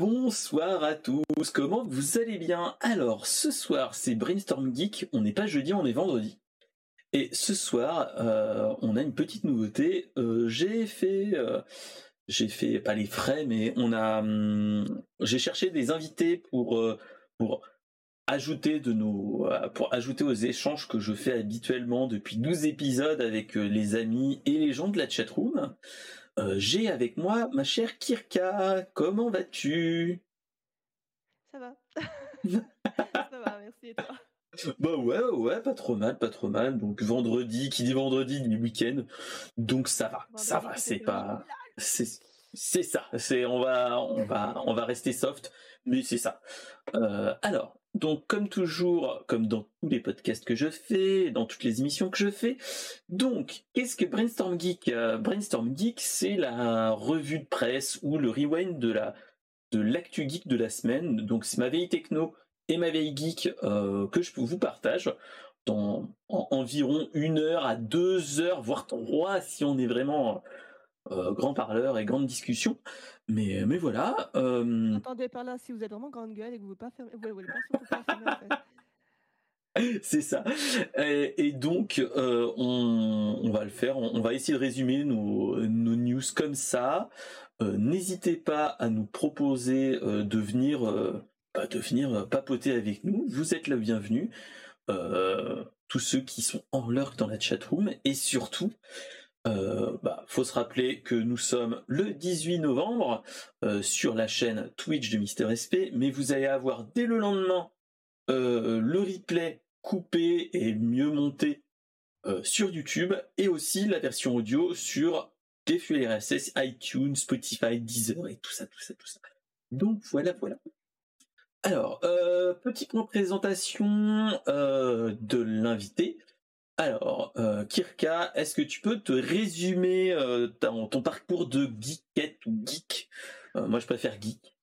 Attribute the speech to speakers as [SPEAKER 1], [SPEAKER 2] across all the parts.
[SPEAKER 1] bonsoir à tous, comment vous allez bien? Alors ce soir c'est Brainstorm Geek, on n'est pas jeudi, on est vendredi. Et ce soir euh, on a une petite nouveauté, euh, j'ai fait... Euh, j'ai fait pas les frais mais on a hum, j'ai cherché des invités pour ajouter pour ajouter aux échanges que je fais habituellement depuis 12 épisodes avec les amis et les gens de la chatroom. Euh, j'ai avec moi ma chère Kirka. Comment vas-tu?
[SPEAKER 2] Ça va. Ça va, merci et toi?
[SPEAKER 1] Bah ouais, ouais, pas trop mal, pas trop mal. Donc vendredi, qui dit vendredi dit week-end. Donc ça va, ça va, c'est pas, c'est, c'est ça. C'est, on va, on va, on va rester soft, mais c'est ça. Euh, alors, donc, comme toujours, comme dans tous les podcasts que je fais, dans toutes les émissions que je fais, donc, qu'est-ce que Brainstorm Geek euh, Brainstorm Geek, c'est la revue de presse ou le rewind de la de l'actu geek de la semaine. Donc, c'est ma veille techno et ma veille geek euh, que je vous partage dans environ une heure à deux heures, voire trois si on est vraiment euh, grand parleur et grande discussion. Mais, mais voilà.
[SPEAKER 2] Euh... Attendez par là si vous êtes vraiment grande gueule et que vous ne voulez pas faire. Vous voulez pas, pas
[SPEAKER 1] C'est ça. Et, donc, euh, on, on, va le faire. On, va essayer de résumer nos, nos news comme ça. Euh, n'hésitez pas à nous proposer euh, de venir, bah, de venir papoter avec nous. Vous êtes la bienvenue. tous ceux qui sont en lurk dans la chatroom. Et surtout, euh, bah, faut se rappeler que nous sommes le 18 novembre euh, sur la chaîne Twitch de Mister SP, mais vous allez avoir dès le lendemain euh, le replay coupé et mieux monté sur YouTube et aussi la version audio sur des RSS, iTunes, Spotify, Deezer et tout ça, tout ça, tout ça. Donc voilà, voilà. Alors, petit point présentation de l'invité. Alors, euh, Kirka, est-ce que tu peux te résumer euh, ton, parcours de geekette ou geek? Euh, Moi, je préfère geek.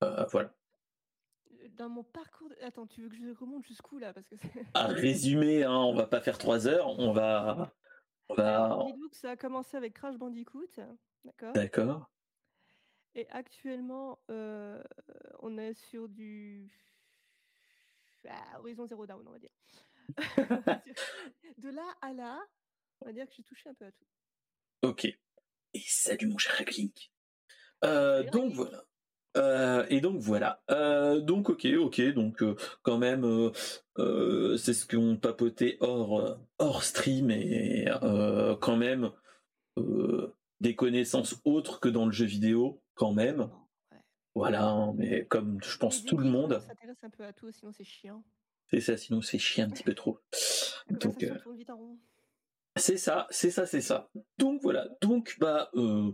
[SPEAKER 1] voilà.
[SPEAKER 2] Dans mon parcours, attends, tu veux que je remonte jusqu'où là? Parce que
[SPEAKER 1] à résumer, hein, on va pas faire trois heures, on va,
[SPEAKER 2] on va. ça a commencé avec Crash Bandicoot, d'accord?
[SPEAKER 1] D'accord.
[SPEAKER 2] Et actuellement, on est sur du ah, Horizon Zero Dawn, on va dire. de là à là, on va dire que j'ai touché un peu à tout.
[SPEAKER 1] Ok. Et salut mon cher Clink. Euh, donc voilà. Euh, et donc voilà. Euh, donc ok, ok. Donc quand même, c'est ce qu'on papotait hors hors stream et quand même des connaissances autres que dans le jeu vidéo quand même. Voilà, hein, mais comme je pense tout le monde.
[SPEAKER 2] Ça s'intéresse un peu à tout, sinon c'est chiant.
[SPEAKER 1] C'est ça, sinon c'est chiant un petit peu trop. Donc, euh, c'est ça, c'est ça, c'est ça. Donc voilà. Donc bah, euh,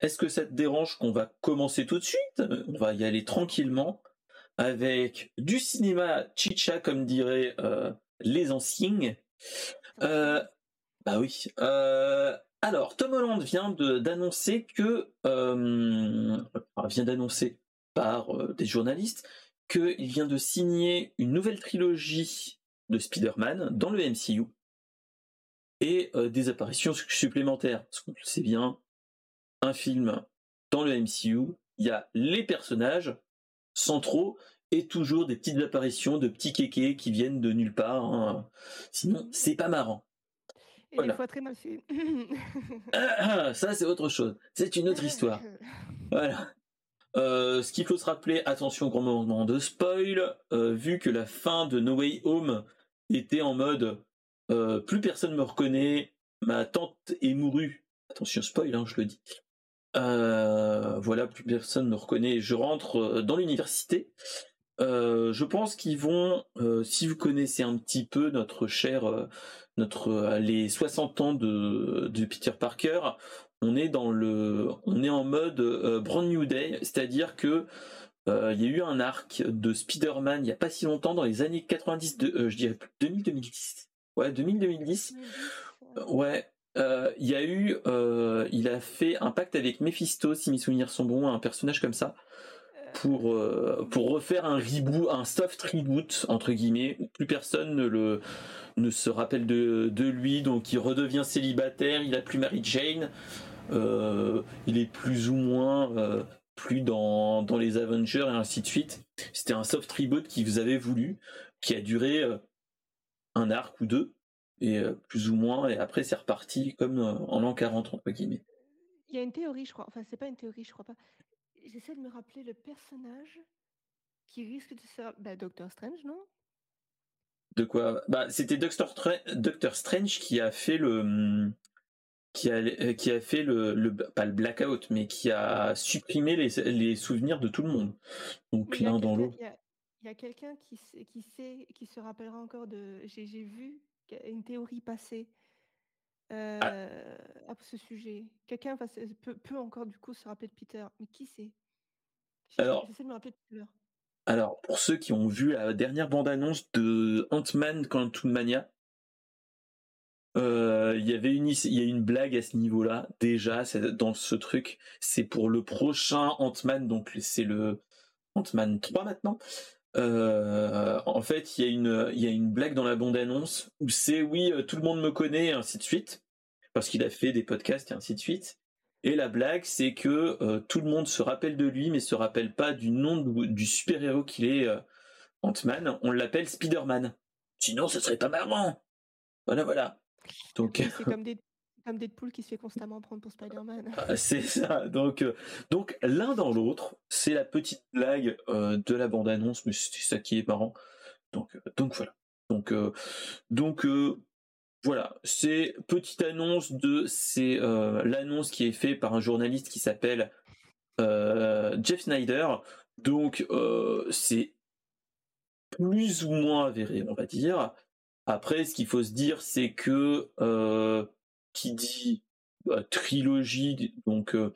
[SPEAKER 1] est-ce que ça te dérange qu'on va commencer tout de suite? On va y aller tranquillement avec du cinéma chicha, comme diraient euh, les anciens. bah oui. alors, Tom Holland vient d'annoncer que vient d'annoncer par des journalistes qu'il vient de signer une nouvelle trilogie de Spider-Man dans le MCU et euh, des apparitions supplémentaires. Parce qu'on sait bien, un film dans le MCU, il y a les personnages centraux et toujours des petites apparitions de petits kékés qui viennent de nulle part. Hein. Sinon, c'est pas marrant.
[SPEAKER 2] Et voilà. fois très mal
[SPEAKER 1] ah, ah, ça, c'est autre chose. C'est une autre histoire. Voilà. Euh, ce qu'il faut se rappeler, attention grand moment de spoil, euh, vu que la fin de No Way Home était en mode euh, plus personne me reconnaît, ma tante est mourue. Attention spoil, hein, je le dis. voilà, plus personne me reconnaît. Je rentre dans l'université. je pense qu'ils vont, si vous connaissez un petit peu notre cher, notre les 60 ans de Peter Parker, on est dans le, on est en mode euh, brand new day, c'est-à-dire que euh, il y a eu un arc de Spider-Man il y a pas si longtemps dans les années 90, de, euh, je dirais 2000 2010, ouais 2000 2010, ouais. il y a eu, il a fait un pacte avec Mephisto, si mes souvenirs sont bons, un personnage comme ça, pour pour refaire un reboot, un soft reboot entre guillemets. Plus personne ne le ne se rappelle de, de lui, donc il redevient célibataire, il a plus Mary Jane. Euh, il est plus ou moins euh, plus dans, dans les Avengers et ainsi de suite. C'était un soft reboot qui vous avez voulu, qui a duré un arc ou deux, et plus ou moins, et après c'est reparti comme en l'an 40 entre guillemets.
[SPEAKER 2] Il y a une théorie, je crois. Enfin, c'est pas une théorie, je crois pas. J'essaie de me rappeler le personnage qui risque de faire. Bah, Doctor Strange, non?
[SPEAKER 1] De quoi? Bah, c'était Doctor, Doctor Strange qui a fait le. Qui a, euh, qui a fait le, le, pas le blackout, mais qui a supprimé les, les souvenirs de tout le monde. Donc l'un dans l'autre.
[SPEAKER 2] Il y a, quelqu'un qui, qui sait, qui se rappellera encore de. J'ai vu une théorie passer euh, ah. à ce sujet. Quelqu'un peut, peut, encore du coup se rappeler de Peter, mais qui c'est
[SPEAKER 1] Alors.
[SPEAKER 2] J'essaie de me rappeler de l'heure.
[SPEAKER 1] Alors, pour ceux qui ont vu la dernière bande-annonce de Ant-Man Quantum Euh, il y avait une, a une blague à ce niveau-là déjà dans ce truc. C'est pour le prochain Ant-Man, donc c'est le Ant-Man 3 maintenant. Euh, en fait, il y a une, blague dans la bande-annonce où c'est oui, euh, tout le monde me connaît et ainsi de suite, parce qu'il a fait des podcasts et ainsi de suite. Et la blague, c'est que tout le monde se rappelle de lui, mais se rappelle pas du nom du super-héros qu'il est, Ant-Man. On l'appelle Spider-Man. Sinon, ce serait pas marrant. Voilà, voilà.
[SPEAKER 2] Donc, c'est comme des comme Deadpool qui se fait constamment prendre pour Spider-Man.
[SPEAKER 1] Ah, c'est ça. Donc, euh, donc l'un dans l'autre, c'est la petite blague euh, de la bande-annonce, mais c'est ça qui est marrant. Donc, euh, donc voilà. Donc, donc voilà, c'est petite annonce de c'est l'annonce qui est faite par un journaliste qui s'appelle Jeff Snyder. Donc c'est plus ou moins avéré, on va dire. Après, ce qu'il faut se dire, c'est que euh, qui dit bah, trilogie, donc euh,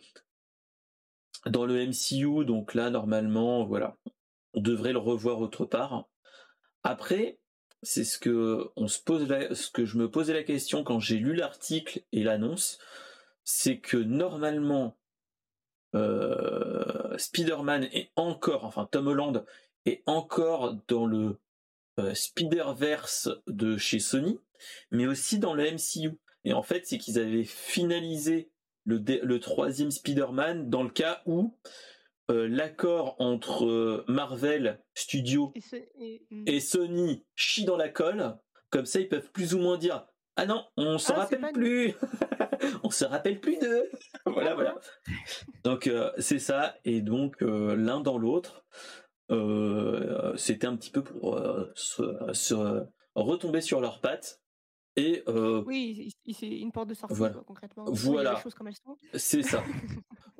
[SPEAKER 1] dans le MCU, donc là normalement, voilà, on devrait le revoir autre part. Après, c'est ce que on se pose, ce que je me posais la question quand j'ai lu l'article et l'annonce, c'est que normalement euh, Spider-Man est encore, enfin Tom Holland est encore dans le Spider-Verse de chez Sony, mais aussi dans le MCU. Et en fait, c'est qu'ils avaient finalisé le, le troisième Spider-Man dans le cas où euh, l'accord entre euh, Marvel Studios hmm. et, Sony chie dans la colle. Comme ça, ils peuvent plus ou moins dire Ah non, on se ah, rappelle plus On se rappelle plus d'eux Voilà, voilà. Donc, c'est ça. Et donc, l'un dans l'autre. Euh, c'était un petit peu pour euh, se, retomber sur leurs pattes. Et,
[SPEAKER 2] euh, oui, c'est une porte de sortie, concrètement.
[SPEAKER 1] Voilà. C'est ça.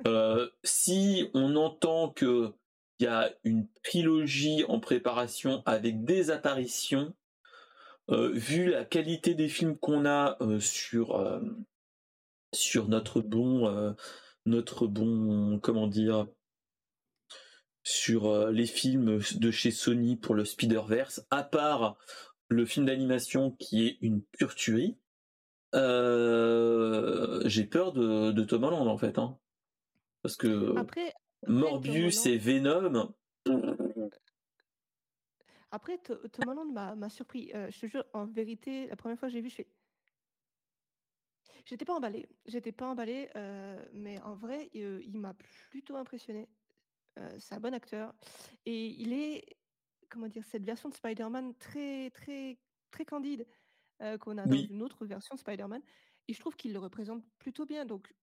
[SPEAKER 1] si on entend que il y a une trilogie en préparation avec des apparitions, vu la qualité des films qu'on a sur sur notre bon notre bon comment dire sur euh, les films de chez Sony pour le Spider-Verse, à part le film d'animation qui est une pure tuerie. Euh, j'ai peur de, de, Tom Holland en fait, hein. parce que Morbius et Venom.
[SPEAKER 2] Après, Tom Holland m'a surpris. Euh, je te jure, en vérité, la première fois que j'ai vu, je fais. J'étais pas emballée. J'étais pas emballée, mais en vrai, il m'a plutôt impressionné. Euh, c'est un bon acteur. Et il est, comment dire, cette version de Spider-Man très, très, très candide euh, qu'on a dans une autre version de Spider-Man. Et je trouve qu'il le représente plutôt bien. Donc,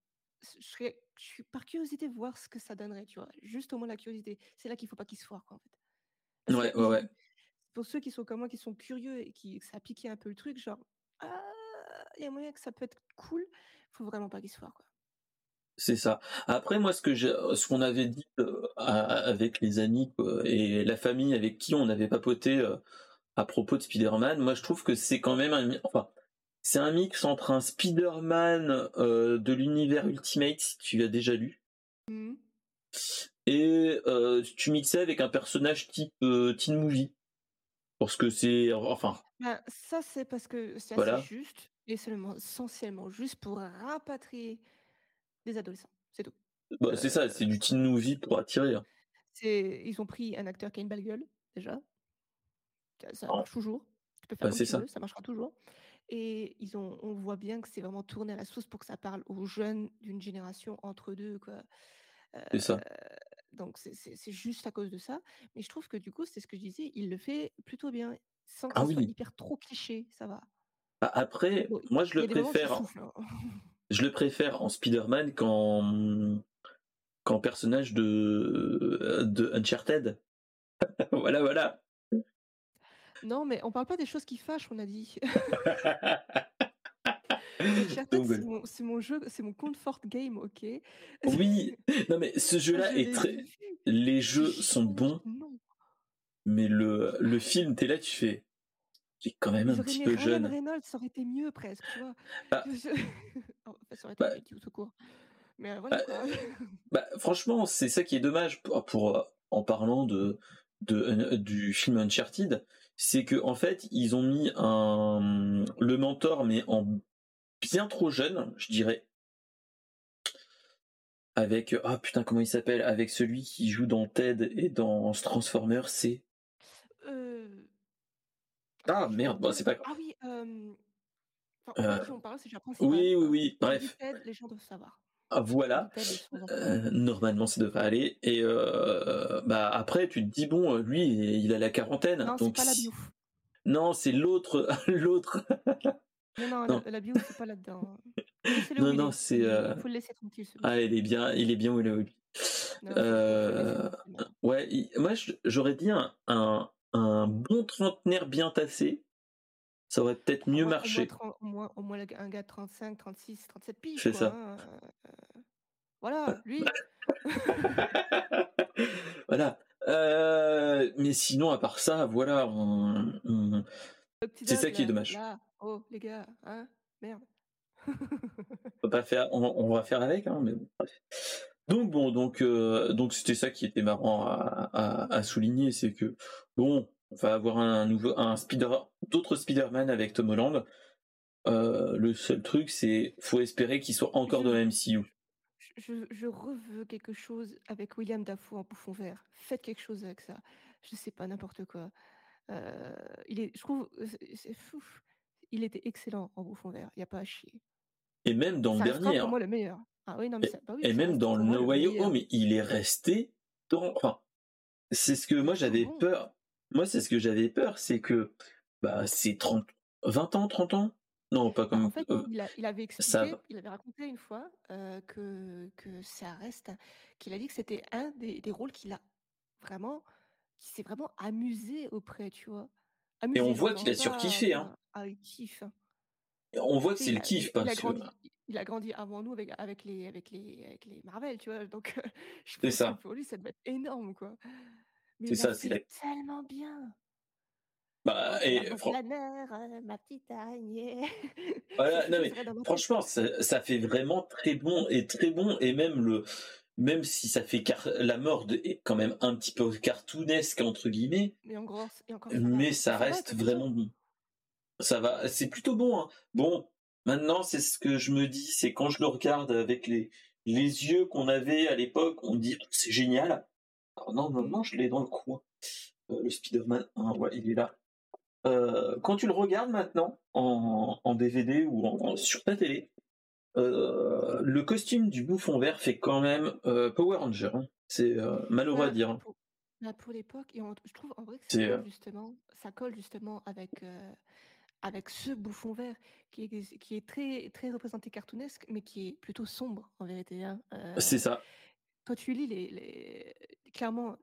[SPEAKER 2] je, serais, je suis par curiosité voir ce que ça donnerait, tu vois. Juste au moins la curiosité. C'est là qu'il faut pas qu'il se foire, quoi, en fait.
[SPEAKER 1] ouais, ouais, ouais.
[SPEAKER 2] Pour ceux qui sont comme moi, qui sont curieux et qui ça a piqué un peu le truc, genre, ah, il y a moyen que ça peut être cool, faut vraiment pas qu'il se foire, quoi.
[SPEAKER 1] C'est ça. Après, moi, ce que j'ai, ce qu'on avait dit euh, avec les amis et la famille avec qui on avait papoté euh, à propos de Spider-Man, moi, je trouve que c'est quand même un, enfin, c'est un mix entre un Spider-Man euh, de l'univers Ultimate, si tu as déjà lu, mmh. et tu mixais avec un personnage type teen movie, parce que c'est, enfin.
[SPEAKER 2] Bah, ça, c'est parce que c'est juste et seulement essentiellement juste pour rapatrier des adolescents, c'est tout.
[SPEAKER 1] Bah, c'est ça, c'est du teen movie pour attirer.
[SPEAKER 2] C'est, ils ont pris un acteur qui a une belle gueule, déjà. Ça marche toujours. Tu peux faire bah, ça. ça marchera toujours. Et ils ont, on voit bien que c'est vraiment tourné à la sauce pour que ça parle aux jeunes d'une génération entre deux. Quoi.
[SPEAKER 1] c'est ça.
[SPEAKER 2] donc c'est c'est c'est juste à cause de ça, mais je trouve que du coup, c'est ce que je disais, il le fait plutôt bien, sans que
[SPEAKER 1] Ah
[SPEAKER 2] ça soit
[SPEAKER 1] oui.
[SPEAKER 2] hyper trop cliché, ça va.
[SPEAKER 1] A après,
[SPEAKER 2] Bon,
[SPEAKER 1] moi je le
[SPEAKER 2] moments
[SPEAKER 1] préfère
[SPEAKER 2] souffle, hein.
[SPEAKER 1] je le préfère en Spider-Man qu'en, qu'en personnage de, de Uncharted. Voilà, voilà.
[SPEAKER 2] Non, mais on parle pas des choses qui fâchent, on a dit. Uncharted,
[SPEAKER 1] Donc
[SPEAKER 2] c'est mon jeu, c'est mon comfort game, OK?
[SPEAKER 1] Oui, non mais ce jeu-là
[SPEAKER 2] Je
[SPEAKER 1] est très les
[SPEAKER 2] j'ai
[SPEAKER 1] jeux sont bons
[SPEAKER 2] non.
[SPEAKER 1] mais le le film, tu es là, tu fais: «Il est quand même un petit peu
[SPEAKER 2] Ryan
[SPEAKER 1] jeune».
[SPEAKER 2] Reynolds, ça aurait été mieux presque, tu vois? Je je en fait, ça aurait été
[SPEAKER 1] bah
[SPEAKER 2] tout mais voilà
[SPEAKER 1] franchement, c'est ça qui est dommage pour pour, heu, en parlant de de un du film Uncharted, c'est qu'en fait, ils ont mis un, le mentor, mais en bien trop jeune, je dirais. Avec, heu, ah putain, comment il s'appelle? Avec celui qui joue dans Ted et dans Transformers, c'est Ah merde, bon, c'est pas grave.
[SPEAKER 2] ah oui, enfin, on parle, c'est
[SPEAKER 1] oui, oui, oui, bref.
[SPEAKER 2] Les gens doivent savoir.
[SPEAKER 1] Ah voilà, normalement ça devrait aller et bah, après tu te dis: «Bon, lui, il a la quarantaine,
[SPEAKER 2] Non, c'est
[SPEAKER 1] donc
[SPEAKER 2] pas la
[SPEAKER 1] si»
[SPEAKER 2] Biouf.
[SPEAKER 1] non, c'est l'autre l'autre.
[SPEAKER 2] Non, non, la Biouf, c'est pas là-dedans. Laissez-le où
[SPEAKER 1] Non,
[SPEAKER 2] il
[SPEAKER 1] non,
[SPEAKER 2] est,
[SPEAKER 1] c'est,
[SPEAKER 2] il
[SPEAKER 1] heu,
[SPEAKER 2] faut le laisser tranquille
[SPEAKER 1] ah, il est bien il est bien où il est ouais, i moi j'aurais dit un un un bon trentenaire bien tassé, ça aurait peut-être
[SPEAKER 2] Au
[SPEAKER 1] mieux
[SPEAKER 2] moins au moins
[SPEAKER 1] marché.
[SPEAKER 2] au moins au moins le gars un gars de 35-36-37 piges
[SPEAKER 1] C'est ça.
[SPEAKER 2] hein,
[SPEAKER 1] Ouais.
[SPEAKER 2] voilà, lui.
[SPEAKER 1] Voilà, heu, mais sinon à part ça, voilà, on on c'est ça qui est dommage.
[SPEAKER 2] là, oh les gars, hein, merde.
[SPEAKER 1] On pas faire on on va faire avec, hein, mais bon, bref. Donc bon, donc heu, donc c'était ça qui était marrant à à à souligner, c'est que, bon, on va avoir un nouveau un Spider d'autres Spider-Man avec Tom Holland. Heu, le seul truc, c'est faut espérer qu'il soit encore
[SPEAKER 2] Je
[SPEAKER 1] dans la MCU.
[SPEAKER 2] je je reveux quelque chose avec William Dafoe en bouffon vert. Faites quelque chose avec ça. Je sais pas, n'importe quoi. Heu, il est je trouve, heu, c'est fou. Il était excellent en bouffon vert, il y a pas à chier.
[SPEAKER 1] Et même dans le
[SPEAKER 2] Ça
[SPEAKER 1] dernier,
[SPEAKER 2] pour
[SPEAKER 1] hein.
[SPEAKER 2] moi le meilleur. Ah oui, non mais
[SPEAKER 1] Et
[SPEAKER 2] ça bah oui,
[SPEAKER 1] et
[SPEAKER 2] ça
[SPEAKER 1] même dans
[SPEAKER 2] moi
[SPEAKER 1] No
[SPEAKER 2] le
[SPEAKER 1] Way. Home, il est resté dans enfin, c'est ce que moi
[SPEAKER 2] trop
[SPEAKER 1] j'avais
[SPEAKER 2] bon?
[SPEAKER 1] peur. Moi, c'est ce que j'avais peur, c'est que, bah, c'est 30-20 ans, 30 ans? Non, pas
[SPEAKER 2] Bah, en
[SPEAKER 1] comme
[SPEAKER 2] fait,
[SPEAKER 1] heu,
[SPEAKER 2] il a il avait
[SPEAKER 1] ça
[SPEAKER 2] expliqué,
[SPEAKER 1] va.
[SPEAKER 2] il avait raconté une fois, heu, que que ça reste qu'il a dit que c'était un des des rôles qu'il a vraiment qui s'est vraiment amusé auprès, tu vois?
[SPEAKER 1] Et on
[SPEAKER 2] Amusé,
[SPEAKER 1] voit qu'il a surkiffé, hein.
[SPEAKER 2] Ah, il kiffe, hein.
[SPEAKER 1] On voit que c'est le kiff parce que
[SPEAKER 2] il a grandi avant nous avec avec les avec les avec les Marvel, tu vois? Donc je pense que
[SPEAKER 1] ça.
[SPEAKER 2] pour lui, ça devait être énorme, quoi. Mais
[SPEAKER 1] C'est
[SPEAKER 2] l'a
[SPEAKER 1] ça, c'est la
[SPEAKER 2] tellement bien!
[SPEAKER 1] Bah
[SPEAKER 2] «Oh, la
[SPEAKER 1] et
[SPEAKER 2] planeur, heu, ma petite araignée».
[SPEAKER 1] Voilà, non mais franchement, ça ça fait vraiment très bon et très bon et même le même si ça fait car la mort de est quand même un petit peu «cartoonesque» entre guillemets,
[SPEAKER 2] Mais encore et encore ça
[SPEAKER 1] mais reste vraiment bon. Ça va, c'est plutôt bon, hein. Bon, maintenant, c'est ce que je me dis, c'est quand je le regarde avec les les yeux qu'on avait à l'époque, on dit: «C'est génial». Alors
[SPEAKER 2] Mmh.
[SPEAKER 1] normalement, je l'ai dans le coin, heu, le Spider-Man 1, ouais, il est là. Heu, quand tu le regardes maintenant en en DVD ou en sur ta télé, heu, le costume du Bouffon Vert fait quand même, heu, Power Ranger, hein. C'est, heu, malheureux à dire, hein.
[SPEAKER 2] pour pour l'époque et je trouve en vrai que ça colle justement ça colle justement avec, avec ce Bouffon Vert qui est qui est très très représenté cartoonesque, mais qui est plutôt sombre en vérité, hein.
[SPEAKER 1] c'est ça.
[SPEAKER 2] Quand tu lis les les clairement,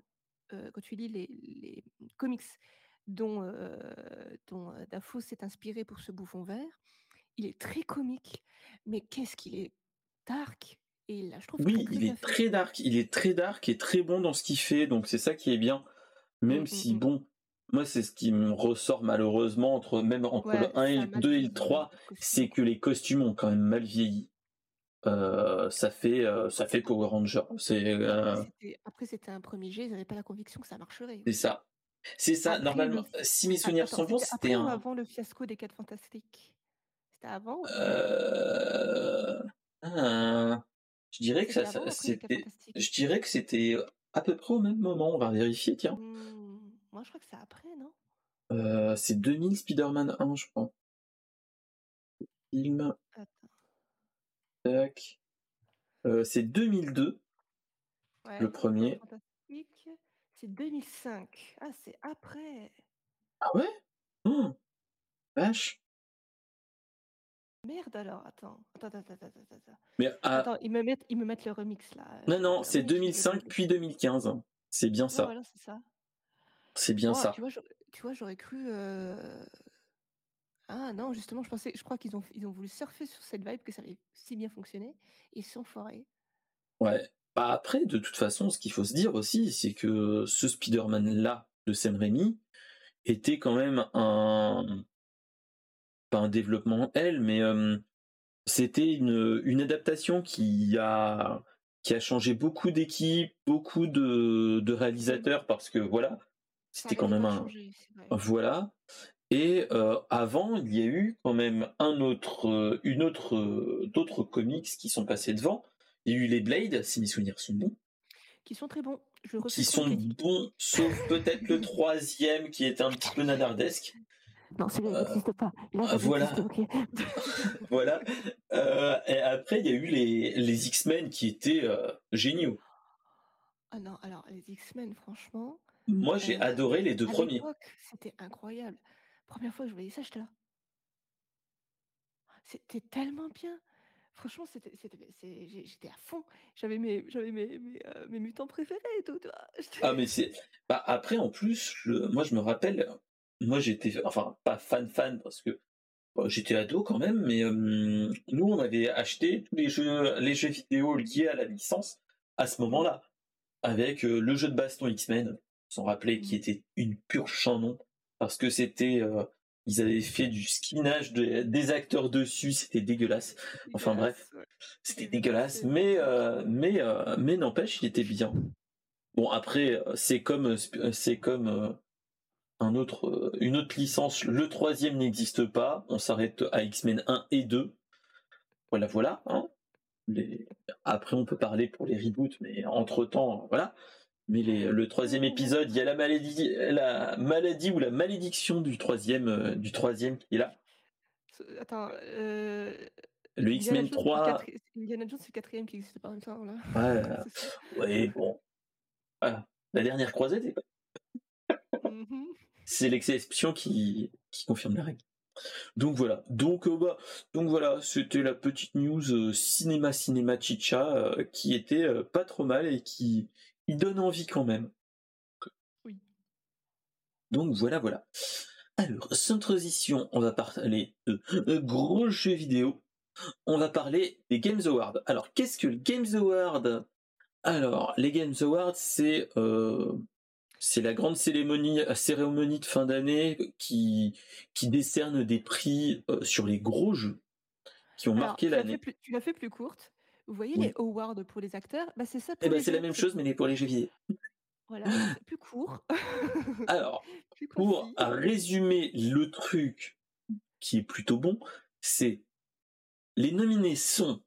[SPEAKER 2] heu, quand tu lis les les comics dont, heu, Dafoe s'est inspiré pour ce Bouffon Vert, il est très comique, mais qu'est-ce qu'il est dark et l'a je trouve
[SPEAKER 1] Oui, il est très dark, il est très dark et très bon dans ce qu'il fait, donc c'est ça qui est bien.
[SPEAKER 2] Mmh,
[SPEAKER 1] Même
[SPEAKER 2] mmh
[SPEAKER 1] si
[SPEAKER 2] mh.
[SPEAKER 1] bon, moi c'est ce qui me ressort malheureusement entre même entre
[SPEAKER 2] Ouais,
[SPEAKER 1] le 1 et le
[SPEAKER 2] mal
[SPEAKER 1] 2 et le
[SPEAKER 2] vieilli
[SPEAKER 1] 3,
[SPEAKER 2] les costumes,
[SPEAKER 1] c'est que les costumes ont quand même mal vieilli. Heu, ça fait, heu, ça fait Power Ranger. C'est,
[SPEAKER 2] Après c'était après c'était un 1er jet, ils avaient pas la conviction que ça marcherait
[SPEAKER 1] c'est
[SPEAKER 2] aussi.
[SPEAKER 1] ça. C'est ça,
[SPEAKER 2] Après
[SPEAKER 1] normalement,
[SPEAKER 2] f
[SPEAKER 1] si mes souvenirs
[SPEAKER 2] attends,
[SPEAKER 1] sont bons,
[SPEAKER 2] c'était
[SPEAKER 1] un
[SPEAKER 2] avant le fiasco des 4 Fantastiques? C'était avant ou
[SPEAKER 1] hein, je dirais que
[SPEAKER 2] C'était
[SPEAKER 1] ça
[SPEAKER 2] avant
[SPEAKER 1] ça
[SPEAKER 2] ou après les 4
[SPEAKER 1] c'était je dirais que c'était, à peu près au même moment, on va vérifier, tiens.
[SPEAKER 2] Mmh, moi je crois que c'est après, non?
[SPEAKER 1] C'est 2000 Spider-Man 1, je crois. Film,
[SPEAKER 2] Attends.
[SPEAKER 1] Tac, heu, c'est 2002
[SPEAKER 2] Ouais,
[SPEAKER 1] le
[SPEAKER 2] les 4
[SPEAKER 1] 1er.
[SPEAKER 2] Fantas C'est 2005. Ah, c'est après.
[SPEAKER 1] Ah ouais? Oh, Vache.
[SPEAKER 2] Merde alors, attends. Attends, attends, attends, attends.
[SPEAKER 1] Mais
[SPEAKER 2] Attends, ils me mettent, ils me mettent le remix là.
[SPEAKER 1] Non, non, c'est
[SPEAKER 2] remix, je l'ai
[SPEAKER 1] 2005
[SPEAKER 2] pas.
[SPEAKER 1] puis 2015. C'est bien ça.
[SPEAKER 2] voilà, c'est ça.
[SPEAKER 1] C'est bien
[SPEAKER 2] Oh,
[SPEAKER 1] ça.
[SPEAKER 2] tu vois, j'aurais- tu vois, j'aurais cru. euh, Ah non, justement, je pensais, je crois qu'ils ont, ils ont voulu surfer sur cette vibe que ça avait si bien fonctionné et ils sont foirés.
[SPEAKER 1] Ouais. Bah après, de toute façon, ce qu'il faut se dire aussi, c'est que ce Spider-Man-là de Sam Raimi était quand même un. Pas un développement elle, mais euh, c'était une, une adaptation qui a, qui a changé beaucoup d'équipes, beaucoup de, de réalisateurs, parce que voilà, c'était quand même un.
[SPEAKER 2] changé.
[SPEAKER 1] Voilà. Et euh, avant, il y a eu quand même un autre, euh, une autre, euh, d'autres comics qui sont passés devant. Il y a eu les Blades, si mes souvenirs sont bons,
[SPEAKER 2] Qui sont très bons. Je
[SPEAKER 1] qui sont bons, sauf peut-être le troisième qui était un petit peu nanardesque.
[SPEAKER 2] Non, celui-là, il
[SPEAKER 1] Euh,
[SPEAKER 2] n'existe pas. Là,
[SPEAKER 1] voilà. Voilà. Euh, et après, il y a eu les, les X-Men qui étaient euh, géniaux.
[SPEAKER 2] Ah non, alors les X-Men, franchement,
[SPEAKER 1] Moi, j'ai
[SPEAKER 2] euh,
[SPEAKER 1] adoré les deux
[SPEAKER 2] à
[SPEAKER 1] premiers.
[SPEAKER 2] c'était incroyable. Première fois que je voyais ça, j'étais là. C'était tellement bien. Franchement, c'était, j'étais à fond. J'avais mes, j'avais mes, mes, euh, mes mutants préférés et tout.
[SPEAKER 1] Ah, mais c'est. Bah, après, en plus, moi, je me rappelle, moi, j'étais, enfin, pas fan-fan parce que bon, j'étais ado quand même, mais euh, nous, on avait acheté tous les jeux, les jeux vidéo liés à la licence à ce moment-là, avec euh, le jeu de baston X-Men, s'en rappeler, qui
[SPEAKER 2] Mhm.
[SPEAKER 1] était une pure chanon parce que c'était. euh, ils avaient fait du skinage de- des acteurs dessus, c'était dégueulasse. Enfin, bref. C'était dégueulasse,
[SPEAKER 2] passer.
[SPEAKER 1] mais euh, mais euh, mais n'empêche, il était bien. Bon après, euh, c'est comme euh, euh, c'est comme euh, un autre euh, une autre licence. Le troisième n'existe pas. On s'arrête à X-Men 1 et 2. Voilà, voilà. hein. Les- Après, on peut parler pour les reboots, mais entre temps, voilà. Mais les- le troisième épisode, il y a la maladie, la maladie ou la malédiction du troisième, euh, du troisième qui est là.
[SPEAKER 2] Attends, euh,
[SPEAKER 1] Le X-Men
[SPEAKER 2] Jones, c'est le
[SPEAKER 1] 3,
[SPEAKER 2] quatri- Indiana Jones, c'est le quatrième qui existe pas en même temps, là.
[SPEAKER 1] ouais,
[SPEAKER 2] C'est ça.
[SPEAKER 1] ouais, bon, voilà. La dernière croisette est
[SPEAKER 2] Mhm.
[SPEAKER 1] c'est l'exception qui, qui confirme la règle. Donc voilà. Donc, euh, bah, donc voilà, c'était la petite news euh, cinéma cinéma chicha euh, qui était euh, pas trop mal et qui il donne envie quand même.
[SPEAKER 2] Oui.
[SPEAKER 1] Donc voilà, voilà. Alors, sans transition, on va parler de gros jeux vidéo. On va parler des Games Awards. Alors, qu'est-ce que les Games Awards Alors, les Games Awards, c'est euh, c'est la grande cérémonie, cérémonie de fin d'année qui, qui décerne des prix euh, sur les gros jeux qui ont
[SPEAKER 2] Alors,
[SPEAKER 1] marqué l'année.
[SPEAKER 2] tu l'as fait plus courte. Vous voyez
[SPEAKER 1] Oui.
[SPEAKER 2] les awards pour les acteurs? Bah, C'est ça
[SPEAKER 1] Eh ben, c'est la même chose, mais pour les jeux vidéo.
[SPEAKER 2] Voilà, c'est plus court.
[SPEAKER 1] Alors,
[SPEAKER 2] plus
[SPEAKER 1] pour résumer le truc qui est plutôt bon, c'est les nominés sont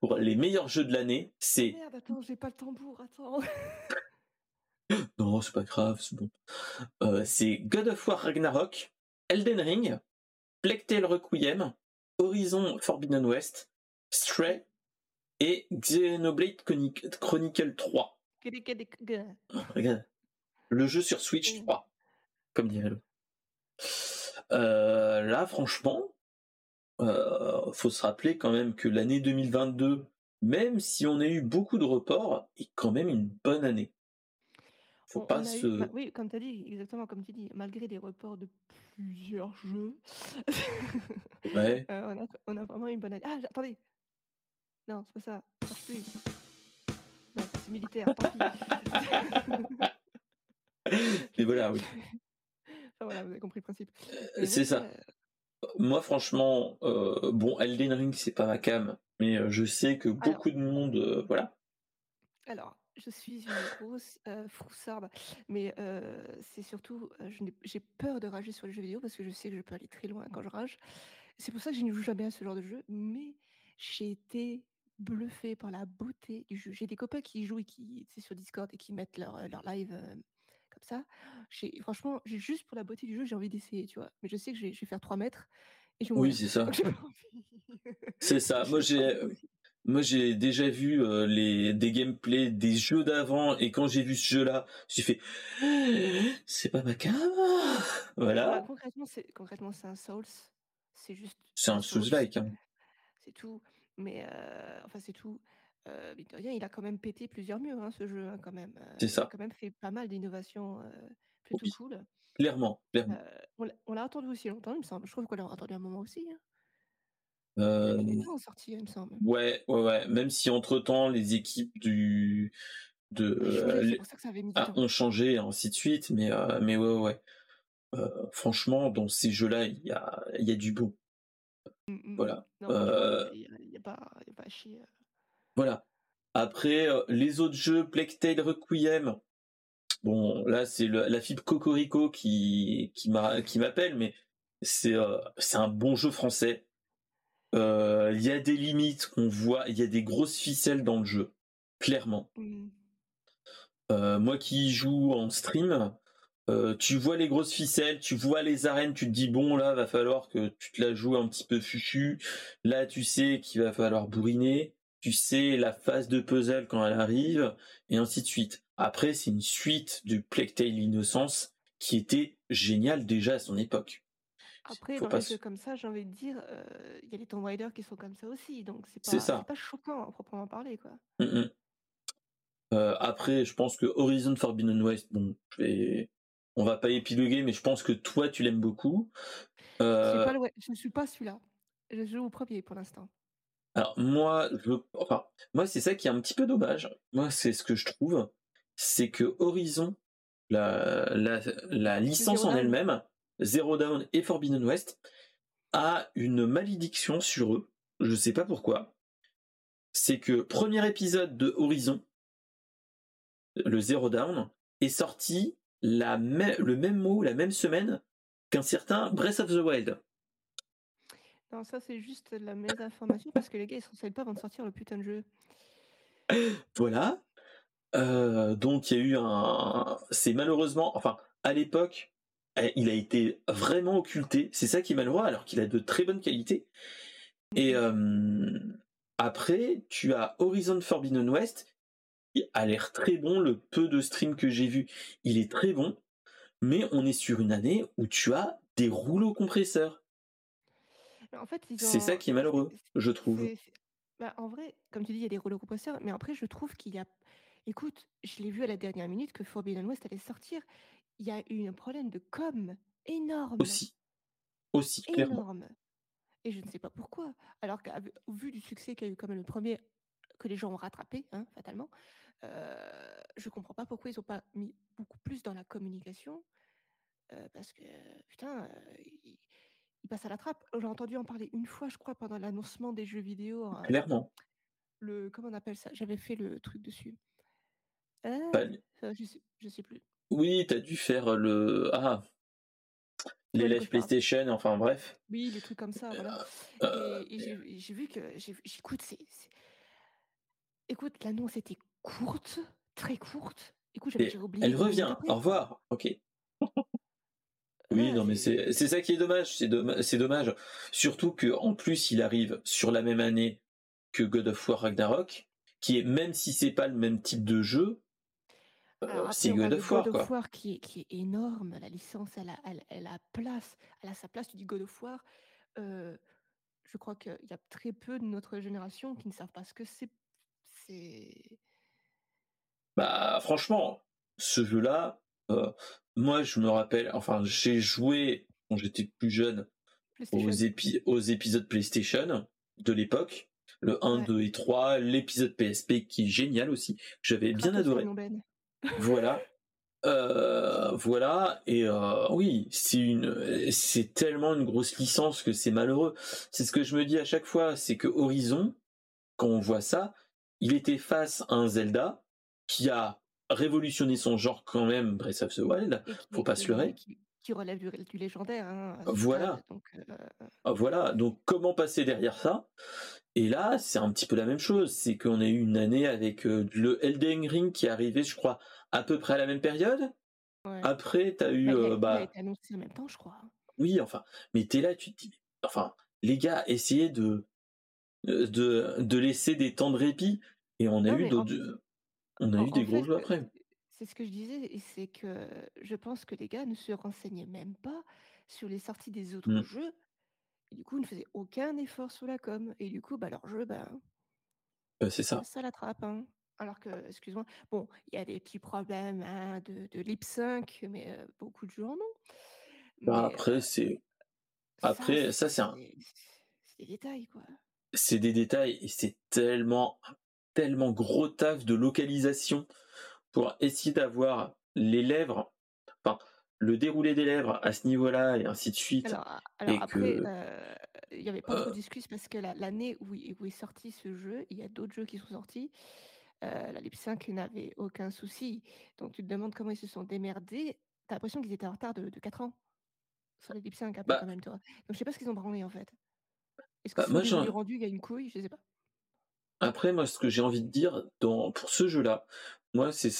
[SPEAKER 1] pour les meilleurs jeux de l'année, c'est
[SPEAKER 2] Merde, attends, j'ai pas le tambour, attends.
[SPEAKER 1] non, c'est pas grave, c'est bon. Euh, c'est God of War Ragnarok, Elden Ring, Plague Tale Requiem, Horizon Forbidden West, Stray et Xenoblade Chroni- Chronicle 3.
[SPEAKER 2] Gade, gade, gade.
[SPEAKER 1] Regarde, le jeu sur Switch
[SPEAKER 2] Mm.
[SPEAKER 1] 3, comme dirait l'autre. Euh, là, franchement, euh, faut se rappeler quand même que l'année 2022, même si on a eu beaucoup de reports, est quand même une bonne année. Faut
[SPEAKER 2] On-
[SPEAKER 1] pas
[SPEAKER 2] on a eu-
[SPEAKER 1] se.
[SPEAKER 2] bah oui, comme tu as dit, exactement comme tu dis, malgré des reports de plusieurs jeux,
[SPEAKER 1] Ouais.
[SPEAKER 2] euh, on, a, on a vraiment une bonne année. Ah, attendez Non, c'est pas ça. plus. Non, c'est militaire, tant pis.
[SPEAKER 1] Mais voilà, oui.
[SPEAKER 2] Enfin, voilà, vous avez compris le principe.
[SPEAKER 1] Euh, c'est ça.
[SPEAKER 2] euh,
[SPEAKER 1] Moi, franchement, euh, bon, Elden Ring, c'est pas ma cam, mais euh, je sais que beaucoup de monde, voilà.
[SPEAKER 2] Alors, je suis une grosse euh, froussarde, mais euh, c'est surtout, euh, j'ai peur de rager sur les jeux vidéo parce que je sais que je peux aller très loin quand je rage. C'est pour ça que je ne joue jamais à ce genre de jeu, mais j'ai été bluffée par la beauté du jeu. J'ai des copains qui jouent et qui, sais, sur Discord et qui mettent leur, euh, leur live euh, comme ça. J'ai- Franchement, j'ai juste pour la beauté du jeu, j'ai envie d'essayer, tu vois. Mais je sais que je vais, je vais faire 3 mètres et je vais
[SPEAKER 1] Oui, c'est ça. C'est ça. Moi,
[SPEAKER 2] J'ai
[SPEAKER 1] moi j'ai déjà vu les des gameplays des jeux d'avant et quand j'ai vu ce jeu-là, j'ai fait c'est pas ma cam. Voilà.
[SPEAKER 2] concrètement, c'est concrètement c'est un Souls. C'est juste.
[SPEAKER 1] C'est un Souls-like. Hein.
[SPEAKER 2] C'est tout. Mais enfin c'est tout. Euh, il a quand même pété plusieurs murs, hein, ce jeu, hein, quand même.
[SPEAKER 1] C'est ça.
[SPEAKER 2] Il a quand même fait pas mal d'innovations plutôt cool.
[SPEAKER 1] Clairement, clairement.
[SPEAKER 2] on l'a attendu aussi longtemps, il me semble. Je trouve qu'on l'a attendu un moment aussi. Hein.
[SPEAKER 1] Euh...
[SPEAKER 2] Il est sorti, il me semble.
[SPEAKER 1] Ouais, ouais, ouais. Même si entre temps les équipes du de
[SPEAKER 2] ah,
[SPEAKER 1] ont changé et ainsi de suite, mais mais ouais, ouais. franchement, dans ces jeux-là, il y a il y a du beau.
[SPEAKER 2] Mmh, mmh.
[SPEAKER 1] Voilà.
[SPEAKER 2] Il n'y a, pas à chier.
[SPEAKER 1] Voilà. Après, les autres jeux, Plague Tale Requiem, bon, là, c'est la fibre Cocorico qui, qui m'appelle, mais c'est un bon jeu français. Il y a des limites qu'on voit, il y a des grosses ficelles dans le jeu, clairement.
[SPEAKER 2] Mmh.
[SPEAKER 1] moi qui joue en stream, tu vois les grosses ficelles, tu vois les arènes, tu te dis bon là va falloir que tu te la joues un petit peu fuchu. Là tu sais qu'il va falloir bourriner, tu sais la phase de puzzle quand elle arrive et ainsi de suite. Après c'est une suite du Plague Tale Innocence qui était géniale déjà à son époque.
[SPEAKER 2] Après, dans les comme ça, j'ai envie de dire, il y a les Tomb Raider qui sont comme ça aussi, donc c'est pas, pas choquant à proprement parler, quoi.
[SPEAKER 1] Mmh, mmh. après, je pense que Horizon Forbidden West, bon, je vais, on va pas épiloguer, mais je pense que toi, tu l'aimes beaucoup.
[SPEAKER 2] Je ne suis pas celui-là. Je joue au premier pour l'instant.
[SPEAKER 1] Alors moi, je, enfin, moi c'est ça qui est un petit peu dommage. Moi, c'est ce que je trouve, c'est que Horizon, la, la, la licence en elle-même, Zero Down et Forbidden West, a une malédiction sur eux. Je sais pas pourquoi. C'est que premier épisode de Horizon, le Zero Down, est sorti la le même mot, la même semaine qu'un certain Breath of the Wild.
[SPEAKER 2] Non, ça c'est juste de la mésinformation parce que les gars ils sont pas avant de sortir le putain de jeu.
[SPEAKER 1] Voilà. Euh, donc il y a eu un. C'est malheureusement, enfin à l'époque, eh, il a été vraiment occulté. C'est ça qui est malheureux alors qu'il a de très bonnes qualités. Et euh, après, tu as Horizon Forbidden West a l'air très bon, le peu de stream que j'ai vu, il est très bon, mais on est sur une année où tu as des rouleaux compresseurs.
[SPEAKER 2] En fait,
[SPEAKER 1] C'est ça qui est malheureux, je trouve.
[SPEAKER 2] Bah, en vrai, comme tu dis, il y a des rouleaux compresseurs, mais après, je trouve qu'il y a. Écoute, je l'ai vu à la dernière minute que Forbidden West allait sortir. Il y a eu un problème de com énorme.
[SPEAKER 1] Aussi. Aussi, clairement.
[SPEAKER 2] Énorme. Et je ne sais pas pourquoi. Alors qu'au vu du succès qu'a eu quand même le premier, que les gens ont rattrapé, hein, fatalement, euh, je comprends pas pourquoi ils n'ont pas mis beaucoup plus dans la communication. Euh, parce que, putain, euh, ils, passent à la trappe. J'ai entendu en parler une fois, je crois, pendant l'annoncement des jeux vidéo. Hein.
[SPEAKER 1] Clairement.
[SPEAKER 2] Le, comment on appelle ça? J'avais fait le truc dessus.
[SPEAKER 1] Bah,
[SPEAKER 2] je, sais, je sais plus.
[SPEAKER 1] Oui, tu as dû faire le. Ah L'élève PlayStation, enfin bref.
[SPEAKER 2] Oui, les trucs comme ça, voilà. et, j'ai vu que. J'écoute, c'est. Écoute, l'annonce était courte, très courte. Écoute, j'avais oublié.
[SPEAKER 1] Elle revient. Au revoir. Ok. oui, non, mais c'est ça qui est dommage. C'est dommage. Surtout que en plus, il arrive sur la même année que God of War Ragnarok, qui est même si c'est pas le même type de jeu,
[SPEAKER 2] euh, c'est God of War. God of War qui est, qui est énorme. La licence, elle a, elle, elle a place. Elle a sa place. Tu dis God of War. Euh, je crois qu'il y a très peu de notre génération qui ne savent pas ce que c'est. C'est
[SPEAKER 1] bah franchement, ce jeu-là, euh, moi je me rappelle, enfin j'ai joué quand j'étais plus jeune aux, aux, épisodes PlayStation de l'époque, le 1, 2 et 3, l'épisode PSP qui est génial aussi, j'avais bien adoré. voilà. Euh, voilà. Et euh, oui c'est une c'est tellement une grosse licence que c'est malheureux. C'est ce que je me dis à chaque fois c'est que Horizon quand on voit ça il était face à un Zelda qui a révolutionné son genre quand même, Breath of the Wild, faut pas se leurrer.
[SPEAKER 2] Qui, relève du, légendaire. Hein,
[SPEAKER 1] voilà. donc, euh, ah, voilà. Donc comment passer derrière ça? Et là, c'est un petit peu la même chose. C'est qu'on a eu une année avec euh, le Elden Ring qui est arrivé, je crois, à peu près à la même période. Après, tu as eu.
[SPEAKER 2] Bah, il,
[SPEAKER 1] a, bah
[SPEAKER 2] été annoncé en même temps, je crois.
[SPEAKER 1] Oui, enfin. Mais tu es là, tu te dis. Enfin, les gars, essayez de de, de laisser des temps de répit. Et on a eu d'autres. On a eu des gros jeux après.
[SPEAKER 2] C'est ce que je disais, et c'est que je pense que les gars ne se renseignaient même pas sur les sorties des autres
[SPEAKER 1] Mmh.
[SPEAKER 2] jeux. Et du coup, ils ne faisaient aucun effort sur la com. Et du coup, bah, leur jeu, bah,
[SPEAKER 1] bah c'est ça.
[SPEAKER 2] ça l'attrape. Hein. Alors que, excuse-moi, bon, il y a des petits problèmes hein, de, de lip sync, mais beaucoup de en ont.
[SPEAKER 1] Bah, après, c'est. Après, ça, c'est un.
[SPEAKER 2] C'est des détails, quoi.
[SPEAKER 1] C'est des détails, et c'est tellement, tellement gros taf de localisation pour essayer d'avoir les lèvres, enfin, le déroulé des lèvres à ce niveau-là et ainsi de suite.
[SPEAKER 2] Alors, alors après, euh, il n'y avait pas trop de discussions parce que l'année où, où, est sorti ce jeu, il y a d'autres jeux qui sont sortis. Euh, la Lip 5 n'avait aucun souci. Donc tu te demandes comment ils se sont démerdés. T'as l'impression qu'ils étaient en retard de, de 4 ans sur les Lip 5 un peu bah quand même, toi. Donc je sais pas ce qu'ils ont branlé en fait. Est-ce que bah, c'est moi, rendu, il y a une couille Je sais pas.
[SPEAKER 1] Après, moi, ce que j'ai envie de dire dans, pour ce jeu-là, moi, c'est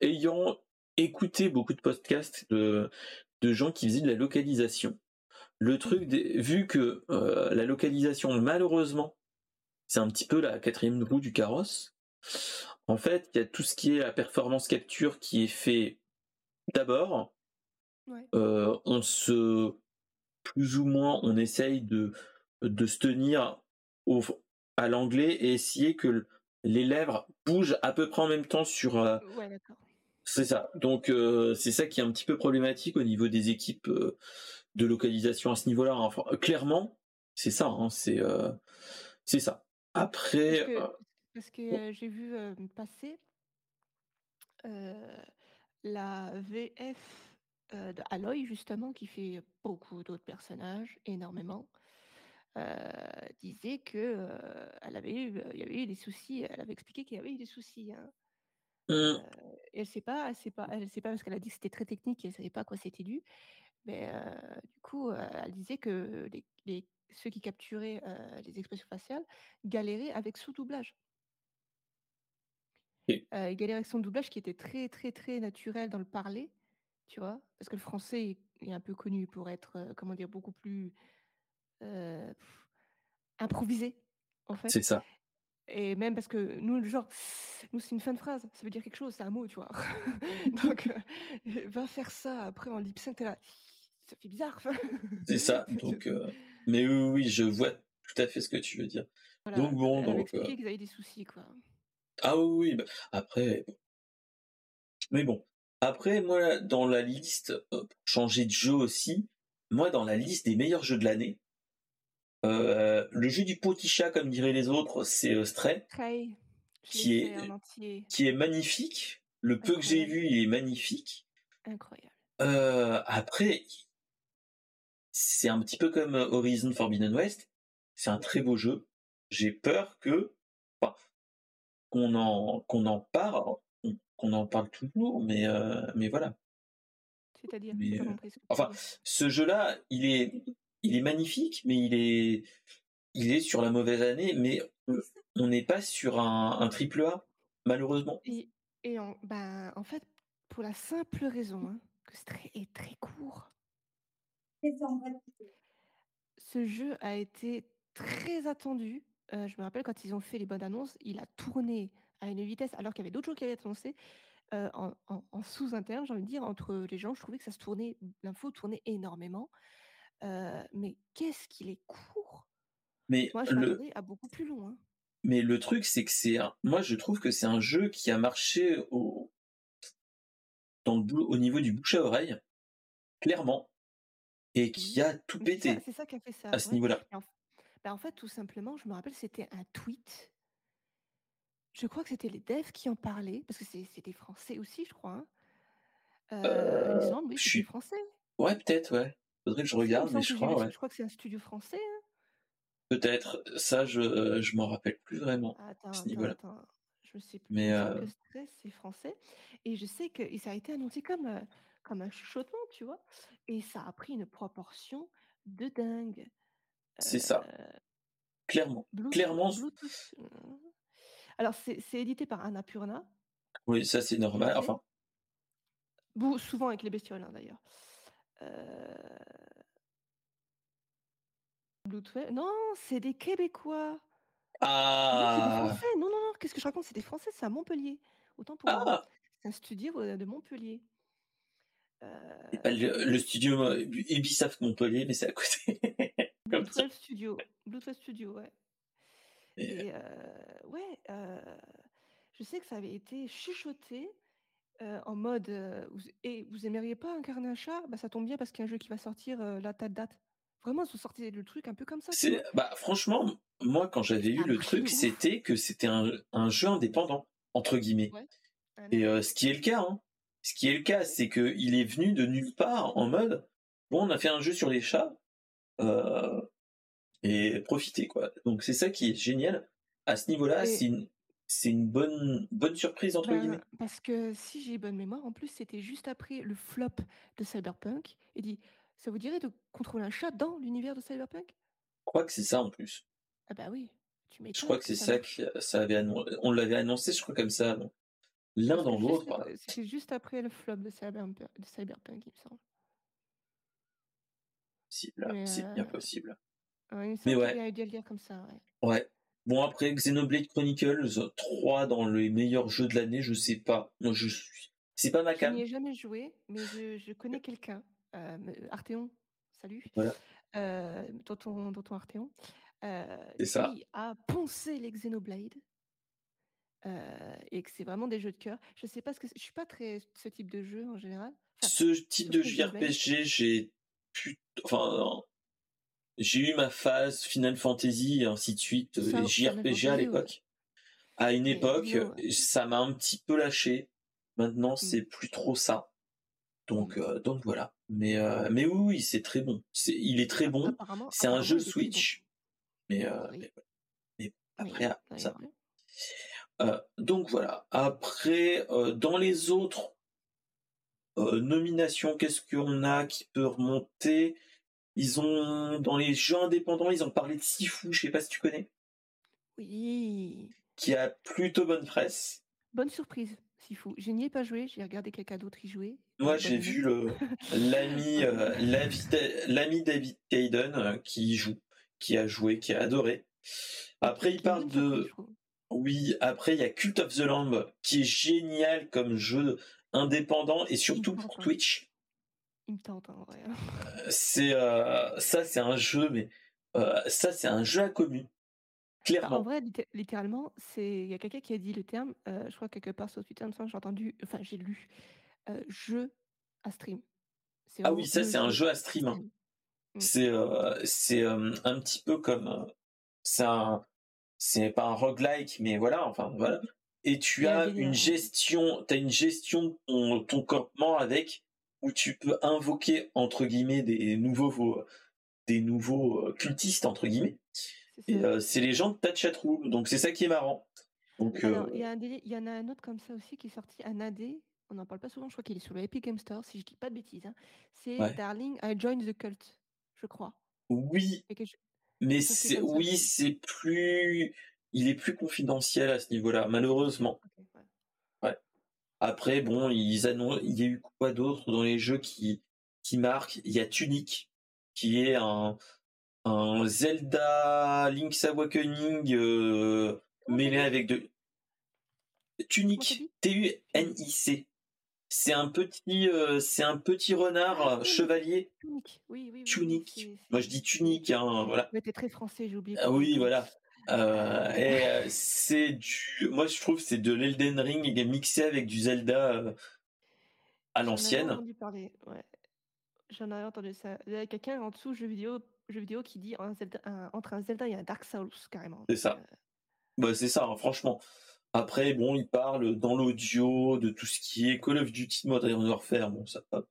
[SPEAKER 1] ayant écouté beaucoup de podcasts de, de gens qui faisaient de la localisation. Le truc, des, vu que euh, la localisation, malheureusement, c'est un petit peu la quatrième roue du carrosse. En fait, il y a tout ce qui est la performance capture qui est fait d'abord.
[SPEAKER 2] Ouais.
[SPEAKER 1] Euh, on se, plus ou moins, on essaye de, de se tenir au, à l'anglais et essayer que les lèvres bougent à peu près en même temps sur.
[SPEAKER 2] Euh, ouais, d'accord.
[SPEAKER 1] C'est ça. Donc euh, c'est ça qui est un petit peu problématique au niveau des équipes euh, de localisation à ce niveau-là. Enfin, clairement, c'est ça. Hein, c'est c'est ça. Après.
[SPEAKER 2] Parce que, j'ai vu passer la VF de Aloy justement qui fait beaucoup d'autres personnages, énormément. Disait que elle avait eu, il y avait eu des soucis. Elle avait expliqué qu'il y avait eu des soucis. Hein.
[SPEAKER 1] Mmh.
[SPEAKER 2] et elle sait pas, elle sait pas, elle sait pas parce qu'elle a dit que c'était très technique et elle savait pas à quoi c'était dû. Mais du coup, elle disait que les, les ceux qui capturaient les expressions faciales galéraient avec sous-doublage.
[SPEAKER 1] Et...
[SPEAKER 2] Euh, galéraient avec son doublage qui était très très très naturel dans le parler, tu vois, parce que le français est un peu connu pour être, comment dire, beaucoup plus improvisé, en fait.
[SPEAKER 1] C'est ça.
[SPEAKER 2] Et même parce que nous, genre, nous, c'est une fin de phrase, ça veut dire quelque chose, c'est un mot, tu vois. Donc, va faire ça après en lip sync, là, ça fait bizarre.
[SPEAKER 1] c'est ça. Donc, mais oui, oui, je vois tout à fait ce que tu veux dire. donc bon,
[SPEAKER 2] elle
[SPEAKER 1] donc.
[SPEAKER 2] expliqué qu'ils avaient des soucis, quoi.
[SPEAKER 1] Ah oui, oui. Bah, après, mais bon. Après, moi, dans la liste, pour changer de jeu aussi, moi, dans la liste des meilleurs jeux de l'année, euh, le jeu du petit chat, comme diraient les autres, c'est Stray, qui est, qui est magnifique. Le peu que j'ai vu, il est magnifique.
[SPEAKER 2] Incroyable.
[SPEAKER 1] Euh, après, c'est un petit peu comme Horizon Forbidden West. C'est un très beau jeu. J'ai peur que, enfin, qu'on en, qu'on en parle, qu'on en parle toujours, mais, euh, mais voilà.
[SPEAKER 2] C'est-à-dire,
[SPEAKER 1] enfin, ce jeu-là, il est, il est magnifique, mais il est, il est sur la mauvaise année, mais on n'est pas sur un, triple A, malheureusement.
[SPEAKER 2] Et, et en, ben, en fait, pour la simple raison hein, que c'est est très court. Ce jeu a été très attendu. Euh, je me rappelle quand ils ont fait les bonnes annonces, il a tourné à une vitesse, alors qu'il y avait d'autres jeux qui avaient été annoncés, euh, en, en sous-interne, j'ai envie de dire, entre les gens. Je trouvais que ça se tournait, l'info tournait énormément mais qu'est-ce qu'il est court
[SPEAKER 1] Mais
[SPEAKER 2] Moi, je le... à beaucoup plus long. Hein.
[SPEAKER 1] Mais le truc, c'est que c'est moi, je trouve que c'est un jeu qui a marché au dans le au niveau du bouche à oreille, clairement, et qui a tout pété.
[SPEAKER 2] C'est ça, qui a fait ça.
[SPEAKER 1] À ce niveau-là.
[SPEAKER 2] En... Bah, en fait, tout simplement, je me rappelle, c'était un tweet. Je crois que c'était les devs qui en parlaient, parce que c'était français aussi, je crois. Hein. Euh, semble, oui, je suis français.
[SPEAKER 1] Ouais, peut-être, ouais. Faudrait que je regarde, mais je crois, ouais.
[SPEAKER 2] Je crois que c'est un studio français. Hein.
[SPEAKER 1] Peut-être. Ça, je euh, je m'en rappelle plus vraiment
[SPEAKER 2] attends,
[SPEAKER 1] à ce niveau-là.
[SPEAKER 2] Attends, Je sais plus.
[SPEAKER 1] Mais euh...
[SPEAKER 2] c'est français. Et je sais que ça a été annoncé comme, euh, comme un chuchotement, tu vois. Et ça a pris une proportion de dingue.
[SPEAKER 1] C'est ça. Clairement. Clairement.
[SPEAKER 2] Bluetooth. Alors, c'est édité par Annapurna.
[SPEAKER 1] Oui, ça, c'est normal. Enfin.
[SPEAKER 2] Souvent avec les bestioles, hein, d'ailleurs. Euh... Non, c'est des Québécois.
[SPEAKER 1] Ah
[SPEAKER 2] Non, non, non, qu'est-ce que je raconte? C'est des Français, c'est à Montpellier. Autant pour moi.
[SPEAKER 1] Ah
[SPEAKER 2] C'est un studio euh, de Montpellier.
[SPEAKER 1] Le, le studio euh, Ubisoft Montpellier, mais c'est à côté.
[SPEAKER 2] Blue 12 Studio. Blue 12 Studio, ouais.
[SPEAKER 1] Et,
[SPEAKER 2] Et euh, ouais, euh, je sais que ça avait été chuchoté euh, en mode euh, vous, et vous aimeriez pas incarner un chat? Bah ça tombe bien parce qu'il y a un jeu qui va sortir euh, là, telle date. Vraiment, ils ont sorti le truc un peu comme ça.
[SPEAKER 1] bah, franchement, moi, quand j'avais eu
[SPEAKER 2] a
[SPEAKER 1] le truc, c'était que c'était un, un jeu indépendant, entre guillemets.
[SPEAKER 2] Ouais. Un
[SPEAKER 1] Et euh, ce qui est le cas, hein. Ce qui est le cas, c'est que il est venu de nulle part en mode, bon, on a fait un jeu sur les chats, et profitez, quoi. Donc, c'est ça qui est génial. À ce niveau-là,
[SPEAKER 2] Et-
[SPEAKER 1] c'est une, c'est une bonne, bonne surprise, entre
[SPEAKER 2] Ben,
[SPEAKER 1] guillemets.
[SPEAKER 2] parce que si j'ai bonne mémoire, en plus, c'était juste après le flop de Cyberpunk. Il dit Ça vous dirait de contrôler un chat dans l'univers de Cyberpunk?
[SPEAKER 1] Je crois que c'est ça, en plus.
[SPEAKER 2] Ah bah oui, tu.
[SPEAKER 1] Je crois que c'est ça que ça avait annon- on l'avait annoncé, je crois, comme ça. L'un dans l'autre.
[SPEAKER 2] après- C'était juste après le flop de Cyberpunk, de Cyberpunk il me semble.
[SPEAKER 1] Possible,
[SPEAKER 2] Mais,
[SPEAKER 1] c'est bien
[SPEAKER 2] euh,
[SPEAKER 1] possible.
[SPEAKER 2] Ouais, il me semble
[SPEAKER 1] Mais ouais.
[SPEAKER 2] y a eu des délires comme ça, ouais.
[SPEAKER 1] Ouais. Bon après Xenoblade Chronicles 3 dans les meilleurs jeux de l'année, je sais pas. Moi je suis c'est pas ma
[SPEAKER 2] Je
[SPEAKER 1] cam.
[SPEAKER 2] n'y ai jamais joué, mais je, je connais quelqu'un, euh, Arthéon, salut,
[SPEAKER 1] Voilà.
[SPEAKER 2] euh, tonton, tonton Arthéon, euh,
[SPEAKER 1] C'est ça.
[SPEAKER 2] qui a poncé les Xenoblade. euh, et que c'est vraiment des jeux de cœur. Je sais pas ce que je suis pas très ce type de jeu en général. Enfin,
[SPEAKER 1] Ce type de. JRPG, j'ai pu enfin j'ai eu ma phase Final Fantasy et ainsi de suite,
[SPEAKER 2] Ça,
[SPEAKER 1] euh, JRPG à
[SPEAKER 2] ouais.
[SPEAKER 1] l'époque. À une époque,
[SPEAKER 2] ouais.
[SPEAKER 1] ça m'a un petit peu lâché. Maintenant, c'est plus trop ça. Donc
[SPEAKER 2] Mm.
[SPEAKER 1] euh, donc voilà. Mais euh, mais oui, oui, c'est très bon. C'est il est très bon. C'est un jeu
[SPEAKER 2] bon.
[SPEAKER 1] Switch. Mais, euh,
[SPEAKER 2] Oui.
[SPEAKER 1] mais, mais
[SPEAKER 2] Oui,
[SPEAKER 1] après ah, ça donc voilà. Après, dans les autres nominations, qu'est-ce qu'on a qui peut remonter? Ils ont dans les jeux indépendants, ils ont parlé de Sifu, je sais pas si tu connais,
[SPEAKER 2] Oui.
[SPEAKER 1] qui a plutôt bonne presse.
[SPEAKER 2] Bonne surprise, si fou. Je n'y ai pas joué, j'ai regardé quelqu'un d'autre y jouer.
[SPEAKER 1] Moi, j'ai vu
[SPEAKER 2] note.
[SPEAKER 1] le l'ami euh, l'ami David Caden euh, qui joue, qui a joué, qui a adoré. Après, il parle de. Oui, après il y a Cult of the Lamb qui est génial comme jeu indépendant et surtout pour. Twitch.
[SPEAKER 2] Il me tente en vrai. hein.
[SPEAKER 1] Euh, C'est euh, ça, c'est un jeu, mais euh, ça c'est un jeu à commu,
[SPEAKER 2] Bah, en
[SPEAKER 1] clairement.
[SPEAKER 2] vrai, litté- littéralement, c'est il y a quelqu'un qui a dit le terme, euh, je crois quelque part sur Twitter, j'ai entendu, enfin j'ai lu, jeu à stream.
[SPEAKER 1] Ah oui, ça c'est un jeu à stream.
[SPEAKER 2] stream.
[SPEAKER 1] C'est euh, c'est un petit peu comme c'est un c'est pas un roguelike, mais voilà, enfin voilà. Et tu as une
[SPEAKER 2] ouais.
[SPEAKER 1] gestion, t'as une gestion de ton, ton campement avec où tu peux invoquer entre guillemets des nouveaux des nouveaux euh, cultistes entre guillemets.
[SPEAKER 2] C'est
[SPEAKER 1] euh, c'est les gens de ta chatroom, donc c'est ça qui est marrant. Donc euh,
[SPEAKER 2] il y, en a un autre comme ça aussi qui est sorti, un AD, on n'en parle pas souvent, je crois qu'il est sur le Epic Game Store, si je dis pas de bêtises. hein. C'est
[SPEAKER 1] Ouais.
[SPEAKER 2] Darling, I Joined the Cult, je crois.
[SPEAKER 1] oui,
[SPEAKER 2] je-
[SPEAKER 1] mais
[SPEAKER 2] c'est
[SPEAKER 1] oui, c'est plus il est plus confidentiel à ce niveau-là, malheureusement. Après, bon, ils annoncent, il y a eu quoi d'autre dans les jeux qui, qui marquent? Il y a Tunic, qui est un, un Zelda Link's Awakening euh, mêlé avec de Tunic, T-U-N-I-C. C'est un petit, euh, c'est un petit renard
[SPEAKER 2] Ah,
[SPEAKER 1] chevalier.
[SPEAKER 2] Tunic, oui,
[SPEAKER 1] Moi, je dis tunique, hein, voilà.
[SPEAKER 2] Ouais, t'es très français, j'ai oublié.
[SPEAKER 1] Ah oui, voilà. Euh, et euh, c'est du, moi je trouve que c'est de l'Elden Ring mixé avec du Zelda euh, à
[SPEAKER 2] J'en avais
[SPEAKER 1] l'ancienne.
[SPEAKER 2] entendu parler, ouais. J'en avais entendu ça. Il y a quelqu'un en dessous, jeu vidéo, jeu vidéo qui dit un Zelda- un- entre un Zelda et un Dark Souls, carrément.
[SPEAKER 1] C'est ça. Bah, c'est ça, hein, franchement. Après, bon, il parle dans l'audio de tout ce qui est Call of Duty Modern Warfare, bon, ça va.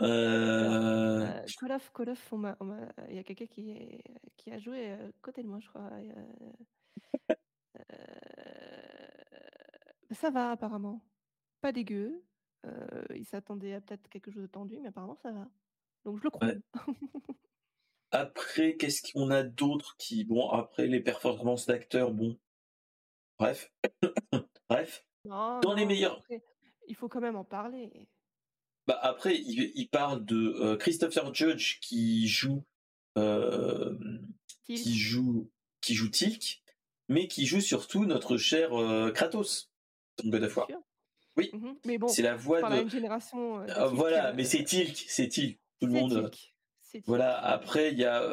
[SPEAKER 1] Euh...
[SPEAKER 2] Euh, Call of, Call of, on m'a- on m'a- il y a quelqu'un qui, est- qui a joué euh, côté de moi, je crois. euh, euh, ça va, apparemment. Pas dégueu. Euh, il s'attendait à peut-être quelque chose de tendu, mais apparemment ça va. Donc je le crois.
[SPEAKER 1] Ouais. Après, qu'est-ce qu'on a d'autre qui, bon, après les performances d'acteurs, bon, bref, bref.
[SPEAKER 2] Non,
[SPEAKER 1] Dans les
[SPEAKER 2] non,
[SPEAKER 1] meilleurs-
[SPEAKER 2] après, il faut quand même en parler.
[SPEAKER 1] Bah après, il, il parle de euh, Christopher Judge qui joue, euh, qui joue, qui joue Tilk. mais qui joue surtout notre cher euh, Kratos dans God of War. Oui,
[SPEAKER 2] mais bon,
[SPEAKER 1] c'est la voix de.
[SPEAKER 2] génération.
[SPEAKER 1] Ah, voilà, mais c'est Tilk, c'est Tilk. Tout le monde. Voilà. Après, il y a,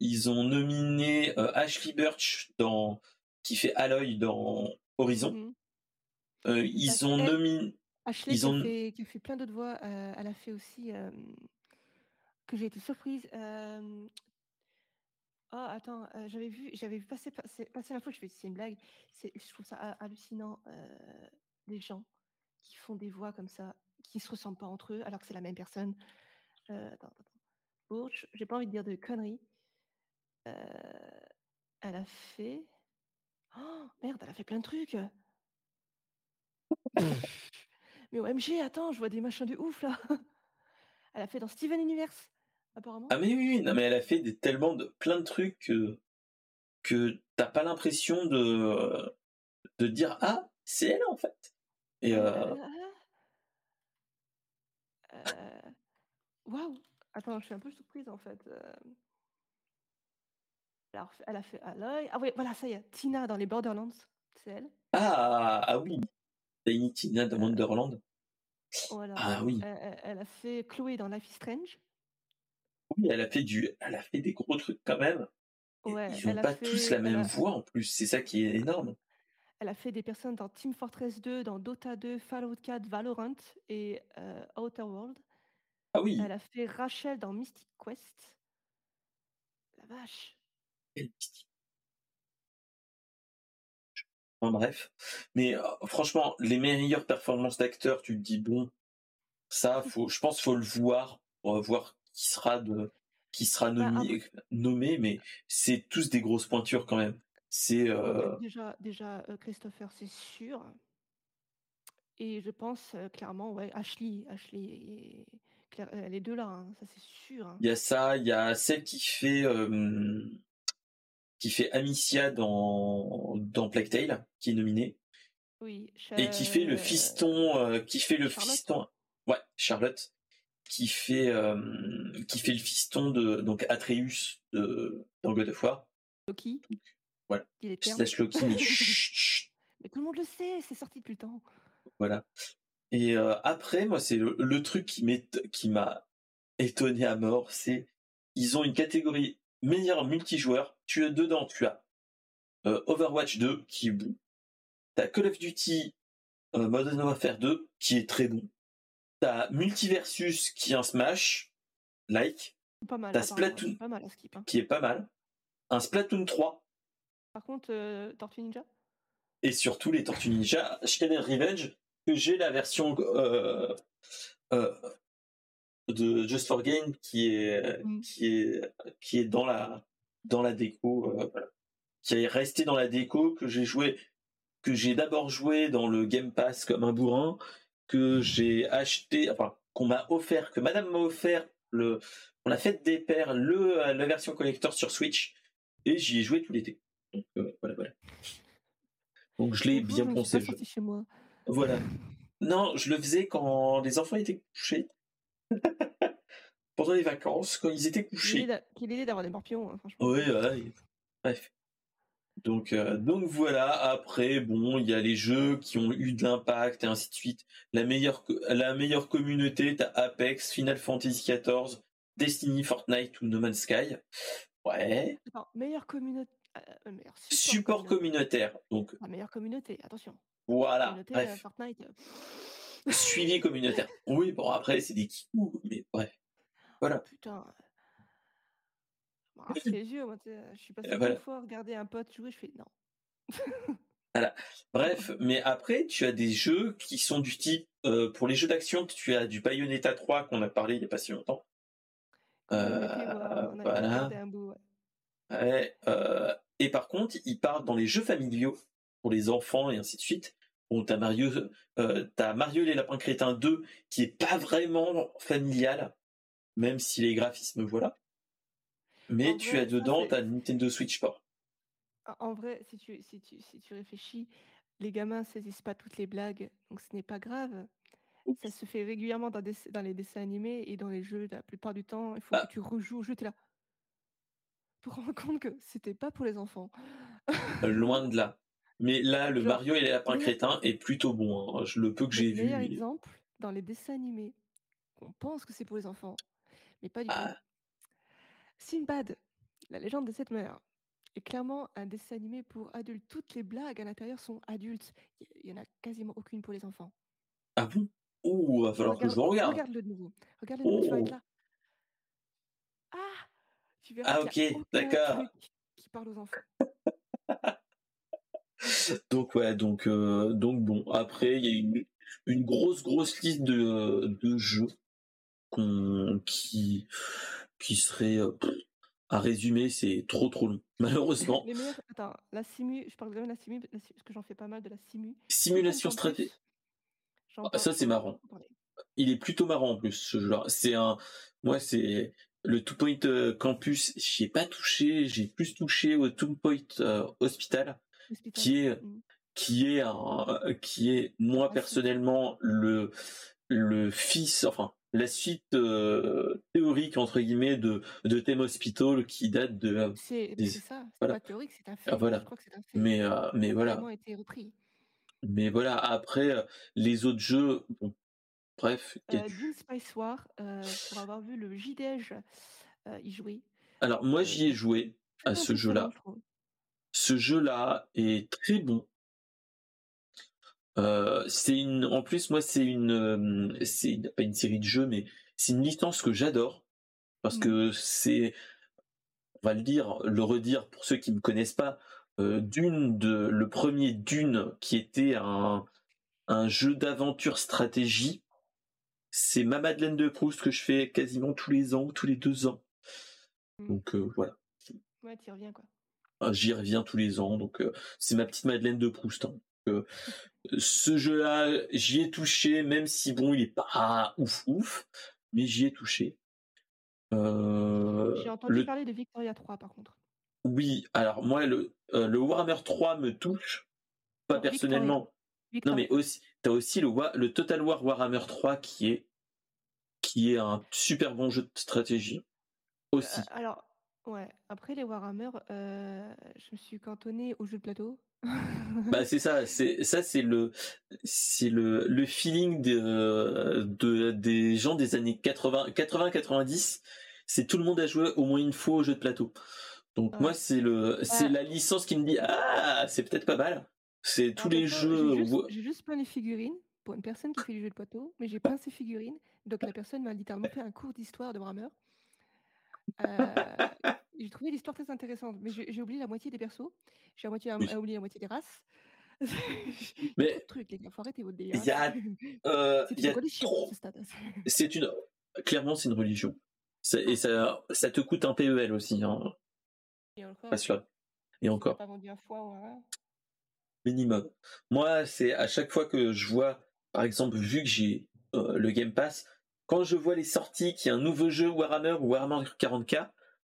[SPEAKER 1] ils ont nominé Ashley Birch dans qui fait Aloy dans Horizon. Mmh ils ont nominé.
[SPEAKER 2] Ashley ils ont... qui, a fait, plein d'autres voix. elle a fait aussi que j'ai été surprise. Oh, attends, j'avais vu, j'avais vu passer, passer, passer l'info, je fais, c'est une blague. Je trouve ça hallucinant, les gens qui font des voix comme ça, qui se ressemblent pas entre eux, alors que c'est la même personne. attends, attends. j'ai pas envie de dire de conneries. elle a fait. Oh, merde, elle a fait plein de trucs. Mais OMG, attends, je vois des machins de ouf là. Elle a fait dans Steven Universe.
[SPEAKER 1] Ah mais oui, non mais elle a fait des, tellement de plein de trucs que, que t'as pas l'impression de, de dire ah c'est elle en fait. Et euh...
[SPEAKER 2] euh waouh. Attends, je suis un peu surprise en fait. Euh. Alors, elle a fait Aloy. Ah oui, voilà, ça y est. Tina dans les Borderlands, c'est elle.
[SPEAKER 1] Ah, ah oui. Tina dans Wonderland.
[SPEAKER 2] Voilà. Ah oui. Elle, a fait Chloé dans Life is Strange.
[SPEAKER 1] Oui, elle a fait du, elle a fait des gros trucs quand même. Ouais, Ils n'ont pas tous la même voix en plus, c'est ça qui est énorme.
[SPEAKER 2] Elle a fait des personnes dans Team Fortress 2, dans Dota 2, Fallout 4, Valorant et euh, Outer World.
[SPEAKER 1] Ah oui.
[SPEAKER 2] Elle a fait Rachel dans Mystic Quest. La vache.
[SPEAKER 1] Elle bref. Mais euh, franchement, les meilleures performances d'acteurs, tu te dis bon, ça, faut, je pense, faut le voir pour voir qui sera de qui sera bah, nommé, nommé mais c'est tous des grosses pointures quand même. C'est euh...
[SPEAKER 2] déjà déjà euh, Christopher, c'est sûr. Et je pense clairement ouais Ashley, Ashley et Claire, les deux là, hein, ça c'est sûr. Hein.
[SPEAKER 1] Il y a ça, il y a celle qui fait qui fait Amicia dans dans Plague Tale, qui est nominée.
[SPEAKER 2] Oui.
[SPEAKER 1] Et qui fait le fiston, qui fait le fiston. Ouais, Charlotte qui fait qui fait le fiston de donc Atreus de dans God of War.
[SPEAKER 2] Loki.
[SPEAKER 1] Voilà. Il est Slash Loki.
[SPEAKER 2] Mais, mais tout le monde le sait, c'est sorti depuis le temps.
[SPEAKER 1] Voilà. Et euh, après, moi, c'est le, truc qui qui m'a étonné à mort, c'est ils ont une catégorie meilleur multijoueur. Tu as dedans, tu as euh, Overwatch 2 qui est bon. T'as Call of Duty euh, Modern Warfare 2 qui est très bon. T'as Multiversus qui est un Smash, like.
[SPEAKER 2] Pas mal.
[SPEAKER 1] T'as Splatoon hein. qui est pas mal. Un Splatoon 3.
[SPEAKER 2] Par contre, euh, Tortue Ninja
[SPEAKER 1] Et surtout les Tortues Ninja, Shredder Revenge, que j'ai la version de Just for Game qui est, mm. qui est, qui est dans la, dans la déco, qui est resté dans la déco, que j'ai joué, que j'ai d'abord joué dans le Game Pass comme un bourrin, que j'ai acheté, enfin qu'on m'a offert, que Madame m'a offert le, on a fait des pères, le la version collector sur Switch et j'y ai joué tout l'été. Donc euh, voilà, voilà. Donc je l'ai bien pensé.
[SPEAKER 2] Chez moi.
[SPEAKER 1] Voilà. Non, je le faisais quand les enfants étaient couchés. Pendant les vacances, quand ils étaient couchés.
[SPEAKER 2] Quelle idée d'avoir des morpions, hein,
[SPEAKER 1] franchement. Oui, ouais. Bref. Donc, euh, donc voilà. Après, bon, il y a les jeux qui ont eu de l'impact et ainsi de suite. La meilleure, la meilleure communauté, t'as Apex, Final Fantasy XIV, Destiny, Fortnite ou No Man's Sky. Ouais.
[SPEAKER 2] Attends, meilleure communauté.
[SPEAKER 1] Euh, support, communautaire. Donc.
[SPEAKER 2] La meilleure communauté. Attention.
[SPEAKER 1] Voilà. bref. Euh, Fortnite. Suivi communautaire. Oui, bon après c'est des kikous, mais bref. Voilà.
[SPEAKER 2] Putain. Ah, les yeux, moi, je suis passé voilà. fois regarder un pote jouer, je fais non.
[SPEAKER 1] voilà. Bref, mais après, tu as des jeux qui sont du type, euh, pour les jeux d'action, tu as du Bayonetta 3 qu'on a parlé il n'y a pas si longtemps. Euh, voilà. Euh, et par contre, il part dans les jeux familiaux pour les enfants et ainsi de suite. Bon, t'as Mario, t'as Mario les lapins crétins 2 qui est pas vraiment familial, même si les graphismes voilà. Mais tu as dedans ta Nintendo Switch Sport.
[SPEAKER 2] En vrai, si tu, si, tu, si tu réfléchis, les gamins saisissent pas toutes les blagues, donc ce n'est pas grave. Ça se fait régulièrement dans, dans, les dessins animés et dans les jeux. La plupart du temps, il faut que tu rejoues au jeu. Es là pour rendre compte que c'était pas pour les enfants.
[SPEAKER 1] Loin de là. Mais là, le Mario et les lapins crétins est plutôt bon. Hein. Je, le peu que j'ai vu.
[SPEAKER 2] Meilleur exemple, dans les dessins animés, on pense que c'est pour les enfants, mais pas du tout. Ah. Sinbad, la légende de cette mère, est clairement un dessin animé pour adultes. Toutes les blagues à l'intérieur sont adultes. Il y en a quasiment aucune pour les enfants.
[SPEAKER 1] Ah bon? Ouh, va falloir que je regarde.
[SPEAKER 2] Regarde-le de nouveau. Regarde-le de nouveau, tu vas être oh. là. Ah Tu verras
[SPEAKER 1] Ah ok, d'accord.
[SPEAKER 2] Qui parle aux enfants.
[SPEAKER 1] donc ouais, donc euh, donc bon. Après, il y a une, une grosse grosse liste de, de jeux qui qui serait euh, à résumer, c'est trop trop long, malheureusement.
[SPEAKER 2] Les meilleurs, attends, la simu, je parle de la simu, parce que j'en fais pas mal de la simu.
[SPEAKER 1] Simulation stratégique. Ah, ça c'est marrant. Il est plutôt marrant en plus ce jeu-là. C'est un, moi c'est le Two Point euh, Campus. J'y ai pas touché. J'ai plus touché au Two Point euh, Hospital, qui est mm. qui est un, qui est moi personnellement le le fils, enfin la suite euh, théorique entre guillemets de de Thème Hospital qui date de
[SPEAKER 2] c'est ça. C'est pas théorique c'est un fait.
[SPEAKER 1] ah, voilà. je crois que c'est un fait. Mais euh, mais voilà.
[SPEAKER 2] Été repris.
[SPEAKER 1] mais voilà. Après euh, les autres jeux bon, bref
[SPEAKER 2] euh, Spice War pour avoir vu le JDEJ y jouer.
[SPEAKER 1] Alors moi j'y ai joué à ce jeu là ce jeu là est très bon euh, c'est une, en plus moi c'est une, euh, c'est pas une série de jeux mais c'est une licence que j'adore parce mmh. que c'est, on va le dire, le redire pour ceux qui me connaissent pas, euh, Dune de le premier Dune qui était un un jeu d'aventure stratégie, c'est ma Madeleine de Proust que je fais quasiment tous les ans, tous les deux ans. Mmh. Donc voilà.
[SPEAKER 2] Ouais, tu reviens quoi.
[SPEAKER 1] J'y reviens tous les ans, donc c'est ma petite Madeleine de Proust. Hein ce jeu-là, j'y ai touché, même si bon, il est pas ouf ouf, mais j'y ai touché.
[SPEAKER 2] Euh, J'ai entendu parler de Victoria 3 par contre.
[SPEAKER 1] Oui, alors moi le, euh, le Warhammer 3 me touche, pas personnellement. Non mais aussi, t'as aussi le, le Total War Warhammer 3 qui est qui est un super bon jeu de stratégie aussi. Euh,
[SPEAKER 2] alors ouais, après les Warhammer, je me suis cantonné au jeu de plateau
[SPEAKER 1] bah c'est ça, c'est ça c'est le c'est le le feeling de, de des gens des années 80 80 90, c'est tout le monde a joué au moins une fois au jeu de plateau. Donc moi c'est le c'est la licence qui me dit ah, c'est peut-être pas mal. C'est tous les jeux
[SPEAKER 2] J'ai juste, pas les figurines pour une personne qui fait du jeu de plateau, mais j'ai pas ces figurines. Donc la personne m'a littéralement fait un cours d'histoire de Warhammer. Euh, j'ai trouvé l'histoire très intéressante, mais j'ai oublié la moitié des persos. J'ai oublié la moitié des races.
[SPEAKER 1] mais
[SPEAKER 2] truc, les gars, faut arrêter votre
[SPEAKER 1] délire. Il y a, euh, C'est une, clairement, c'est une religion. Et ça, ça te coûte un PEL aussi. Hein.
[SPEAKER 2] Et encore.
[SPEAKER 1] Et encore.
[SPEAKER 2] Pas vendu un fois,
[SPEAKER 1] Minimum. Moi, c'est à chaque fois que je vois, par exemple, vu que j'ai euh, le Game Pass, quand je vois les sorties, qu'il y a un nouveau jeu Warhammer ou Warhammer 40k,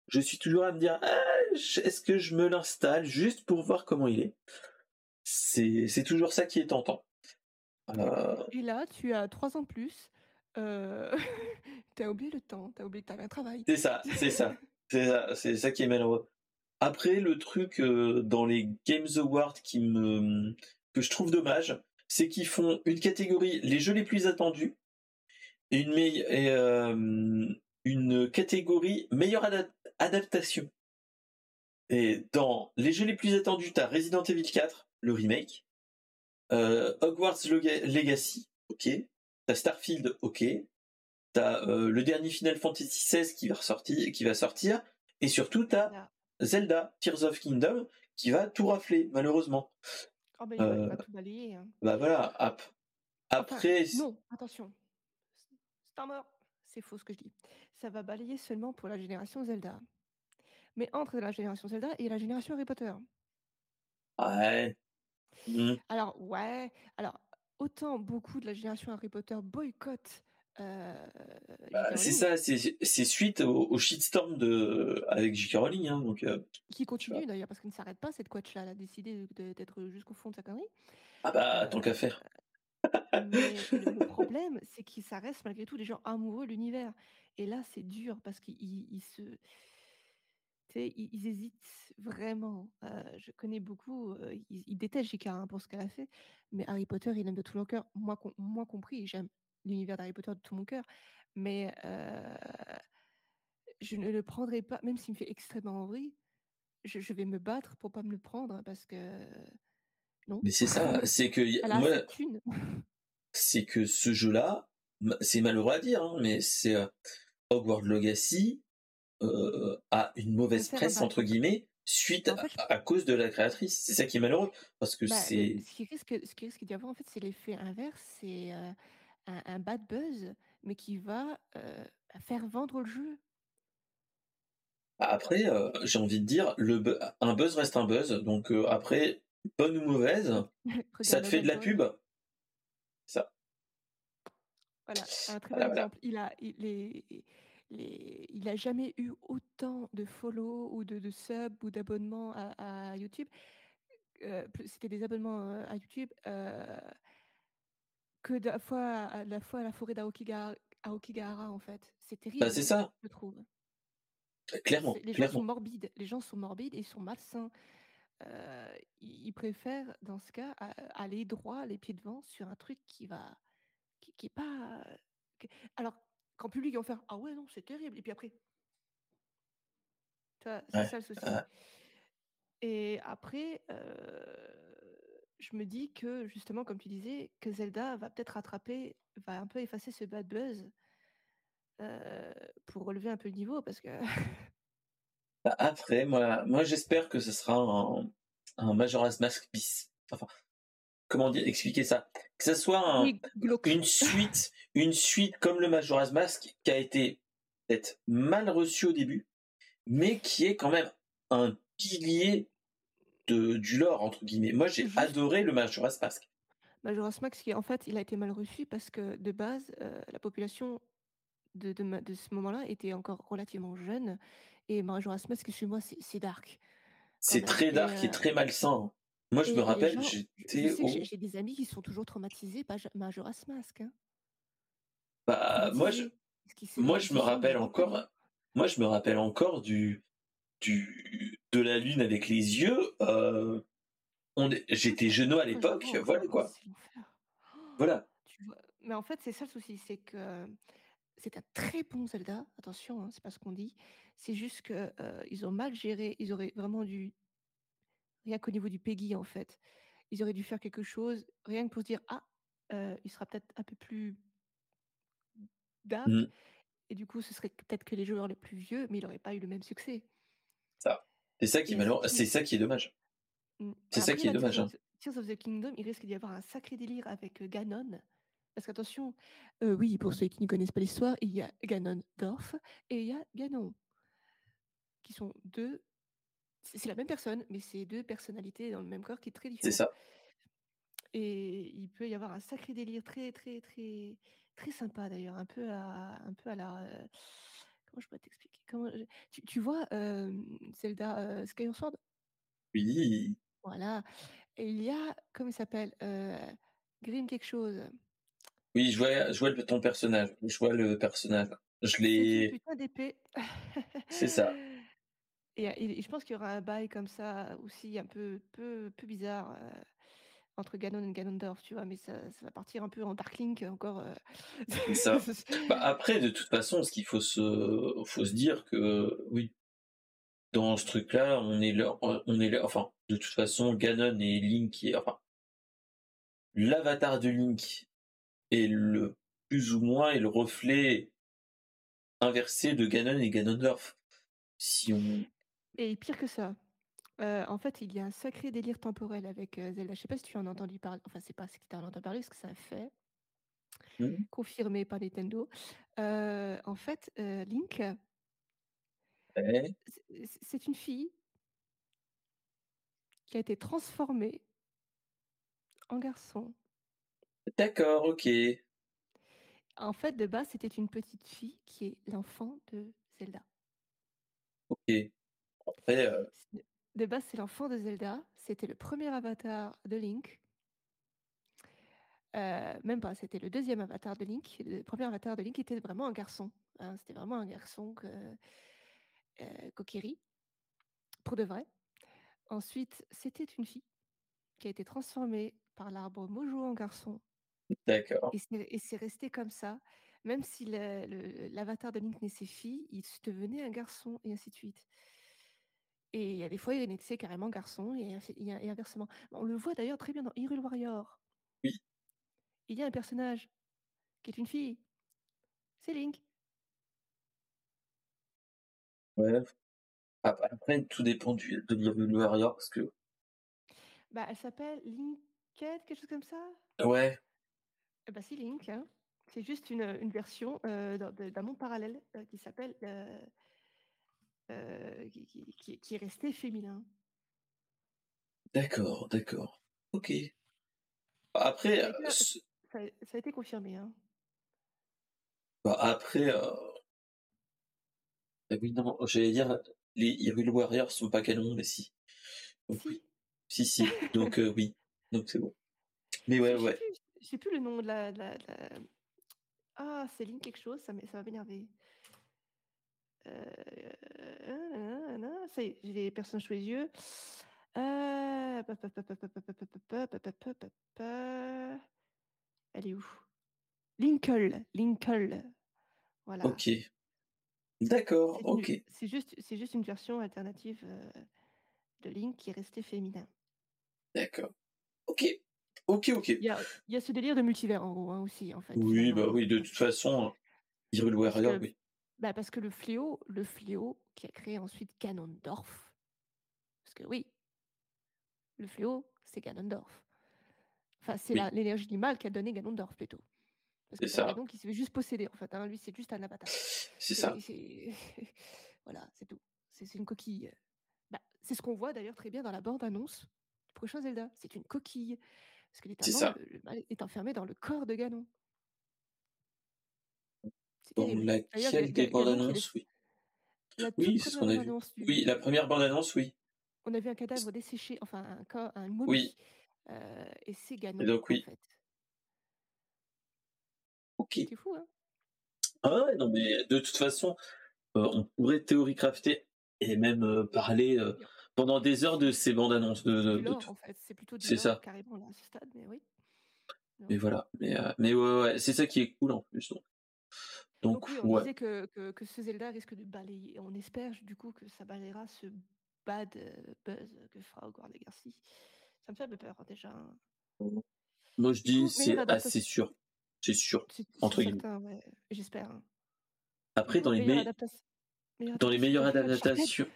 [SPEAKER 1] je suis toujours à me dire ah, est-ce que je me l'installe juste pour voir comment il est? C'est toujours ça qui est tentant.
[SPEAKER 2] Euh, et là tu as trois ans de plus euh... t'as oublié le temps t'as oublié que t'avais un travail.
[SPEAKER 1] C'est ça c'est ça c'est ça c'est ça qui est malheureux. Après le truc euh, dans les Games Awards qui me que je trouve dommage c'est qu'ils font une catégorie les jeux les plus attendus et une et, euh, une catégorie meilleure adaptation. Et dans les jeux les plus attendus, t'as Resident Evil 4, le remake, euh, Hogwarts Legacy, ok, t'as Starfield, ok, t'as euh, le dernier Final Fantasy XVI qui va ressortir, qui va sortir, et surtout t'as Zelda Tears of Kingdom qui va tout rafler malheureusement.
[SPEAKER 2] Oh bah, il va, tout balayer. Hein.
[SPEAKER 1] Bah voilà, après.
[SPEAKER 2] non, attention, C'est faux ce que je dis. Ça va balayer seulement pour la génération Zelda. Mais entre la génération Zelda et la génération Harry Potter.
[SPEAKER 1] Ouais.
[SPEAKER 2] Mmh. Alors, ouais. Alors, autant beaucoup de la génération Harry Potter boycottent. Euh,
[SPEAKER 1] bah, c'est ça, c'est suite au, shitstorm de, avec J.K. Rowling. Hein, donc, euh,
[SPEAKER 2] qui continue d'ailleurs, parce qu'elle ne s'arrête pas, cette coach-là. Elle a décidé d'être jusqu'au fond de sa connerie.
[SPEAKER 1] Ah bah, tant qu'à faire.
[SPEAKER 2] Mais le problème, c'est que ça reste malgré tout des gens amoureux de l'univers. Et là, c'est dur parce qu'ils se. ils, hésitent vraiment. je connais beaucoup, ils, détestent J.K. Hein, pour ce qu'elle a fait, mais Harry Potter, il aime de tout mon cœur, moi, moi compris. J'aime l'univers d'Harry Potter de tout mon cœur, mais je ne le prendrai pas, même s'il me fait extrêmement envie. Je, vais me battre pour pas me le prendre parce que non.
[SPEAKER 1] Mais c'est ça, c'est que c'est que ce jeu-là, c'est malheureux à dire, hein, mais c'est Hogwarts Legacy euh, a une mauvaise presse entre guillemets suite à, cause de la créatrice. C'est ça qui est malheureux parce que bah, c'est.
[SPEAKER 2] Ce qui risque, ce qui risque d'y avoir en fait, c'est l'effet inverse, c'est un, un, bad buzz, mais qui va faire vendre le jeu.
[SPEAKER 1] Après, j'ai envie de dire, le un buzz reste un buzz. Donc après, bonne ou mauvaise, ça te fait de la pub. Ça.
[SPEAKER 2] Voilà, un très bon exemple. Il a, il, les, les, il a jamais eu autant de follow ou de, de sub ou d'abonnements à, YouTube. C'était des abonnements à YouTube que la fois, à la fois à la forêt d'Aokigahara, en fait. C'est bah, terrible.
[SPEAKER 1] c'est ça.
[SPEAKER 2] Je trouve.
[SPEAKER 1] Clairement.
[SPEAKER 2] Les gens sont morbides. Les gens sont morbides et ils sont malsains. Euh, ils préfèrent, dans ce cas, aller droit, les pieds devant, sur un truc qui va, qui, qui est pas. Alors, qu'en public, ils vont faire Ah ouais, non, c'est terrible. Et puis après, c'est ça le souci. Et après, euh, je me dis que, justement, comme tu disais, que Zelda va peut-être rattraper, va un peu effacer ce bad buzz euh, pour relever un peu le niveau, parce que.
[SPEAKER 1] Bah, après, moi, moi j'espère que ce sera un, un Majora's Mask bis. Enfin, comment dire, expliquer ça? Que ce soit une suite, une suite comme le Majora's Mask qui a été peut-être mal reçu au début, mais qui est quand même un pilier de, du lore, entre guillemets. Moi, j'ai adoré le Majora's Mask.
[SPEAKER 2] Majora's Mask, qui en fait, il a été mal reçu parce que de base, euh, la population de, de, ce moment-là était encore relativement jeune. Et Majora's Mask, excuse-moi, c'est dark.
[SPEAKER 1] C'est très dark et, euh, très malsain. Moi, je me rappelle, j'étais.
[SPEAKER 2] J'ai des amis qui sont toujours traumatisés par Majora's Mask. Hein.
[SPEAKER 1] Bah, moi, je, moi, je me rappelle encore. Moi, je me rappelle encore du, du, de la lune avec les yeux. Euh, J'étais genou à l'époque, voilà quoi. Voilà.
[SPEAKER 2] Mais en fait, c'est ça le souci, c'est que c'est un très bon Zelda. Attention, hein, c'est pas ce qu'on dit. C'est juste que ils ont mal géré. Ils auraient vraiment dû rien qu'au niveau du Peggy en fait, ils auraient dû faire quelque chose rien que pour se dire ah il sera peut-être un peu plus. Mmh. Et du coup, ce serait peut-être que les joueurs les plus vieux, mais il n'aurait pas eu le même succès.
[SPEAKER 1] Ça. C'est ça qui est C'est ça qui est dommage. Mmh. C'est ça qui est dommage. Hein.
[SPEAKER 2] Tears of the Kingdom, il risque d'y avoir un sacré délire avec Ganon. Parce qu'attention, oui, pour ceux qui ne connaissent pas l'histoire, il y a Ganondorf et il y a Ganon, qui sont deux. C'est la même personne, mais c'est deux personnalités dans le même corps qui est très différent.
[SPEAKER 1] C'est ça.
[SPEAKER 2] Et il peut y avoir un sacré délire très, très, très, très sympa d'ailleurs, un peu à, un peu à la. comment je pourrais t'expliquer? Comment, tu, tu, vois Zelda Skyward Sword?
[SPEAKER 1] Oui.
[SPEAKER 2] Voilà. Et il y a, comment il s'appelle Grim quelque chose.
[SPEAKER 1] Oui, je vois, je vois ton personnage. Je vois le personnage. Je l'ai.
[SPEAKER 2] putain d'épée.
[SPEAKER 1] C'est ça.
[SPEAKER 2] Et, je pense qu'il y aura un bail comme ça aussi un peu, peu, peu bizarre entre Ganon et Ganondorf, tu vois, mais ça, ça, va partir un peu en Dark Link encore.
[SPEAKER 1] ça. Bah, après, de toute façon, ce qu'il faut se, faut se dire que oui, dans ce truc-là, on est là, on est là, enfin, de toute façon, Ganon et Link, qui enfin, l'avatar de Link est le plus ou moins est le reflet inversé de Ganon et Ganondorf. Si on...
[SPEAKER 2] Et pire que ça, euh, en fait, il y a un sacré délire temporel avec euh, Zelda. Je sais pas si tu en as entendu parler. Enfin, c'est pas ce que tu as entendu parler, ce que ça fait. Mmh. Confirmé par Nintendo. Euh, en fait, Link, c'est une fille qui a été transformée en garçon.
[SPEAKER 1] D'accord, ok.
[SPEAKER 2] En fait, de base, c'était une petite fille qui est l'enfant de Zelda.
[SPEAKER 1] Ok. Après. Euh
[SPEAKER 2] de base, c'est l'enfant de Zelda. C'était le premier avatar de Link. Euh, même pas, c'était le deuxième avatar de Link. Le premier avatar de Link était vraiment un garçon. Hein. C'était vraiment un garçon que, euh, Kokiri. pour de vrai. Ensuite, c'était une fille qui a été transformée par l'arbre Mojo en garçon.
[SPEAKER 1] D'accord.
[SPEAKER 2] Et c'est resté comme ça. Même si l'avatar de Link naissait fille, il devenait un garçon et ainsi de suite. Et il y a des fois, il naissait carrément garçon et inf et et inversement. On le voit d'ailleurs très bien dans Hyrule Warriors.
[SPEAKER 1] Oui.
[SPEAKER 2] Il y a un personnage qui est une fille. C'est Link.
[SPEAKER 1] Ouais. Ap après tout dépend du de l'Hyrule Warriors parce que
[SPEAKER 2] Bah, elle s'appelle Linkette, quelque chose comme ça?
[SPEAKER 1] Ouais.
[SPEAKER 2] Eh bah, c'est Link, hein. C'est juste une, version, heu, d'un de d'un monde parallèle, heu, qui s'appelle, heu heu, qui qui qui est resté féminin.
[SPEAKER 1] D'accord, d'accord. OK. Après,
[SPEAKER 2] Ça a
[SPEAKER 1] heu,
[SPEAKER 2] été a
[SPEAKER 1] ce
[SPEAKER 2] ça a ça a été confirmé, hein.
[SPEAKER 1] Bah, après, oui, non, j'allais dire, les Hyrule Warriors sont pas canons, mais si. Donc
[SPEAKER 2] Si.
[SPEAKER 1] oui. Si, si, donc oui, donc c'est bon. Mais ouais, ouais.
[SPEAKER 2] je sais plus le nom de la de la de la ah, c'est Link quelque chose, ça m'é ça euh, c'est, j'ai les personnes sous les. Elle est où Lincoln. Lincoln. Voilà.
[SPEAKER 1] Ok. D'accord,
[SPEAKER 2] c'est
[SPEAKER 1] ok.
[SPEAKER 2] C'est juste, juste une version alternative de Link qui est restée féminin.
[SPEAKER 1] D'accord. Ok. Ok, ok.
[SPEAKER 2] Il y a, ce délire de multivers en gros hein, aussi, en fait.
[SPEAKER 1] Oui, bah oui, de toute façon, Hyrule
[SPEAKER 2] Warrior,
[SPEAKER 1] oui
[SPEAKER 2] bah, parce que le fléau le fléau qui a créé ensuite Ganondorf parce que oui le fléau, c'est Ganondorf. Enfin, c'est
[SPEAKER 1] Oui.
[SPEAKER 2] l'énergie du mal qu'a donné Ganondorf plutôt. Parce
[SPEAKER 1] C'est
[SPEAKER 2] que as
[SPEAKER 1] ça.
[SPEAKER 2] Ganon qui se fait juste posséder, en fait, hein, lui, c'est juste un avatar.
[SPEAKER 1] C'est ça.
[SPEAKER 2] C'est c'est voilà, c'est tout. C'est c'est une coquille, bah, c'est ce qu'on voit d'ailleurs très bien dans la bande annonce du prochain Zelda. C'est une coquille, parce que
[SPEAKER 1] C'est
[SPEAKER 2] littéralement le le mal est enfermé dans le corps de Ganon.
[SPEAKER 1] Dans laquelle des
[SPEAKER 2] Ga
[SPEAKER 1] bandes
[SPEAKER 2] Ganon qui
[SPEAKER 1] annonces,
[SPEAKER 2] laisse
[SPEAKER 1] oui.
[SPEAKER 2] la
[SPEAKER 1] Oui, c'est ce
[SPEAKER 2] 1re
[SPEAKER 1] qu'on a vu. Oui, la
[SPEAKER 2] du
[SPEAKER 1] 1re bande annonce, oui.
[SPEAKER 2] on a vu un cadavre desséché, enfin un corps un
[SPEAKER 1] Oui.
[SPEAKER 2] momie, heu, et c'est
[SPEAKER 1] Et
[SPEAKER 2] Ganon,
[SPEAKER 1] donc
[SPEAKER 2] en
[SPEAKER 1] oui.
[SPEAKER 2] fait.
[SPEAKER 1] OK.
[SPEAKER 2] C'est fou, hein?
[SPEAKER 1] Ah ouais, non, mais de toute façon, heu, on pourrait Theory crafter et même, heu, parler, pendant des heures de ces bandes annonces de
[SPEAKER 2] c'est
[SPEAKER 1] de
[SPEAKER 2] en fait, c'est plutôt du lore
[SPEAKER 1] ça.
[SPEAKER 2] carrément là, à ce stade, mais oui. Oui.
[SPEAKER 1] voilà, mais mais ouais, ouais, ouais, c'est ça qui est cool en plus, donc donc
[SPEAKER 2] Donc oui, on
[SPEAKER 1] ouais.
[SPEAKER 2] disait que que que ce Zelda risque de balayer on espère du coup que ça balayera ce bad, heu, buzz que fera Hogwarts Legacy. Ça me fait un peu peur, hein, déjà, hein.
[SPEAKER 1] Moi, je dis: «C'est assez sûr». C'est sûr, entre guillemets.
[SPEAKER 2] ouais, j'espère, hein.
[SPEAKER 1] Après dans les
[SPEAKER 2] meilleure
[SPEAKER 1] mei
[SPEAKER 2] adaptaç meilleure
[SPEAKER 1] dans les meilleures adaptations,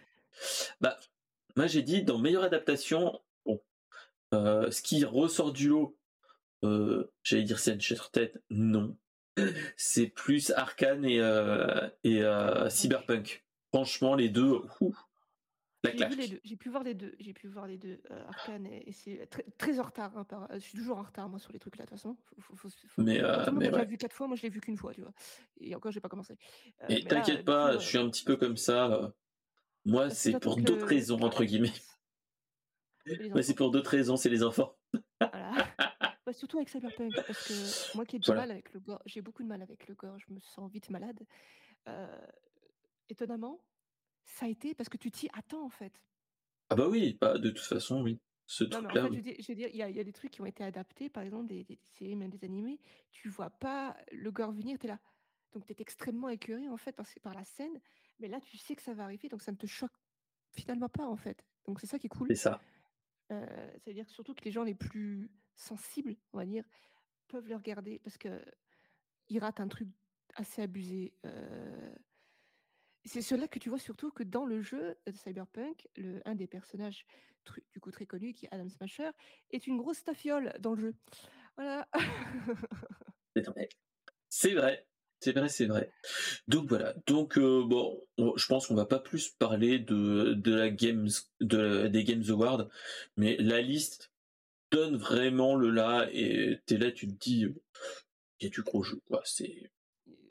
[SPEAKER 1] bah, moi j'ai dit dans meilleure adaptation, bon, heu, ce qui ressort du lot, heu, j'allais dire c'est Uncharted, non. C'est plus Arcane et heu et heu,
[SPEAKER 2] Cyberpunk.
[SPEAKER 1] Franchement les 2, ouf, la claque.
[SPEAKER 2] 2, j'ai pu voir les 2, j'ai pu voir les 2, heu, Arcane et et c'est très très en retard, hein, par je suis toujours en retard moi sur les trucs là, de toute façon. Faut faut faut
[SPEAKER 1] Mais
[SPEAKER 2] monde
[SPEAKER 1] mais ouais.
[SPEAKER 2] vu 4 fois, moi je l'ai vu qu'1 fois, tu vois? Et encore j'ai pas commencé.
[SPEAKER 1] Et
[SPEAKER 2] mais
[SPEAKER 1] t'inquiète
[SPEAKER 2] coup,
[SPEAKER 1] pas, je suis un petit peu comme ça, heu, moi c'est pour d'autres
[SPEAKER 2] le
[SPEAKER 1] raisons entre guillemets. Moi c'est pour d'autres raisons, c'est les enfants.
[SPEAKER 2] Surtout avec Cyberpunk, parce que moi qui ai du
[SPEAKER 1] Voilà.
[SPEAKER 2] mal avec le gore j'ai beaucoup de mal avec le gore, je me sens vite malade. Heu, étonnamment, ça a été parce que tu t'y attends, en fait.
[SPEAKER 1] Ah bah oui, bah, de toute façon, oui. Ce
[SPEAKER 2] Non, mais en fait, je veux dire je veux dire, il y a il y a des trucs qui ont été adaptés, par exemple des des séries, même des animés, tu vois pas le gore venir, tu es là. Donc tu es extrêmement écœuré, en fait, par la scène, mais là, tu sais que ça va arriver, donc ça ne te choque finalement pas, en fait. Donc c'est ça qui est cool.
[SPEAKER 1] C'est ça.
[SPEAKER 2] Heu, ça veut dire surtout que les gens les plus sensibles, on va dire, peuvent le regarder parce qu'ils ratent un truc assez abusé, heu c'est ceux-là que tu vois surtout que dans le jeu de Cyberpunk, le un des personnages du coup très connu qui est Adam Smasher, est une grosse stafiole dans le jeu. Voilà.
[SPEAKER 1] C'est vrai, c'est vrai, c'est vrai. Donc voilà, donc heu, bon, on je pense qu'on va pas plus parler de de la games de des Games Awards, mais la liste donne vraiment le là et tu es là, tu te dis, «Il y a du gros jeu, quoi», c'est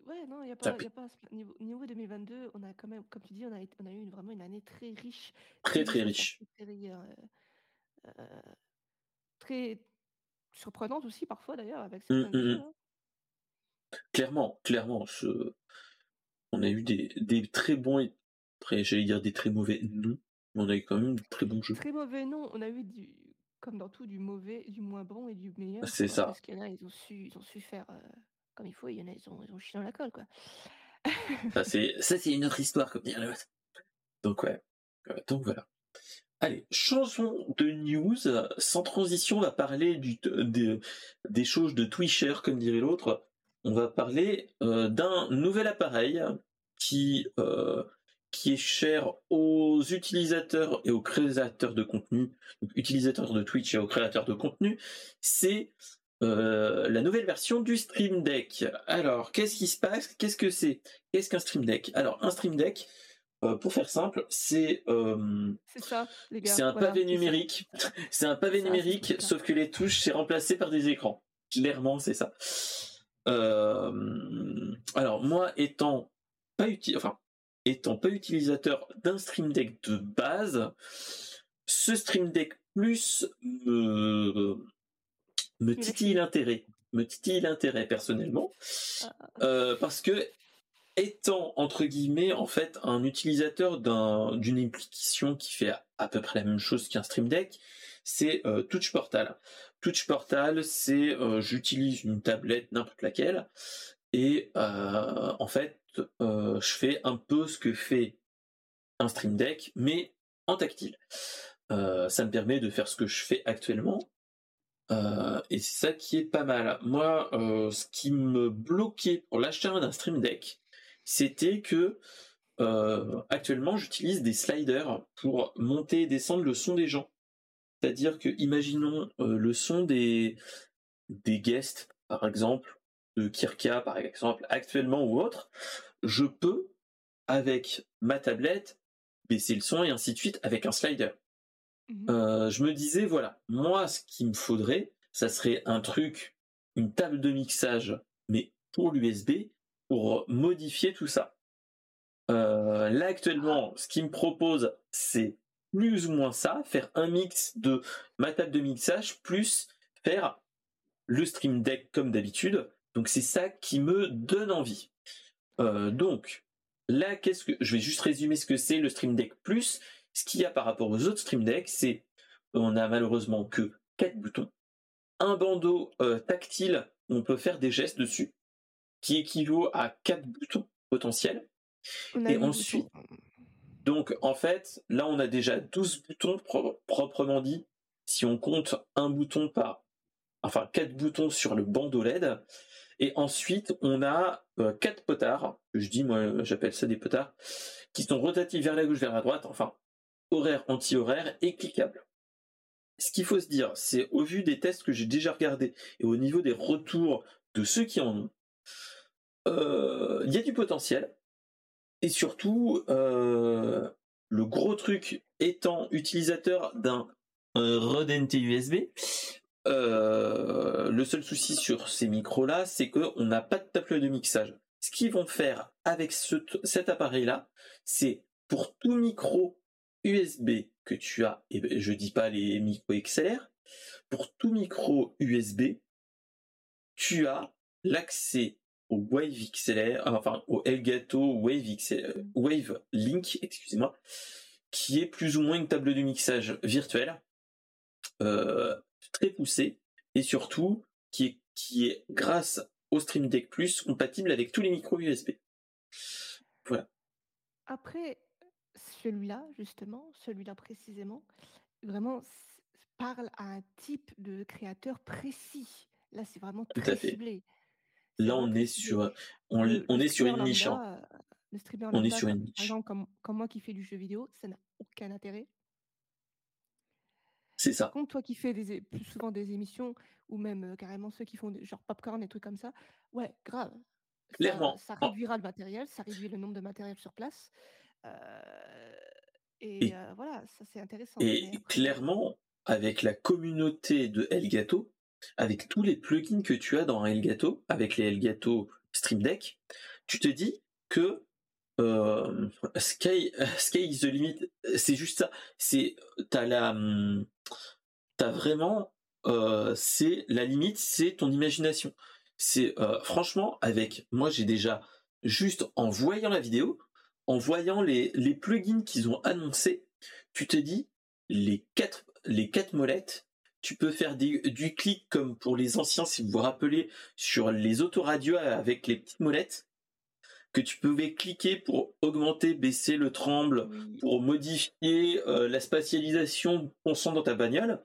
[SPEAKER 2] Ouais, non, il y a pas a. Niveau niveau 2022, on a quand même, comme tu dis, on a été on a eu une vraiment une année très riche,
[SPEAKER 1] Très,
[SPEAKER 2] très
[SPEAKER 1] très
[SPEAKER 2] riche très, heu heu, très surprenante aussi parfois d'ailleurs avec
[SPEAKER 1] Mmh,
[SPEAKER 2] certains
[SPEAKER 1] mmh
[SPEAKER 2] jeux,
[SPEAKER 1] mh.
[SPEAKER 2] hein.
[SPEAKER 1] Clairement, clairement, je on a eu des des très bons et après j'allais dire des très mauvais, non. On a eu quand même de très bons jeux.
[SPEAKER 2] Très mauvais, non. On a eu du, comme dans tout, du mauvais, du moins bon et du meilleur.
[SPEAKER 1] C'est ça.
[SPEAKER 2] Parce qu'il y en a, ils ont su, ils ont su faire euh, comme il faut. Il y en a, ils ont, ils ont chié dans la colle, quoi.
[SPEAKER 1] ça, c'est, ça, c'est une autre histoire, comme dire l'autre. Donc, ouais. Euh, donc, voilà. Allez, changeons de news. Sans transition, on va parler du, des choses de Twisher, comme dirait l'autre. On va parler euh, d'un nouvel appareil qui, euh, qui est cher aux utilisateurs et aux créateurs de contenu, donc utilisateurs de Twitch et aux créateurs de contenu. C'est euh, la nouvelle version du Stream Deck. Alors, qu'est-ce qui se passe? Qu'est-ce que c'est? Qu'est-ce qu'un Stream Deck? Alors, un Stream Deck, euh, pour faire simple, c'est
[SPEAKER 2] euh, c'est
[SPEAKER 1] un pavé numérique. c'est un pavé numérique, sauf que les touches c'est remplacé par des écrans. Clairement, c'est ça. Euh, alors moi, étant pas utile, enfin étant pas utilisateur d'un Stream Deck de base, ce Stream Deck Plus me, me titille l'intérêt, me titille l'intérêt personnellement, ah. parce que étant entre guillemets en fait un utilisateur d'une application qui fait à, peu près la même chose qu'un Stream Deck, c'est euh, Touch Portal. Touch Portal, c'est euh, j'utilise une tablette n'importe laquelle et euh, en fait je fais un peu ce que fait un Stream Deck mais en tactile. ça me permet de faire ce que je fais actuellement. et c'est ça qui est pas mal. Moi, ce qui me bloquait pour l'achat d'un Stream Deck, c'était que euh, actuellement j'utilise des sliders pour monter et descendre le son des gens. C'est-à-dire que imaginons euh, le son des des guests, par exemple, de Kirka par exemple, actuellement ou autre, je peux avec ma tablette baisser le son et ainsi de suite avec un slider. Mmh euh, je me disais voilà, moi ce qu'il me faudrait, ça serait un truc, une table de mixage, mais pour l'USB pour modifier tout ça. Euh, là actuellement, ce qu'il me propose, c'est plus ou moins ça, faire un mix de ma table de mixage plus faire le stream deck comme d'habitude. Donc c'est ça qui me donne envie. Euh, donc là, qu'est-ce que je vais juste résumer ce que c'est le stream deck plus. Ce qu'il y a par rapport aux autres stream decks, c'est on a malheureusement que quatre boutons, un bandeau euh, tactile, on peut faire des gestes dessus qui équivaut à quatre boutons potentiels. et ensuite, donc en fait, là on a déjà 12 boutons proprement dit, si on compte un bouton par, enfin quatre boutons sur le bandeau LED. Et ensuite, on a euh, quatre potards, je dis moi j'appelle ça des potards, qui sont rotatifs vers la gauche, vers la droite, enfin horaire, anti-horaire et cliquables. Ce qu'il faut se dire, c'est au vu des tests que j'ai déjà regardés et au niveau des retours de ceux qui en ont, euh, il y a du potentiel. Et surtout, euh, le gros truc étant utilisateur d'un Rode USB, euh, le seul souci sur ces micros-là, c'est qu'on n'a pas de table de mixage. Ce qu'ils vont faire avec cet appareil-là, c'est pour tout micro USB que tu as, et je dis pas les micros XLR, pour tout micro USB, tu as l'accès au Wave XLR, enfin au Elgato Wave XLR, Wave Link, excusez-moi, qui est plus ou moins une table de mixage virtuelle, euh, très poussée, et surtout qui est, qui est grâce au Stream Deck Plus compatible avec tous les micros USB. Voilà.
[SPEAKER 2] Après, celui-là, justement, celui-là précisément, vraiment parle à un type de créateur précis. Là, c'est vraiment très ciblé.
[SPEAKER 1] Là, on est sur, on, est sur une niche. Hein.
[SPEAKER 2] Le streamer on est sur une niche. Par exemple, comme, comme moi qui fais du jeu vidéo, ça n'a aucun intérêt.
[SPEAKER 1] C'est ça.
[SPEAKER 2] Par contre, toi qui fais des, plus souvent des émissions, ou même euh, carrément ceux qui font des, genre popcorn et trucs comme ça, ouais, grave.
[SPEAKER 1] Clairement.
[SPEAKER 2] Ça, réduira le matériel, ça réduit le nombre de matériel sur place. Euh, et, euh, voilà, ça c'est intéressant.
[SPEAKER 1] Et clairement, avec la communauté de Elgato, avec tous les plugins que tu as dans Elgato, avec les Elgato Stream Deck, tu te dis que euh, Sky, Sky is the limit, c'est juste ça. C'est t'as la, t'as vraiment, euh, c'est la limite, c'est ton imagination. C'est euh, franchement avec moi j'ai déjà juste en voyant la vidéo, en voyant les les plugins qu'ils ont annoncés, tu te dis, les quatre, les quatre molettes, tu peux faire du clic comme pour les anciens, si vous vous rappelez, sur les autoradios avec les petites molettes, que tu pouvais cliquer pour augmenter, baisser le tremble, pour modifier euh, la spatialisation qu'on sent dans ta bagnole.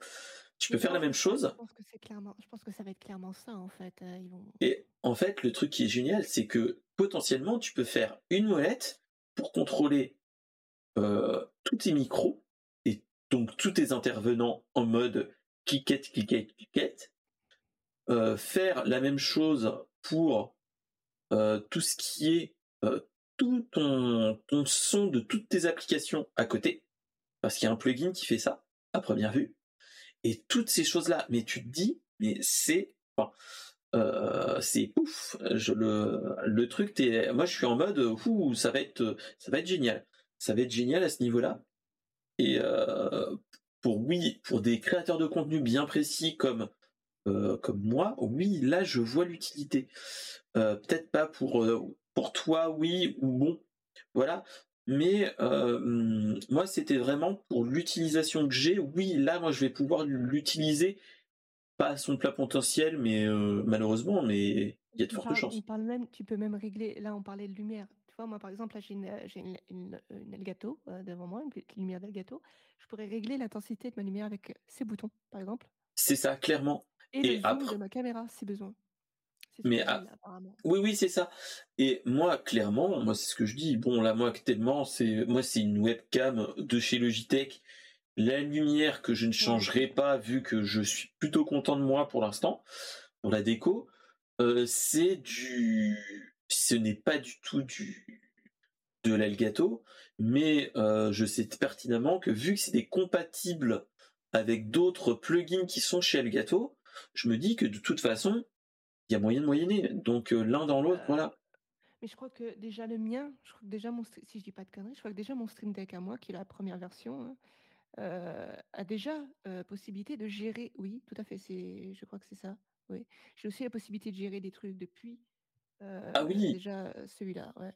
[SPEAKER 1] Tu peux faire la même chose.
[SPEAKER 2] Je pense que c'est clairement, je pense que ça va être clairement ça en fait. Euh,
[SPEAKER 1] Et en fait, le truc qui est génial, c'est que potentiellement, tu peux faire une molette pour contrôler euh, tous tes micros et donc tous tes intervenants en mode cliquette, cliquette, cliquette. Euh, faire la même chose pour tout ce qui est tout ton, son de toutes tes applications à côté, parce qu'il y a un plugin qui fait ça à première vue et toutes ces choses-là. Mais tu te dis, mais c'est, euh, c'est ouf. Je, le, le truc, t'es, moi je suis en mode, ouh, ça va être, ça va être génial. Ça va être génial à ce niveau-là. Et euh, pour oui, pour des créateurs de contenu bien précis comme euh, comme moi, oui, là je vois l'utilité. Peut-être pas pour pour toi, oui ou bon, voilà mais euh, moi c'était vraiment pour l'utilisation que j'ai. Oui, là moi je vais pouvoir l'utiliser, pas à son plat potentiel, mais euh, malheureusement, mais il y a de fortes chances.
[SPEAKER 2] parle même, tu peux même régler. Là on parlait de lumière. Tu vois, moi par exemple là j'ai une, une, une, une, Elgato euh, devant moi, une lumière d'Elgato. Je pourrais régler l'intensité de ma lumière avec ces boutons, par exemple.
[SPEAKER 1] C'est ça, clairement.
[SPEAKER 2] Et, le zoom de ma caméra si besoin.
[SPEAKER 1] Mais oui, oui, c'est ça. Et moi, clairement, moi, c'est ce que je dis. Bon, là, moi, actuellement, c'est moi, c'est une webcam de chez Logitech. La lumière que je ne changerai pas, vu que je suis plutôt content de moi pour l'instant, pour la déco, euh, c'est du, ce n'est pas du tout du de l'Elgato, mais euh, je sais pertinemment que vu que c'est compatible avec d'autres plugins qui sont chez Elgato, je me dis que de toute façon, il y a moyen de moyenner. Donc euh, l'un dans l'autre, voilà.
[SPEAKER 2] Mais je crois que déjà le mien, je crois que déjà mon, si je dis pas de conneries, je crois que déjà mon Stream Deck à moi, qui est la première version, hein, euh, a déjà euh, possibilité de gérer. Oui, tout à fait. C'est, je crois que c'est ça. Oui, j'ai aussi la possibilité de gérer des trucs depuis.
[SPEAKER 1] ah oui.
[SPEAKER 2] Déjà celui-là, ouais.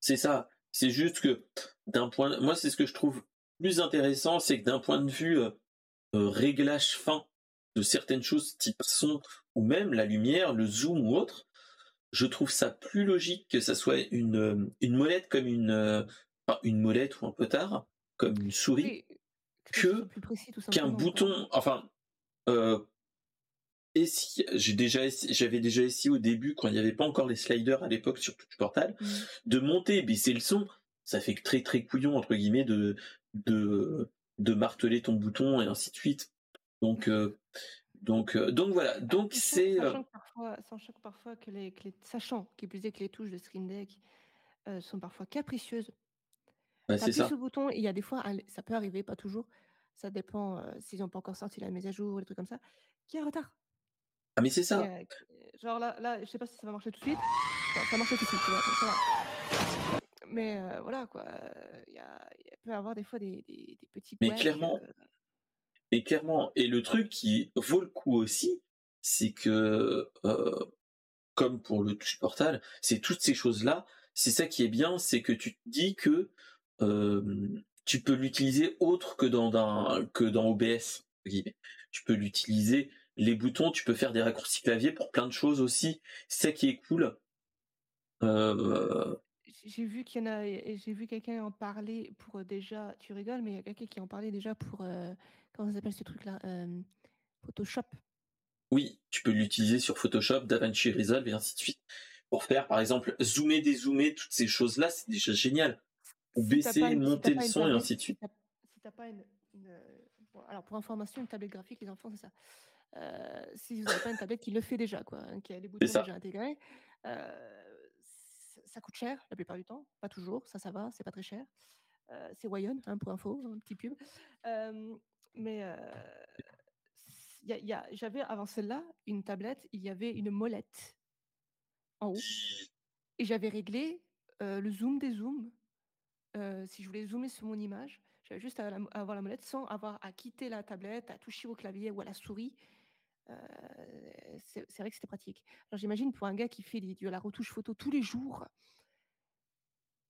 [SPEAKER 1] C'est ça. C'est juste que d'un point, moi c'est ce que je trouve plus intéressant, c'est que d'un point de vue réglage fin de certaines choses type son ou même la lumière, le zoom ou autre, je trouve ça plus logique que ça soit une, une molette comme une, une molette ou un potard, comme une souris, que qu'un bouton, enfin, euh, j'ai déjà j'avais déjà essayé au début quand il n'y avait pas encore les sliders à l'époque sur Touch Portal mmh. de monter baisser le son. Ça fait très très couillon entre guillemets de de de marteler ton bouton et ainsi de suite donc, euh, donc, euh, donc voilà. Donc c'est.
[SPEAKER 2] Sachant, que parfois, sachant parfois que les, sachant qui plus est que les touches de Stream Deck euh, sont parfois capricieuses.
[SPEAKER 1] Bah, c'est ça.
[SPEAKER 2] ce bouton, il y a des fois, ça peut arriver, pas toujours. Ça dépend s'ils n'ont pas encore sorti la mise à jour, ou des trucs comme ça, qui a retard.
[SPEAKER 1] Ah mais c'est ça.
[SPEAKER 2] genre là, là, je sais pas si ça va marcher tout de suite. ça marche tout de suite, tu vois, Mais voilà quoi, il y, a, peut y avoir des fois des, des, des petits.
[SPEAKER 1] Mais clairement, et clairement, et le truc qui vaut le coup aussi, c'est que, euh, comme pour le touch portal, c'est toutes ces choses-là. C'est ça qui est bien, c'est que tu te dis que euh, tu peux l'utiliser autre que dans que dans OBS. Tu peux l'utiliser les boutons, tu peux faire des raccourcis clavier pour plein de choses aussi. C'est ça qui est cool.
[SPEAKER 2] Euh, j'ai vu qu'il y en a, j'ai vu quelqu'un en parler pour déjà, tu rigoles, mais il y a quelqu'un qui en parlait déjà pour comment ça s'appelle ce truc-là Photoshop.
[SPEAKER 1] Oui, tu peux l'utiliser sur Photoshop, DaVinci Resolve et ainsi de suite. Pour faire, par exemple, zoomer, dézoomer, toutes ces choses-là, c'est déjà génial. Ou baisser, monter le son et ainsi de suite.
[SPEAKER 2] Si t'as pas une, alors pour information, une tablette graphique, les enfants, c'est ça. Euh, si vous n'avez pas une tablette qui le fait déjà, quoi, hein, qui a les boutons déjà intégrés, euh, ça coûte cher la plupart du temps, pas toujours, ça, ça va, c'est pas très cher. Euh, c'est Wayon, hein, pour info, un petit pub. Mais j'avais avant celle-là une tablette, il y avait une molette en haut. Et j'avais réglé le zoom des zooms. si je voulais zoomer sur mon image, j'avais juste à, avoir la molette sans avoir à quitter la tablette, à toucher au clavier ou à la souris. C'est vrai que c'était pratique. Alors j'imagine pour un gars qui fait de la retouche photo tous les jours,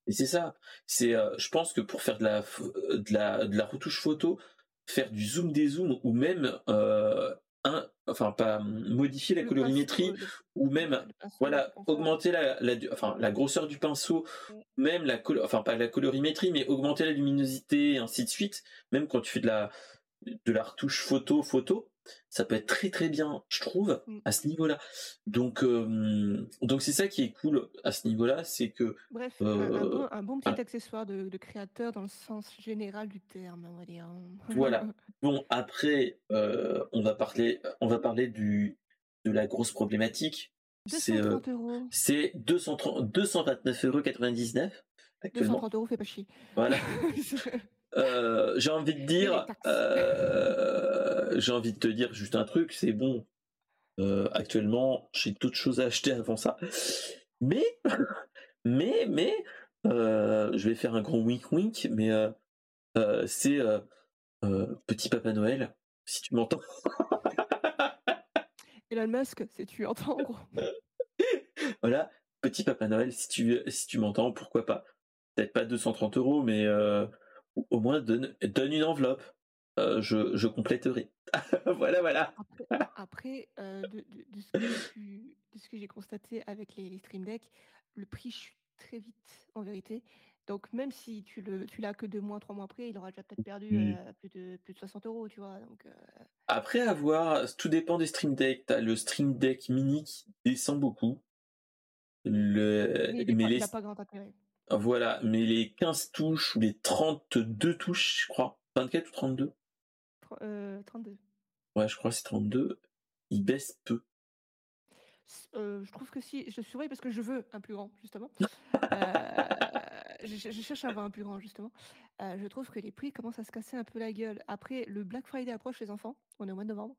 [SPEAKER 1] Et c'est ça. C'est, euh, je pense que pour faire de la, de la, de la retouche photo, faire du zoom des zooms ou même euh, un, enfin pas modifier la colorimétrie ou même voilà augmenter la, la, enfin la grosseur du pinceau, même la enfin pas la colorimétrie mais augmenter la luminosité et ainsi de suite. Même quand tu fais de la de la retouche photo photo, ça peut être très très bien, je trouve, mmh. à ce niveau-là. Donc donc c'est ça qui est cool à ce niveau-là, c'est que
[SPEAKER 2] bref, un, bon, petit accessoire de, créateur dans le sens général du terme, on va dire.
[SPEAKER 1] Voilà. Bon après, on va parler, on va parler du de la grosse problématique.
[SPEAKER 2] C'est.
[SPEAKER 1] C'est 229,99 euros
[SPEAKER 2] actuellement. 230 euros, fait pas chier.
[SPEAKER 1] Voilà. Euh, j'ai envie de dire, euh, j'ai envie de te dire juste un truc, c'est bon. Euh, actuellement, j'ai d'autres choses à acheter avant ça, mais, mais, mais, je vais faire un grand wink wink, mais c'est petit Papa Noël, si tu m'entends.
[SPEAKER 2] Elon Musk, si tu entends, gros.
[SPEAKER 1] voilà, petit Papa Noël, si tu, si tu m'entends, pourquoi pas. Peut-être pas 230 euros, mais au moins donne, donne une enveloppe. Euh, je, je, compléterai. voilà, voilà.
[SPEAKER 2] Après, euh, de, de, ce que j'ai constaté avec les, les, Stream Deck, le prix chute très vite, en vérité. Donc, même si tu le, tu l'as que deux mois, trois mois après, il aura déjà peut-être perdu euh, plus, de, plus de 60 euros, tu vois. Donc,
[SPEAKER 1] Après avoir, tout dépend des Stream Deck. Tu as le Stream Deck mini qui descend beaucoup. Le,
[SPEAKER 2] mais, il n'a pas grand intérêt.
[SPEAKER 1] Voilà, mais les 15 touches ou les 32 touches, je crois, 24 ou 32
[SPEAKER 2] euh, 32.
[SPEAKER 1] Ouais, je crois que c'est 32. Ils baissent peu.
[SPEAKER 2] Euh, je trouve que si, je surveille parce que je veux un plus grand, justement. euh, je, je, cherche à avoir un plus grand, justement. Euh, je trouve que les prix commencent à se casser un peu la gueule. Après, le Black Friday approche les enfants. On est au mois de novembre.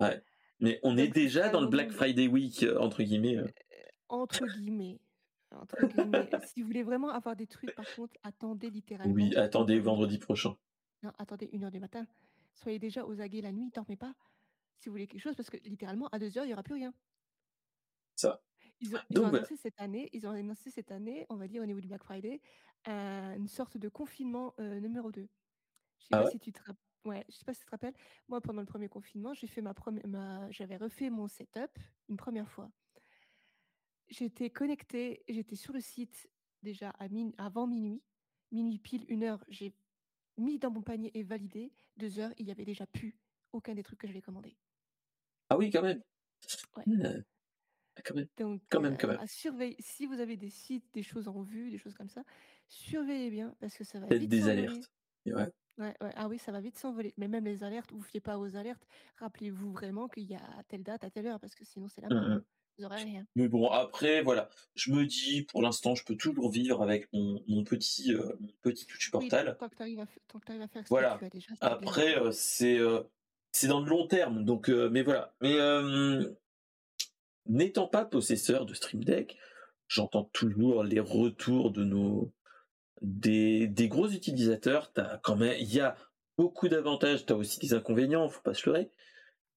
[SPEAKER 1] Ouais. Mais on est déjà dans le Black Friday Week, euh, entre guillemets.
[SPEAKER 2] Entre guillemets. si vous voulez vraiment avoir des trucs, par contre, attendez littéralement.
[SPEAKER 1] Oui, attendez vendredi prochain.
[SPEAKER 2] Non, attendez une heure du matin. Soyez déjà aux aguets la nuit, dormez pas. Si vous voulez quelque chose, parce que littéralement, à deux heures, il n'y aura plus rien.
[SPEAKER 1] Ça.
[SPEAKER 2] Ils ont, annoncé cette année, ils ont annoncé cette année, on va dire au niveau du Black Friday, une sorte de confinement euh, numéro 2. Je sais ah pas si tu te Ouais, je sais pas si tu te rappelles. Moi, pendant le premier confinement, j'ai fait ma, ma... j'avais refait mon setup une première fois. J'étais connectée, j'étais sur le site déjà à avant minuit. Minuit pile, une heure, j'ai mis dans mon panier et validé. Deux heures, il y avait déjà plus aucun des trucs que j'avais commandé.
[SPEAKER 1] Ah oui, quand même.
[SPEAKER 2] Ouais.
[SPEAKER 1] Mmh. Quand même.
[SPEAKER 2] Donc,
[SPEAKER 1] quand même, quand même.
[SPEAKER 2] Si vous avez des sites, des choses en vue, des choses comme ça, surveillez bien parce que ça va vite
[SPEAKER 1] des alertes.
[SPEAKER 2] Ouais. Ouais, ouais. Ah oui, ça va vite s'envoler. Mais même les alertes, vous ne fiez pas aux alertes. Rappelez-vous vraiment qu'il y a telle date à telle heure parce que sinon c'est la
[SPEAKER 1] mais bon, après, voilà, je me dis, pour l'instant, je peux toujours vivre avec mon, petit, euh, petit touch portal.
[SPEAKER 2] tant que tu arrives, à faire
[SPEAKER 1] voilà. Après, euh, c'est euh, c'est dans le long terme, donc, mais voilà. Mais n'étant pas possesseur de Stream Deck, j'entends toujours les retours de nos des, des gros utilisateurs. T'as quand même, il y a beaucoup d'avantages, tu as aussi des inconvénients, faut pas se leurrer.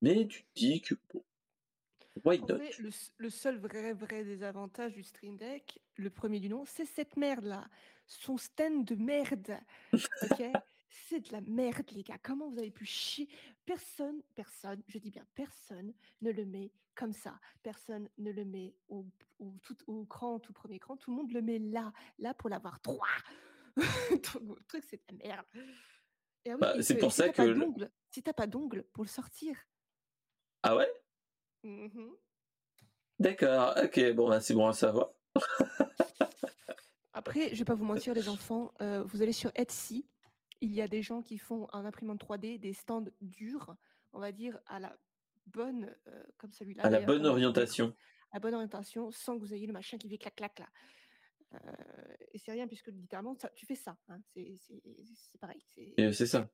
[SPEAKER 1] Mais tu te dis que
[SPEAKER 2] le, seul vrai, vrai désavantage du Stream Deck, le premier du nom, c'est cette merde-là. Son stand de merde. Ok? C'est de la merde, les gars. Comment vous avez pu chier? Personne, personne, je dis bien personne, ne le met comme ça. Personne ne le met au, au, tout, au cran, tout premier cran. Tout le monde le met là, là pour l'avoir droit. le truc, c'est de la merde.
[SPEAKER 1] Ah bah, c'est pour ça que.
[SPEAKER 2] Si t'as pas d'ongle pour le sortir.
[SPEAKER 1] Ah ouais?
[SPEAKER 2] Mmh
[SPEAKER 1] D'accord, ok, bon, bah, c'est bon à savoir.
[SPEAKER 2] Après, je vais pas vous mentir, les enfants, euh, vous allez sur Etsy, il y a des gens qui font un imprimante 3D, des stands durs, on va dire à la bonne, euh, comme celui-là.
[SPEAKER 1] À la bonne orientation.
[SPEAKER 2] À la bonne orientation, sans que vous ayez le machin qui fait clac clac là. Euh, et c'est rien puisque littéralement, ça, tu fais ça. Hein, c'est pareil.
[SPEAKER 1] C'est ça.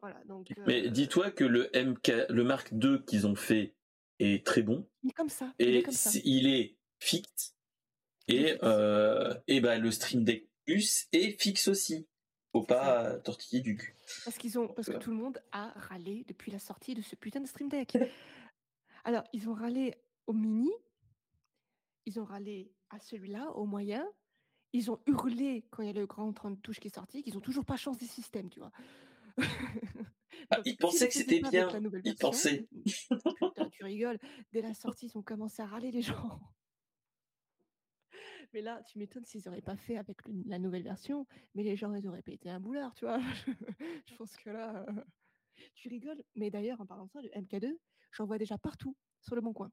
[SPEAKER 2] Voilà, donc,
[SPEAKER 1] Mais dis-toi que le MK, le Mark II qu'ils ont fait est très bon.
[SPEAKER 2] Il est comme ça.
[SPEAKER 1] Et
[SPEAKER 2] il
[SPEAKER 1] est, fixe. Et, euh, et bah, le Stream Deck Plus est fixe aussi. Faut pas tortiller du cul.
[SPEAKER 2] Parce qu'ils ont, parce que tout le monde a râlé depuis la sortie de ce putain de Stream Deck. Alors, ils ont râlé au mini, ils ont râlé à celui-là, au moyen, ils ont hurlé quand il y a le grand 30 touches qui est sorti, qu'ils ont toujours pas changé des systèmes, tu vois.
[SPEAKER 1] ah, ils pensaient que c'était bien. Ils pensaient.
[SPEAKER 2] Putain, tu rigoles. Dès la sortie, ils ont commencé à râler les gens. Mais là, tu m'étonnes s'ils n'auraient pas fait avec la nouvelle version, mais les gens, ils auraient pété un boulard, tu vois. je pense que là, tu rigoles. Mais d'ailleurs, en parlant de ça, le MK2, j'en vois déjà partout sur le bon coin.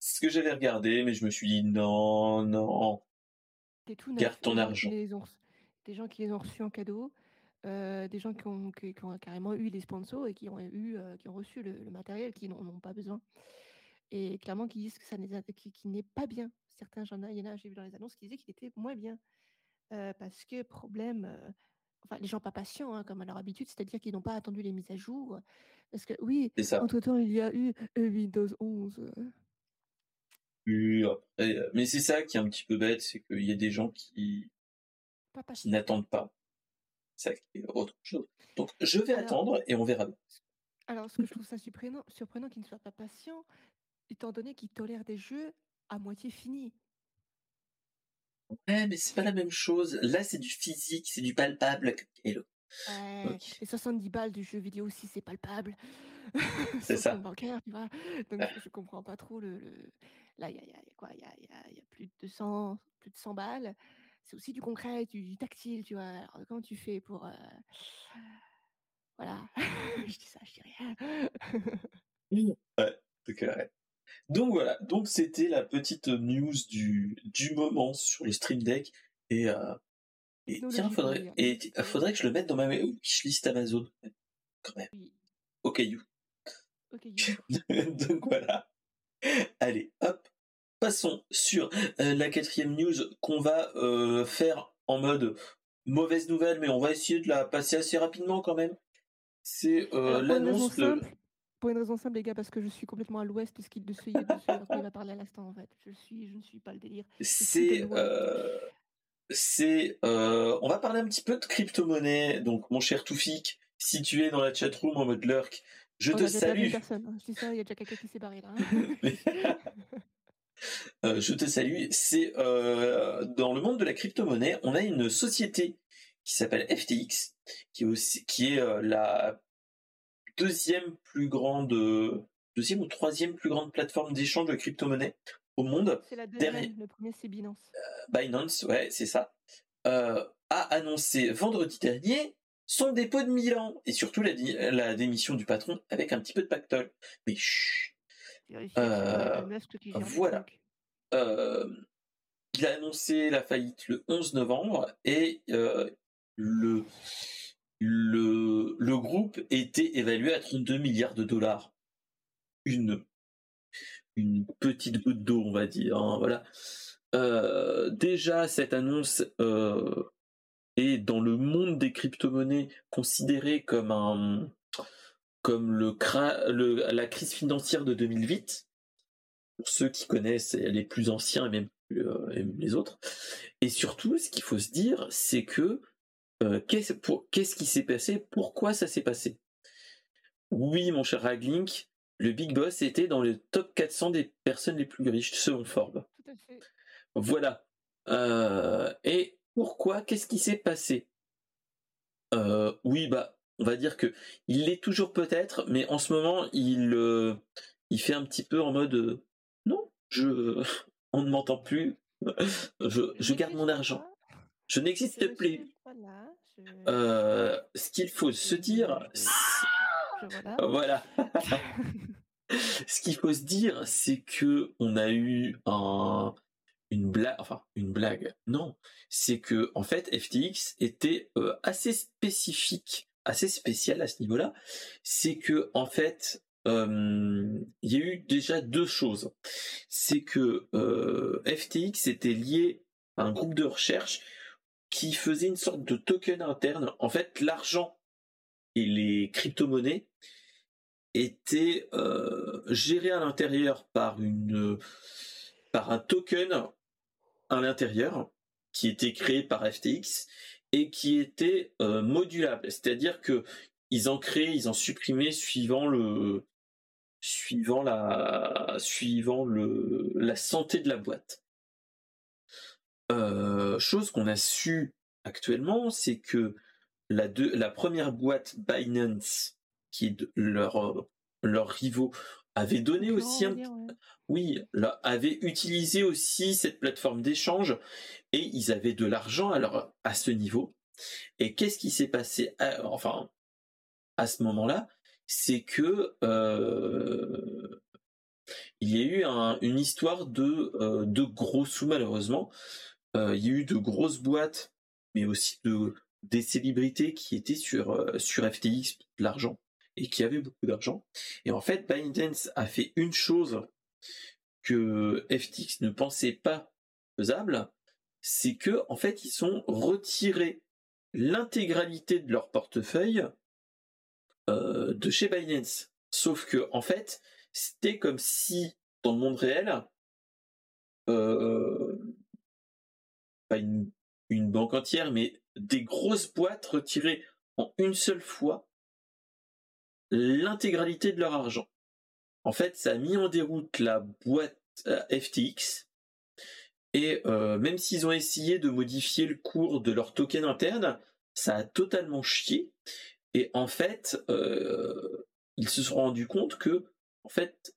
[SPEAKER 1] Ce que j'avais regardé, mais je me suis dit non, non. Garde ton argent.
[SPEAKER 2] des gens qui les ont reçus en cadeau, euh, des gens qui ont, carrément eu les sponsors et qui ont, eu, euh, qui ont reçu le, matériel, qui n'en ont pas besoin. Et clairement, qui disent que ça n'est pas bien. Certains, j'en ai, il y en a, j'ai vu dans les annonces, qui disaient qu'il était moins bien. Euh, parce que problème, enfin, les gens pas patients, hein, comme à leur habitude, c'est-à-dire qu'ils n'ont pas attendu les mises à jour. Parce que oui, entre-temps, il y a eu Windows 11.
[SPEAKER 1] mais c'est ça qui est un petit peu bête, c'est qu'il y a des gens qui, qui n'attendent pas. Autre chose. Donc je vais attendre et on verra.
[SPEAKER 2] Alors ce que je trouve ça surprenant, surprenant qu'ils ne soient pas patients, étant donné qu'ils tolèrent des jeux à moitié finis.
[SPEAKER 1] Ouais, mais c'est pas la même chose. Là, c'est du physique, c'est du palpable.
[SPEAKER 2] Et Les 70 balles du jeu vidéo aussi, c'est palpable.
[SPEAKER 1] C'est ça.
[SPEAKER 2] bancaire, tu vois. Donc, je comprends pas trop le. Là, il y a, quoi? Il y a, plus de 200, plus de 100 balles. C'est aussi du concret, du, tactile, tu vois. Alors, comment tu fais pour. Euh, voilà. je dis ça, je dis
[SPEAKER 1] rien. ouais, Donc voilà, donc c'était la petite news du, du moment sur le Stream Deck. Et, euh, et tiens, faudrait, et, faudrait que je le mette dans ma wishlist Amazon. Quand même. Au caillou. Au caillou. donc voilà. Allez, hop. Passons sur euh, la quatrième news qu'on va euh, faire en mode mauvaise nouvelle, mais on va essayer de la passer assez rapidement quand même. C'est euh, l'annonce de...
[SPEAKER 2] Pour une raison simple, les gars, parce que je suis complètement à l'ouest de ce qu'il de ce, de va parler à l'instant, en fait. Je, suis, je ne suis pas le délire.
[SPEAKER 1] C'est... c'est on va parler un petit peu de crypto-monnaie. Donc, mon cher Toufik, si tu es dans la chatroom en mode lurk, je te salue.
[SPEAKER 2] Personne. Je dis ça, il y a déjà quelqu'un qui s'est barré là. Hein.
[SPEAKER 1] Euh, je te salue. C'est euh, dans le monde de la crypto-monnaie, on a une société qui s'appelle FTX, qui est aussi, qui est euh, la deuxième plus grande, deuxième ou troisième plus grande plateforme d'échange de crypto-monnaie au monde.
[SPEAKER 2] C'est la deuxième. Le premier, c'est Binance.
[SPEAKER 1] Binance, ouais, c'est ça. a annoncé vendredi dernier son dépôt de Milan et surtout la, la démission du patron avec un petit peu de pactole. Mais chut, euh, voilà. Euh, il a annoncé la faillite le 11 novembre et euh, le, le, le groupe était évalué à 32 milliards de dollars. Une, une petite goutte d'eau, on va dire. Hein, voilà. déjà, cette annonce est dans le monde des crypto-monnaies considérée comme un, comme le, la crise financière de 2008, pour ceux qui connaissent les plus anciens et même, euh, les autres. Et surtout, ce qu'il faut se dire, c'est que euh, qu'est-ce qui s'est passé? Pourquoi ça s'est passé? Oui, mon cher Raglink, le Big Boss était dans le top 400 des personnes les plus riches selon Forbes. Voilà. Euh, et pourquoi? Qu'est-ce qui s'est passé? Oui, bah on va dire que il l'est toujours peut-être, mais en ce moment il euh, il fait un petit peu en mode euh, non, je on ne m'entend plus, je, garde mon argent, je n'existe plus. Euh, ce qu'il faut se dire, voilà. ce qu'il faut se dire, c'est que on a eu un une blague, enfin une blague, non, c'est que en fait FTX était assez spécifique assez spécial à ce niveau-là, c'est que en fait, euh, il y a eu déjà deux choses. C'est que euh, FTX était lié à un groupe de recherche qui faisait une sorte de token interne. En fait, l'argent et les crypto-monnaies étaient euh, gérés à l'intérieur par une par un token à l'intérieur qui était créé par FTX et qui était euh, modulable, c'est-à-dire que ils en créaient, ils en supprimaient suivant le suivant la suivant le la santé de la boîte. chose qu'on a su actuellement, c'est que la, la première boîte Binance, qui est leur, leur rivaux, avait donné aussi un, oui, là, avait utilisé aussi cette plateforme d'échange et ils avaient de l'argent alors à ce niveau. Et qu'est-ce qui s'est passé à, enfin à ce moment-là, c'est que euh, il y a eu une histoire de euh, de gros sous malheureusement. Euh, il y a eu de grosses boîtes, mais aussi de des célébrités qui étaient sur sur FTX de l'argent et qui avaient beaucoup d'argent. Et en fait, Binance a fait une chose que FTX ne pensait pas faisable, c'est que en fait ils sont retirés l'intégralité de leur portefeuille euh, de chez Binance. Sauf que en fait c'était comme si dans le monde réel, euh, pas une, banque entière, mais des grosses boîtes retiraient en une seule fois l'intégralité de leur argent. En fait, ça a mis en déroute la boîte euh, FTX. Et euh, même s'ils ont essayé de modifier le cours de leur token interne, ça a totalement chié. Et en fait, euh, ils se sont rendus compte que, en fait,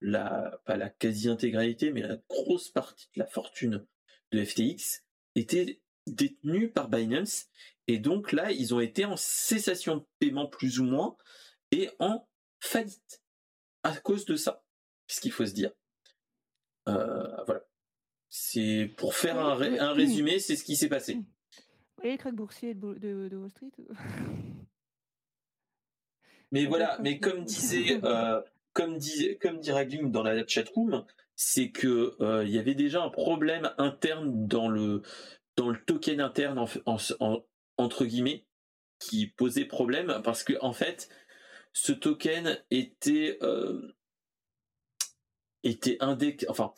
[SPEAKER 1] pas la quasi-intégralité, mais la grosse partie de la fortune de FTX était détenue par Binance. Et donc là, ils ont été en cessation de paiement plus ou moins en faillite à cause de ça. ce qu'il faut se dire. Euh, voilà. C'est pour faire un, un résumé, c'est ce qui s'est passé.
[SPEAKER 2] Et les craques boursiers de, de, Wall Street.
[SPEAKER 1] mais voilà, mais comme disait, euh, comme disait, comme dit Ragling dans la chat room, c'est que euh, il y avait déjà un problème interne dans le dans le token interne en, entre guillemets qui posait problème parce que en fait ce token était euh, était indexé, enfin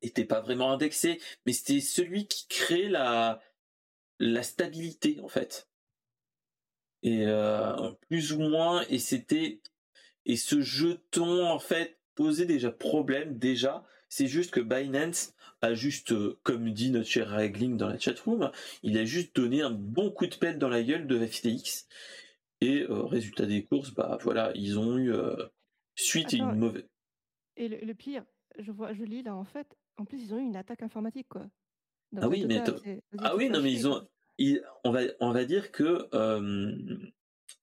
[SPEAKER 1] était pas vraiment indexé, mais c'était celui qui crée la la stabilité en fait. Et euh, plus ou moins, et c'était et ce jeton en fait posait déjà problème déjà. C'est juste que Binance a juste, euh, comme dit notre cher Ragling dans la chatroom, il a juste donné un bon coup de pelle dans la gueule de FTX et euh, résultat des courses, bah voilà, ils ont eu euh, suite et une mauvaise.
[SPEAKER 2] Et le, pire, je vois, je lis là en fait, en plus ils ont eu une attaque informatique quoi.
[SPEAKER 1] ah oui, mais ah oui, non mais ils ont, on va on va dire que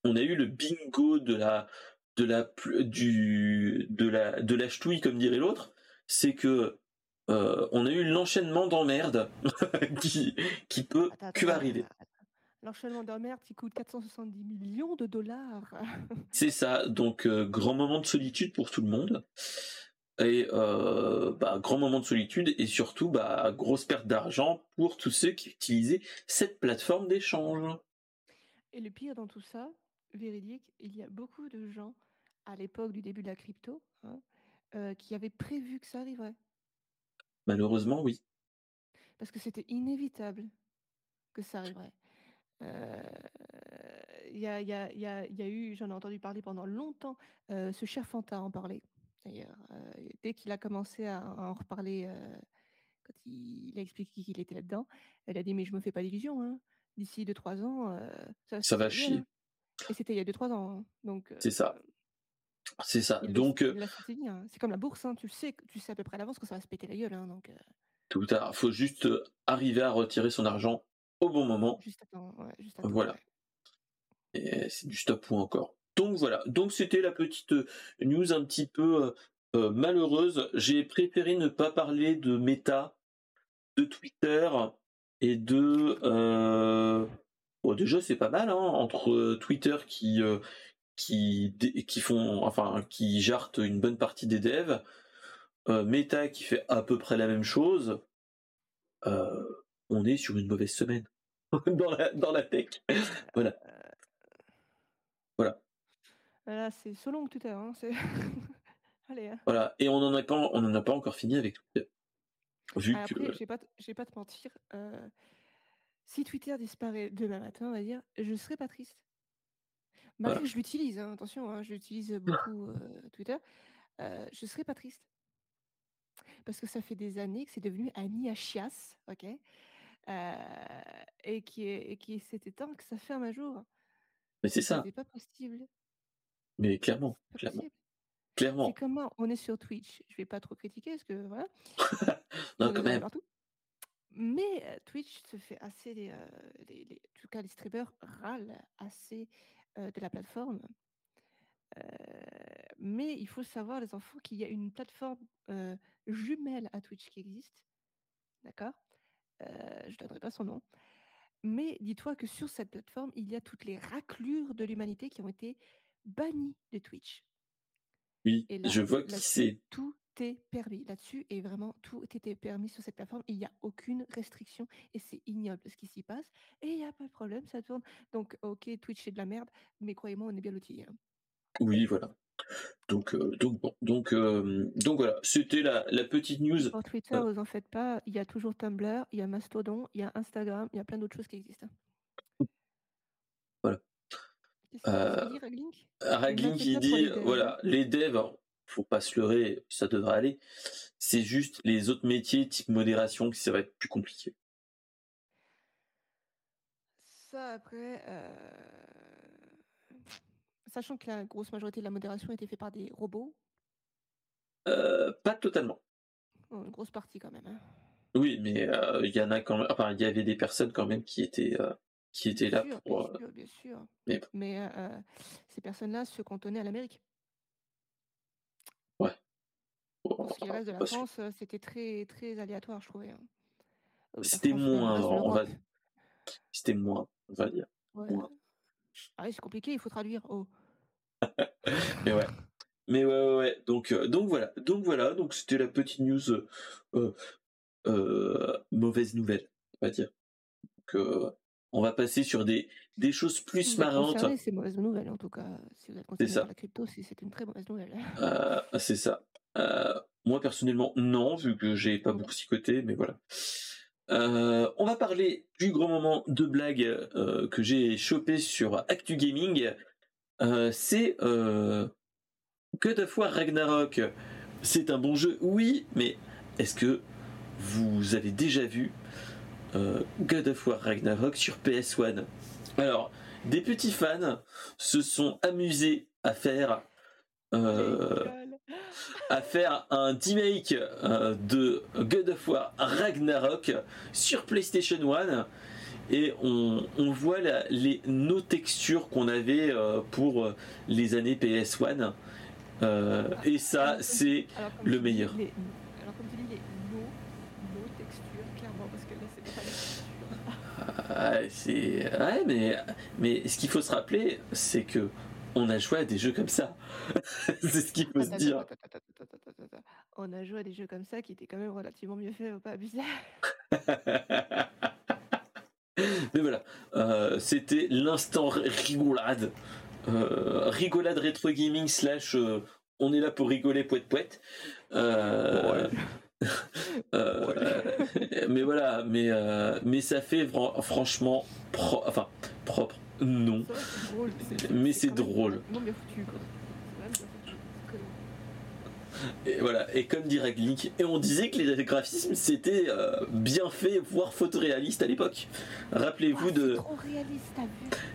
[SPEAKER 1] on a eu le bingo de la de la du de la de la ch'touille comme dirait l'autre, c'est que euh, on a eu l'enchaînement d'emmerdes qui qui peut que arriver
[SPEAKER 2] l'enchaînement d'un merde qui coûte 470 millions de dollars.
[SPEAKER 1] c'est ça, donc euh, grand moment de solitude pour tout le monde. Et euh, bah, grand moment de solitude et surtout bah, grosse perte d'argent pour tous ceux qui utilisaient cette plateforme d'échange.
[SPEAKER 2] Et le pire dans tout ça, véridique, il y a beaucoup de gens à l'époque du début de la crypto hein, euh, qui avaient prévu que ça arriverait.
[SPEAKER 1] Malheureusement, oui.
[SPEAKER 2] Parce que c'était inévitable que ça arriverait. Il y a, y, a, y, a, y, a, eu, j'en ai entendu parler pendant longtemps, ce cher Fanta en parler. D'ailleurs, dès qu'il a commencé à, en reparler, quand il, a expliqué qu'il était là-dedans, elle a dit mais je me fais pas d'illusions. Hein. D'ici 2-3 ans,
[SPEAKER 1] ça, ça va chier. Hein.
[SPEAKER 2] Et c'était il y a 2-3 ans. Hein. Donc.
[SPEAKER 1] C'est ça. C'est ça. Donc.
[SPEAKER 2] C'est comme la bourse. Tu sais, tu sais à peu près à l'avance que ça va se péter la gueule. Donc.
[SPEAKER 1] Tout à. Faut juste arriver à retirer son argent au bon moment. voilà. Et c'est du stop ou encore. Donc voilà. Donc c'était la petite euh, news un petit peu euh, euh, malheureuse. J'ai préféré ne pas parler de Meta, de Twitter et de. Bon, déjà c'est pas mal hein, entre Twitter qui qui qui font enfin qui jartent une bonne partie des devs, Meta qui fait à peu près la même chose. on est sur une mauvaise semaine. dans, la, dans la tech. Voilà. Voilà.
[SPEAKER 2] Voilà, c'est selon Twitter. Hein,
[SPEAKER 1] Allez. Hein. Voilà. Et on n'en a pas, on en a pas encore fini avec Twitter.
[SPEAKER 2] Vu Après, que... je pas, vais pas te mentir. Euh, si Twitter disparaît demain matin, on va dire, je serais pas triste. Malgré je l'utilise, hein, attention, hein, j'utilise beaucoup euh, Twitter, euh, je serais pas triste. parce que ça fait des années que c'est devenu Annie Achias, ok? Et qui et qui s'était temps que ça ferme un jour.
[SPEAKER 1] Mais c'est ça.
[SPEAKER 2] C'est pas possible.
[SPEAKER 1] Mais clairement, clairement. Clairement.
[SPEAKER 2] C'est comment on est sur Twitch. Je vais pas trop critiquer parce que voilà.
[SPEAKER 1] non, quand même.
[SPEAKER 2] Mais Twitch se fait assez, les, en tout cas les streamers râlent assez de la plateforme. mais il faut savoir, les enfants, qu'il y a une plateforme jumelle à Twitch qui existe. D'accord? Je ne donnerai pas son nom. Mais dis-toi que sur cette plateforme, il y a toutes les raclures de l'humanité qui ont été bannies de Twitch.
[SPEAKER 1] Oui, je vois qui c'est.
[SPEAKER 2] Tout est permis là-dessus et vraiment tout était permis sur cette plateforme. Il n'y a aucune restriction et c'est ignoble ce qui s'y passe. Et il n'y a pas de problème, ça tourne. Donc, ok, Twitch c'est de la merde, mais croyez-moi, on est bien lotis. Hein.
[SPEAKER 1] Oui, voilà. Donc, euh, donc, donc, euh, donc voilà, c'était la, la, petite news.
[SPEAKER 2] Sur Twitter, vous en faites pas, il y a toujours Tumblr, il y a Mastodon, il y a Instagram, il y a plein d'autres choses qui existent.
[SPEAKER 1] Voilà.
[SPEAKER 2] Euh,
[SPEAKER 1] Raglink, il dit, voilà, les devs, faut pas se leurrer, ça devrait aller. C'est juste les autres métiers type modération qui ça va être plus compliqué.
[SPEAKER 2] Ça après, sachant que la grosse majorité de la modération été faite par des robots.
[SPEAKER 1] Euh, pas totalement.
[SPEAKER 2] une grosse partie quand même. Hein.
[SPEAKER 1] Oui, mais euh, il y en a quand même. Enfin, il y avait des personnes quand même qui étaient euh, qui étaient là
[SPEAKER 2] pour. Bien sûr, bien sûr. Mais, mais ces personnes-là se cantonnaient à l'Amérique.
[SPEAKER 1] Ouais.
[SPEAKER 2] Pour ce qui reste de la France, c'était très très aléatoire, je trouvais. Hein.
[SPEAKER 1] C'était moins, on va. C'était moins, on va dire.
[SPEAKER 2] Ah oui, c'est compliqué, il faut traduire. Oh.
[SPEAKER 1] Mais ouais. Mais ouais, ouais, Donc, euh, donc voilà. Donc voilà. Donc c'était la petite news euh, euh, mauvaise nouvelle, on va dire. Donc, on va passer sur des, des choses plus marrantes.
[SPEAKER 2] C'est mauvaise nouvelle en tout cas. Si vous êtes concerné ça. la crypto, c'est une très mauvaise nouvelle.
[SPEAKER 1] c'est ça. moi personnellement, non, vu que j'ai pas beaucoup psychoté, mais voilà. on va parler du grand moment de blague que j'ai chopé sur Actu Gaming. C'est God of War Ragnarok. C'est un bon jeu, oui, mais est-ce que vous avez déjà vu God of War Ragnarok sur PS1 Alors, des petits fans se sont amusés à faire à faire un remake euh, de God of War Ragnarok sur PlayStation 1 et on, voit les, nos textures qu'on avait euh, pour les années PS1 euh, et ça c'est le meilleur.
[SPEAKER 2] alors comme tu dis les nos, textures clairement parce que là
[SPEAKER 1] c'est pas les textures. c'est ouais mais mais ce qu'il faut se rappeler c'est que on a joué à des jeux comme ça. c'est ce qu'il faut se dire.
[SPEAKER 2] On a joué à des jeux comme ça qui étaient quand même relativement mieux faits, pas abuser.
[SPEAKER 1] Mais voilà, euh, c'était l'instant rigolade. Euh, rigolade rétro gaming slash euh, on est là pour rigoler poète poète. mais voilà, mais, mais ça fait franchement enfin, propre non. mais c'est drôle. Et voilà, et comme dit Raglink, et on disait que les graphismes c'était euh, bien fait, voire photoréaliste à l'époque. Rappelez-vous de.
[SPEAKER 2] Trop réaliste, t'as vu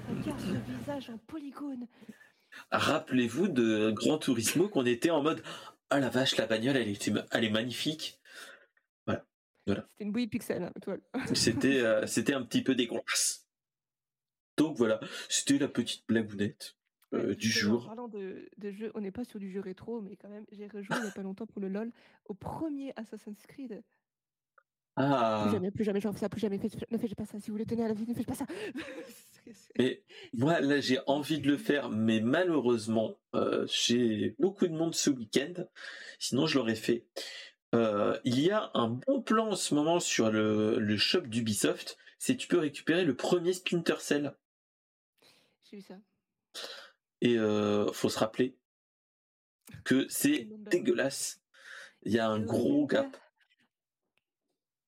[SPEAKER 2] Regarde ce visage en polygone.
[SPEAKER 1] Rappelez-vous de Grand Turismo qu'on était en mode Ah la vache, la bagnole elle, était, elle est magnifique. Voilà.
[SPEAKER 2] voilà. C'était une bouillie pixel, hein, toi.
[SPEAKER 1] c'était, euh, c'était un petit peu dégueulasse. Donc voilà, c'était la petite blagounette euh, du jour.
[SPEAKER 2] En parlant de, de jeux, on n'est pas sur du jeu rétro, mais quand même, j'ai rejoué il n'y a pas longtemps pour le LOL au premier Assassin's Creed.
[SPEAKER 1] Ah.
[SPEAKER 2] Plus jamais, plus jamais, j'en fais ça, plus jamais, ne faites pas ça. Si vous voulez tenir à la vie, ne faites pas ça.
[SPEAKER 1] et moi, là, j'ai envie de le faire, mais malheureusement, euh, j'ai beaucoup de monde ce week-end. Sinon, je l'aurais fait. Euh, il y a un bon plan en ce moment sur le, le shop d'Ubisoft. C'est tu peux récupérer le premier Splinter Cell.
[SPEAKER 2] J'ai vu ça.
[SPEAKER 1] Et euh, faut se rappeler que c'est dégueulasse. Il y a un gros gap.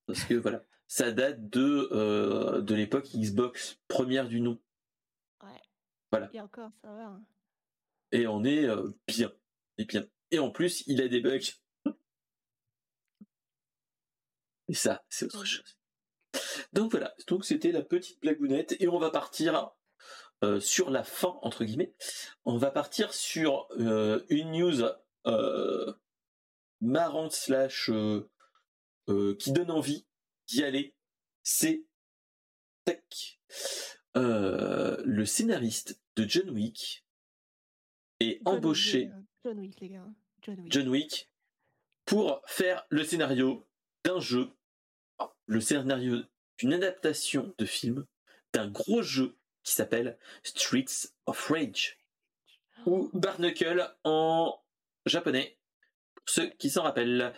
[SPEAKER 1] Parce que voilà, ça date de, euh, de l'époque Xbox première du nom.
[SPEAKER 2] Ouais.
[SPEAKER 1] Voilà.
[SPEAKER 2] Et encore, ça va. Hein.
[SPEAKER 1] Et on est euh, bien. Et bien. Et en plus, il a des bugs. Et ça, c'est autre chose. Donc voilà, donc c'était la petite blagounette et on va partir euh, sur la fin entre guillemets. On va partir sur euh, une news euh, marrante slash qui donne envie d'y aller. C'est le scénariste de John Wick est embauché.
[SPEAKER 2] John Wick, les gars.
[SPEAKER 1] John Wick pour faire le scénario d'un jeu le scénario d'une adaptation de film d'un gros jeu qui s'appelle Streets of Rage ou Barnacle en japonais pour ceux qui s'en rappellent.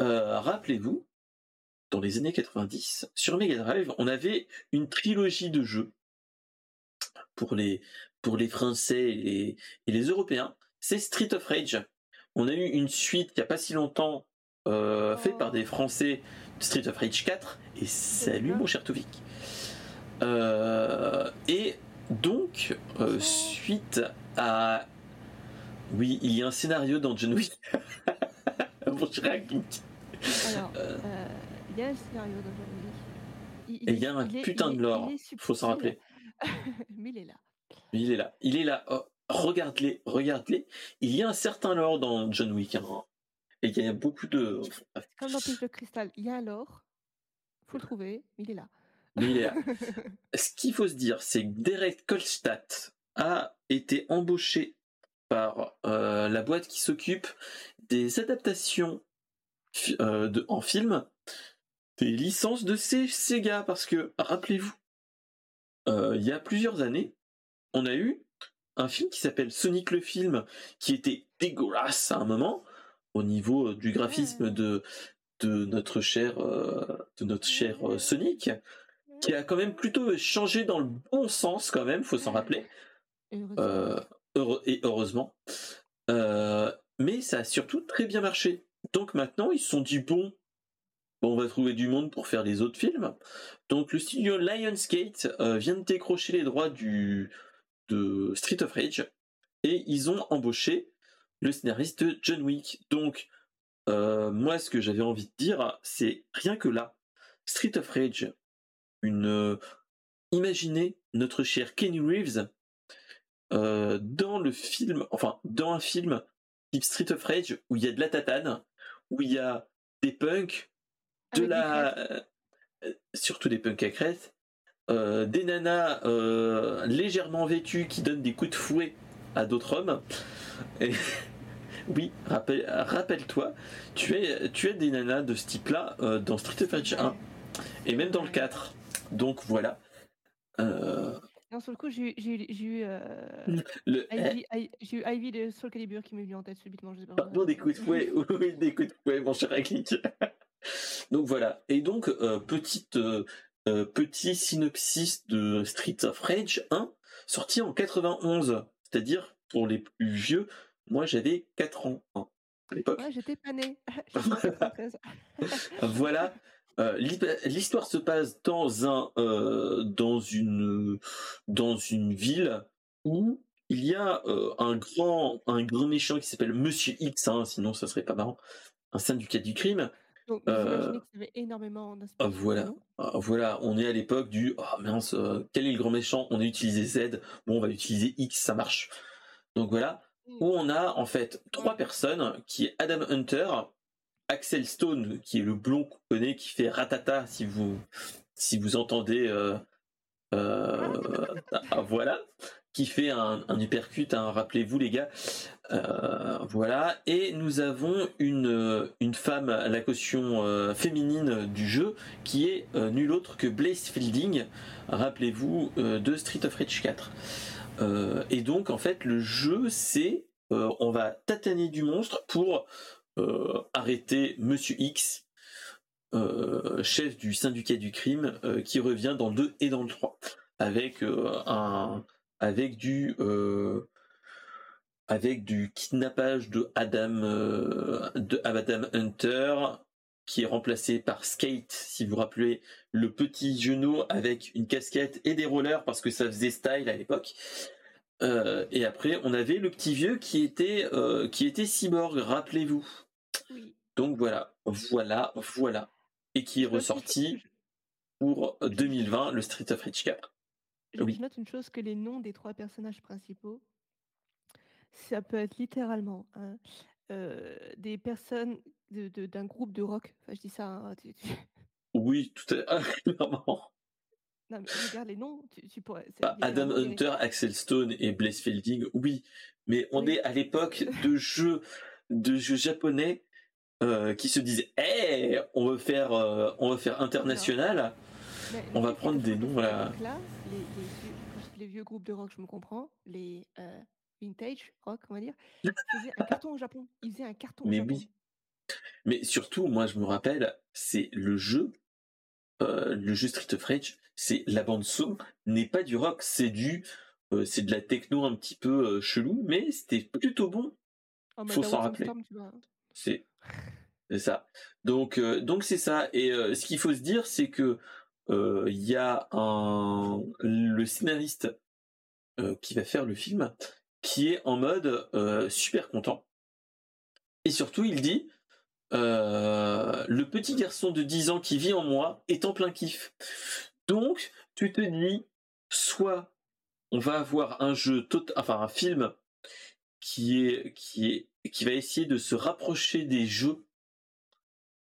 [SPEAKER 1] Euh, rappelez-vous, dans les années 90, sur Mega Drive, on avait une trilogie de jeux pour les, pour les Français et les, Européens. C'est Street of Rage. On a eu une suite il n'y a pas si longtemps, euh, faite par des Français Street of Rage 4 et salut mon cher Touvik. Euh, et donc, euh, suite à. Oui, il y a un scénario dans John Wick.
[SPEAKER 2] cher Alors, euh, il y a un scénario dans John
[SPEAKER 1] Wick. et il y a un putain de lore, il faut s'en rappeler.
[SPEAKER 2] Mais il est là.
[SPEAKER 1] Il est là. Il est là. Oh, regarde-les, regarde-les. Il y a un certain lore dans John Wick. Hein. Et il y a beaucoup de.
[SPEAKER 2] Comme dans Pige de Cristal, il y a un lore, faut le trouver, il est là.
[SPEAKER 1] Mais il est là. Ce qu'il faut se dire, c'est que Derek Kolstadt a été embauché par euh, la boîte qui s'occupe des adaptations euh, de, en film des licences de ces Sega. Parce que, rappelez-vous, euh, il y a plusieurs années, on a eu un film qui s'appelle Sonic le film, qui était dégueulasse à un moment, au niveau du graphisme de, de notre cher, de notre cher Sonic, qui a quand même plutôt changé dans le bon sens quand même, faut s'en rappeler. et heureusement. mais ça a surtout très bien marché. Donc maintenant, ils se sont dit bon, on va trouver du monde pour faire les autres films. Donc le studio Lionsgate vient de décrocher les droits du de Street of Rage et ils ont embauché le scénariste de John Wick. Donc, euh, moi, ce que j'avais envie de dire, c'est rien que là, Street of Rage, une. Euh, imaginez notre cher Kenny Reeves euh, dans le film, enfin, dans un film type Street of Rage où il y a de la tatane, où il y a des punks, de la. surtout des punks à crête, des nanas légèrement vêtues qui donnent des coups de fouet à d'autres hommes. Et oui, rappelle-toi, tu, es, tu as des nanas de ce type-là euh, dans Street of Rage 1 et même dans le 4. Donc voilà.
[SPEAKER 2] Euh... Non, sur le coup, j'ai eu, euh, le, j'ai eu Ivy de Soul Calibur qui m'est venu en tête subitement. Je sais pas.
[SPEAKER 1] Pardon, des coups de fouet. oui, des coups de fouet, mon cher Aklik. donc voilà. Et donc, euh, petite, petit synopsis de Street of Rage 1, sorti en 91. C'est-à-dire, pour les plus vieux, moi j'avais 4 ans hein, à l'époque.
[SPEAKER 2] Ouais, j'étais pas né.
[SPEAKER 1] voilà. Euh, l'histoire se passe dans un euh, dans une dans une ville où il y a euh, un grand un grand méchant qui s'appelle Monsieur X, hein, sinon ça serait pas marrant, un syndicat du crime.
[SPEAKER 2] Donc, euh, énormément
[SPEAKER 1] voilà, voilà, on est à l'époque du oh mince, quel est le grand méchant? On a utilisé Z, bon on va utiliser X, ça marche. Donc voilà, mmh. où on a en fait trois personnes, qui est Adam Hunter, Axel Stone, qui est le blond qu'on connaît, qui fait ratata si vous entendez euh, euh, ah, voilà, qui fait un, un hein, rappelez-vous les gars. Euh, voilà, et nous avons une, femme à la caution féminine du jeu qui est nul autre que Blaze Fielding, rappelez-vous de Street of Rage 4. Euh, et donc en fait le jeu c'est on va tataner du monstre pour arrêter Monsieur X, chef du syndicat du crime, qui revient dans le 2 et dans le 3, avec un avec du avec du kidnappage de Adam de Adam Hunter qui est remplacé par Skate, si vous vous rappelez, le petit genou avec une casquette et des rollers parce que ça faisait style à l'époque. Euh, et après, on avait le petit vieux qui était euh, qui était cyborg, rappelez-vous. Donc voilà, voilà, voilà. et qui est ressorti pour 2020, le Street of Rage 4.
[SPEAKER 2] Je, note une chose que les noms des trois personnages principaux, ça peut être littéralement hein, euh, des personnes d'un de, groupe de rock. Enfin, je dis ça. Hein,
[SPEAKER 1] oui, tout à clairement.
[SPEAKER 2] Non, mais regarde les noms, tu, pourrais.
[SPEAKER 1] Bah, Adam Hunter, Axel Stone et Blaze Fielding, oui. Mais on est à l'époque de jeux, de jeux japonais euh, qui se disent, hey, on veut faire, euh, on veut faire international. on va prendre des noms là.
[SPEAKER 2] là les, vieux, groupes de rock, je me comprends. Les euh, vintage rock, on va dire. Ils faisaient un carton au Japon. Ils faisaient un carton
[SPEAKER 1] mais
[SPEAKER 2] au Japon. Oui.
[SPEAKER 1] Mais surtout, moi, je me rappelle, c'est le jeu, le jeu Street of Rage c'est la bande son n'est pas du rock, c'est du c'est de la techno un petit peu chelou, mais c'était plutôt bon. Oh, Faut s'en rappeler. C'est ça. Donc euh, donc c'est ça. Et ce qu'il faut se dire, c'est que il y a un le scénariste qui va faire le film qui est en mode super content. Et surtout, il dit le petit garçon de 10 ans qui vit en moi est en plein kiff. Donc, tu te dis, soit on va avoir un jeu, enfin un film qui est, qui est, qui va essayer de se rapprocher des jeux,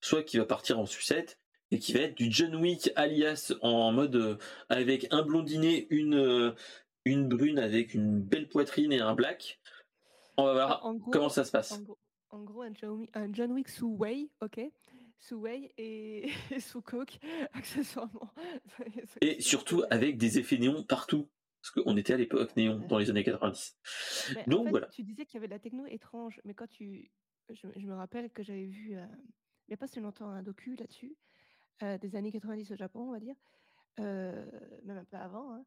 [SPEAKER 1] soit qui va partir en sucette et qui va être du John Wick alias en mode euh, avec un blondinet, une euh, une brune avec une belle poitrine et un black. On va voir comment ça se passe.
[SPEAKER 2] En gros, un, John Wick sous Way, ok? Sous whey et, sous coke, accessoirement.
[SPEAKER 1] Et surtout avec des effets néons partout. Parce qu'on était à l'époque néon dans les années 90. Donc voilà.
[SPEAKER 2] Tu disais qu'il y avait de la techno étrange, mais quand tu. Je, me rappelle que j'avais vu, euh, il n'y a pas si longtemps, un docu là-dessus, euh, des années 90 au Japon, on va dire, euh, même un peu avant. Hein.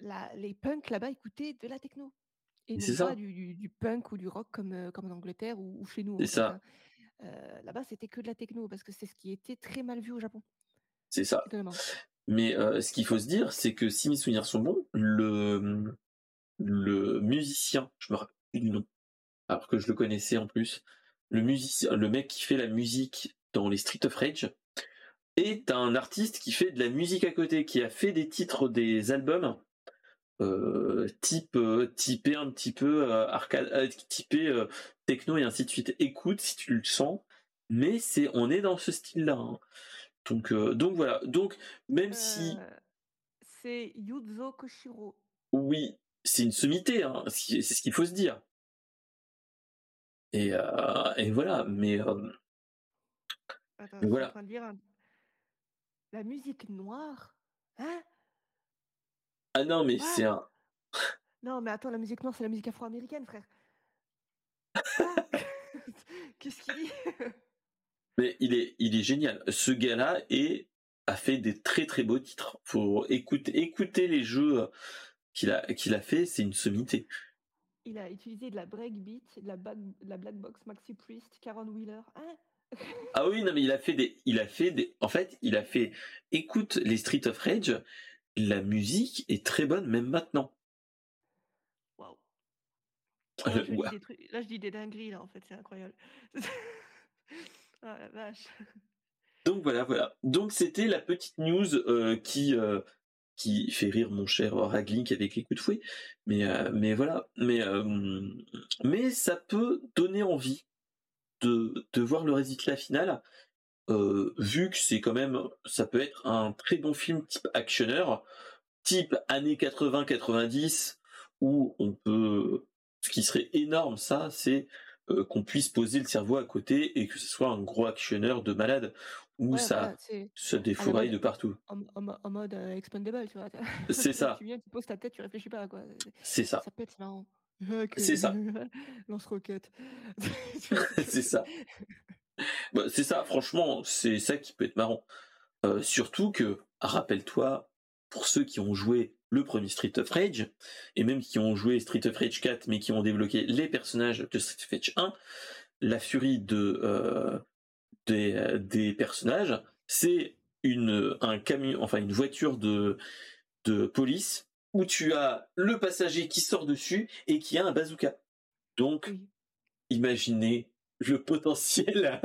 [SPEAKER 2] La, les punks là-bas écoutaient de la techno. Et non pas du, du, punk ou du rock comme, comme en Angleterre ou, chez nous.
[SPEAKER 1] C'est ça. Hein.
[SPEAKER 2] Là-bas, c'était que de la techno parce que c'est ce qui était très mal vu au Japon.
[SPEAKER 1] C'est ça. Mais ce qu'il faut se dire, c'est que si mes souvenirs sont bons, le, le musicien, je me rappelle plus du nom, alors que je le connaissais en plus, le musicien, le mec qui fait la musique dans les Street of Rage, est un artiste qui fait de la musique à côté, qui a fait des titres des albums type typé un petit peu arcade euh, typé techno et ainsi de suite écoute si tu le sens mais c'est on est dans ce style là hein. Donc donc voilà donc même si
[SPEAKER 2] c'est Yuzo Koshiro
[SPEAKER 1] oui c'est une sommité hein, c'est ce qu'il faut se dire et, et voilà mais
[SPEAKER 2] Attends, voilà. En train de la musique noire hein?
[SPEAKER 1] Ah non, mais c'est un.
[SPEAKER 2] Non, mais attends, la musique noire, c'est la musique afro-américaine, frère. Qu'est-ce qu'il dit?
[SPEAKER 1] Mais il est, il est génial. Ce gars-là a fait des très très beaux titres. Faut écouter, écouter les jeux qu'il a, qu'il a fait, c'est une sommité.
[SPEAKER 2] Il a utilisé de la breakbeat, de la, de la black box Maxi Priest, Karen Wheeler. Hein?
[SPEAKER 1] Ah oui, non, mais il a fait des, il a fait des, en fait, il a fait, écoute les Street of Rage, la musique est très bonne même maintenant.
[SPEAKER 2] Waouh. Là, je dis des dingueries là en fait, c'est incroyable. ah.
[SPEAKER 1] Donc voilà, voilà. Donc c'était la petite news euh, qui euh, qui fait rire mon cher Raglink avec les coups de fouet. Mais euh, mais voilà. Mais mais ça peut donner envie de de voir le résultat final vu que c'est quand même, ça peut être un très bon film type actionneur, type années 80-90, où on peut, ce qui serait énorme, ça, c'est euh, qu'on puisse poser le cerveau à côté et que ce soit un gros actionneur de malade où ça se défouraille de partout.
[SPEAKER 2] En, mode euh, expandable, tu vois.
[SPEAKER 1] C'est ça.
[SPEAKER 2] tu viens, tu poses ta tête, tu réfléchis pas, quoi.
[SPEAKER 1] C'est ça.
[SPEAKER 2] Ça peut être marrant.
[SPEAKER 1] C'est ça.
[SPEAKER 2] Lance-roquette.
[SPEAKER 1] c'est ça. Bah, c'est ça, franchement, c'est ça qui peut être marrant. Euh, surtout que, rappelle-toi, pour ceux qui ont joué le premier Street of Rage, et même qui ont joué Street of Rage 4, mais qui ont débloqué les personnages de Street of Rage 1, la furie de, euh, des, des, personnages, c'est une, un camion, enfin une voiture de, de police où tu as le passager qui sort dessus et qui a un bazooka. Donc, imaginez le potentiel.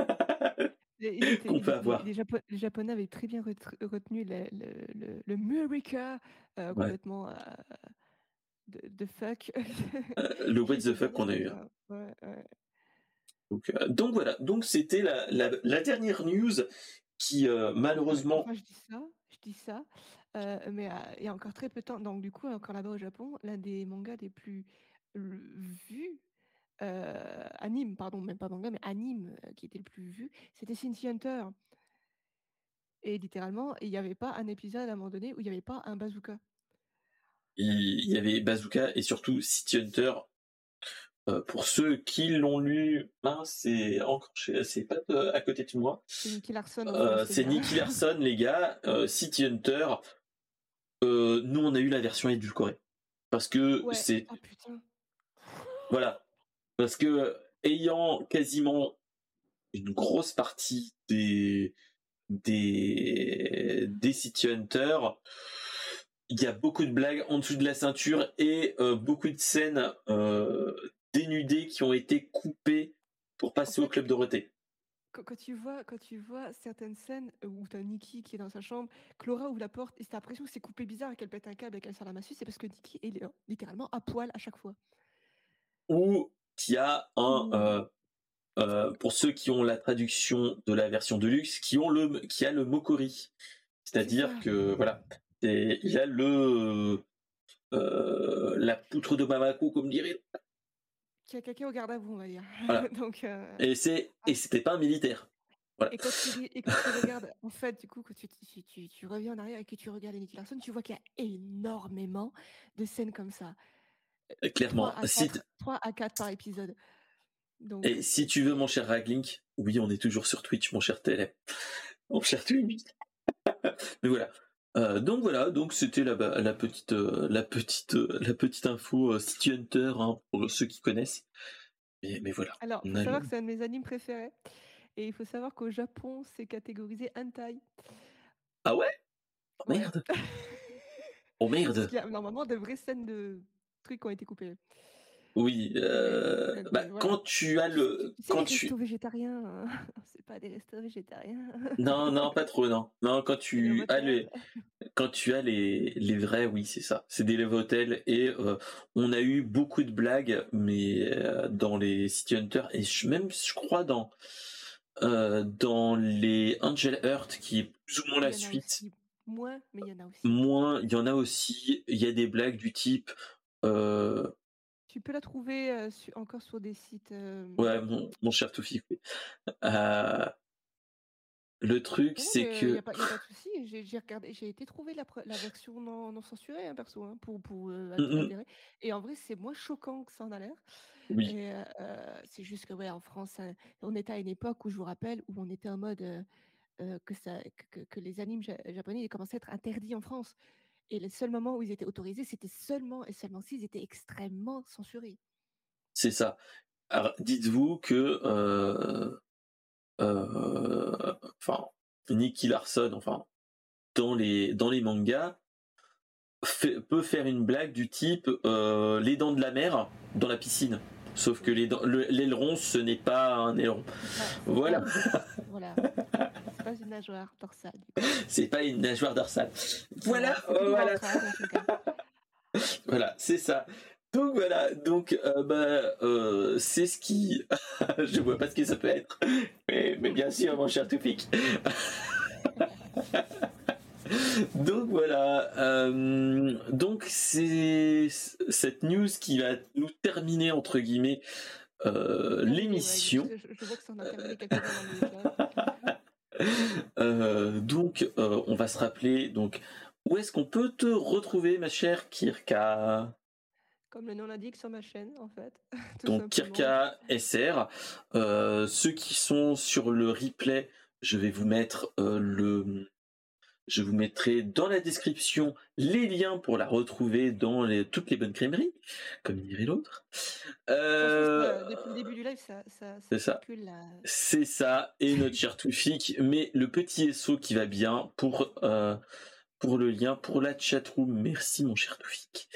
[SPEAKER 1] Qu'on peut avoir.
[SPEAKER 2] Les, Japonais avaient très bien retenu le, le, le, Murica euh, complètement euh, de, fuck.
[SPEAKER 1] Euh, le what the fuck qu'on a eu. Hein. Donc, donc, voilà, donc c'était la, la, dernière news qui malheureusement.
[SPEAKER 2] Moi je dis ça, je dis ça, mais il y a encore très peu de temps. Donc du coup, encore là-bas au Japon, l'un des mangas les plus vus euh, anime, pardon, même pas manga, mais anime euh, qui était le plus vu, c'était Cynthia Hunter. Et littéralement, il n'y avait pas un épisode à un moment donné où il n'y avait pas un bazooka.
[SPEAKER 1] Il y avait bazooka et surtout City Hunter. Euh, pour ceux qui l'ont lu, c'est encore c'est pas à côté de moi.
[SPEAKER 2] C'est Nicky Larson.
[SPEAKER 1] c'est Nicky Larson, les gars. City Hunter. nous, on a eu la version édulcorée parce que c'est.
[SPEAKER 2] Oh, putain.
[SPEAKER 1] Voilà, parce que ayant quasiment une grosse partie des des des City Hunters, il y a beaucoup de blagues en dessous de la ceinture et euh, beaucoup de scènes euh, dénudées qui ont été coupées pour passer au club Dorothée.
[SPEAKER 2] Quand, quand, tu vois, quand tu vois certaines scènes où tu as Nikki qui est dans sa chambre, Clara ouvre la porte et t'as l'impression que c'est coupé bizarre et qu'elle pète un câble et qu'elle sort la massue, c'est parce que Nikki est littéralement à poil à chaque fois.
[SPEAKER 1] Ou qui a un mmh. euh, euh, pour ceux qui ont la traduction de la version de luxe, qui ont le qui a le mokori, c'est-à-dire que voilà, il y a le euh, la poutre de Bamako comme dirait.
[SPEAKER 2] Qui a caqué au garde à vous, on va dire. Donc,
[SPEAKER 1] Et c'est et ah. c'était pas un militaire.
[SPEAKER 2] Et, quand tu, et, quand tu, regardes, en fait, du coup, quand tu, tu, tu, reviens en arrière et que tu regardes Nicky Larson, tu vois qu'il y a énormément de scènes comme ça.
[SPEAKER 1] Clairement.
[SPEAKER 2] 3 à 4, par épisode.
[SPEAKER 1] Et si tu veux, mon cher Raglink, oui, on est toujours sur Twitch, mon cher Télé. Mon cher Twitch. Mais voilà. Euh, donc voilà, donc c'était la, la, petite, euh, la petite, euh, la petite info City Hunter hein, pour ceux qui connaissent. Mais, mais voilà.
[SPEAKER 2] Alors, il faut savoir que c'est un de mes animes préférés, et il faut savoir qu'au Japon, c'est catégorisé hentai.
[SPEAKER 1] Ah ouais? Oh merde. oh merde.
[SPEAKER 2] Il y a normalement de vraies scènes de trucs qui ont été coupés.
[SPEAKER 1] Oui, euh, bah, quand tu as le,
[SPEAKER 2] tu sais, quand les tu végétariens, hein. c'est pas des restos végétariens.
[SPEAKER 1] non, non, pas trop, non. Non, quand tu as les, quand tu as les, les vrais, oui, c'est ça. C'est des live hotels et euh, on a eu beaucoup de blagues, mais euh, dans les City Hunter et même, je crois dans, dans les Angel Earth, qui est plus ou moins la suite.
[SPEAKER 2] Moins, mais il y en a aussi.
[SPEAKER 1] Moins, il y en a aussi. Il y a des blagues du type. Euh,
[SPEAKER 2] tu peux la trouver encore sur des sites.
[SPEAKER 1] Ouais, mon, cher Toufik. Euh, le truc, c'est que. Il
[SPEAKER 2] n'y a, pas de souci. J'ai regardé, j'ai été trouver la, version non, censurée, hein, perso, hein, pour, pour mmh. Et en vrai, c'est moins choquant que ça en a l'air.
[SPEAKER 1] Oui.
[SPEAKER 2] c'est juste que, ouais, en France, hein, on était à une époque où je vous rappelle, où on était en mode que, ça, que, que, les animes japonais commençaient à être interdits en France. Et le seul moment où ils étaient autorisés, c'était seulement et seulement s'ils étaient extrêmement censurés.
[SPEAKER 1] C'est ça. Alors, dites-vous que, euh, euh, enfin, Nicky Larson, enfin, dans les dans les mangas, peut faire une blague du type euh, les dents de la mer dans la piscine. Sauf que l'aileron, ce n'est pas un aileron. voilà.
[SPEAKER 2] voilà pas une nageoire dorsale.
[SPEAKER 1] C'est pas une nageoire dorsale. Voilà, voilà. voilà, c'est ça. Donc voilà, donc euh, bah, euh, c'est ce qui, je vois pas ce que ça peut être, mais, mais bien sûr mon cher Toufik. donc voilà, euh, donc c'est cette news qui va nous terminer entre guillemets l'émission.
[SPEAKER 2] je, vois que ça en a terminé quelques
[SPEAKER 1] euh, donc, euh, on va se rappeler. Donc, où est-ce qu'on peut te retrouver, ma chère Kirka?
[SPEAKER 2] Comme le nom l'indique sur ma chaîne, en fait.
[SPEAKER 1] donc, Kirka SR. Euh, ceux qui sont sur le replay, je vais vous mettre le je vous mettrai dans la description les liens pour la retrouver dans toutes les bonnes crèmeries, comme dirait l'autre.
[SPEAKER 2] Euh, depuis le début du live, ça, ça,
[SPEAKER 1] c'est ça. C'est ça, et notre cher Toufik, mais le petit SO qui va bien pour, euh, pour le lien, pour la chatroom. Merci mon cher Toufik.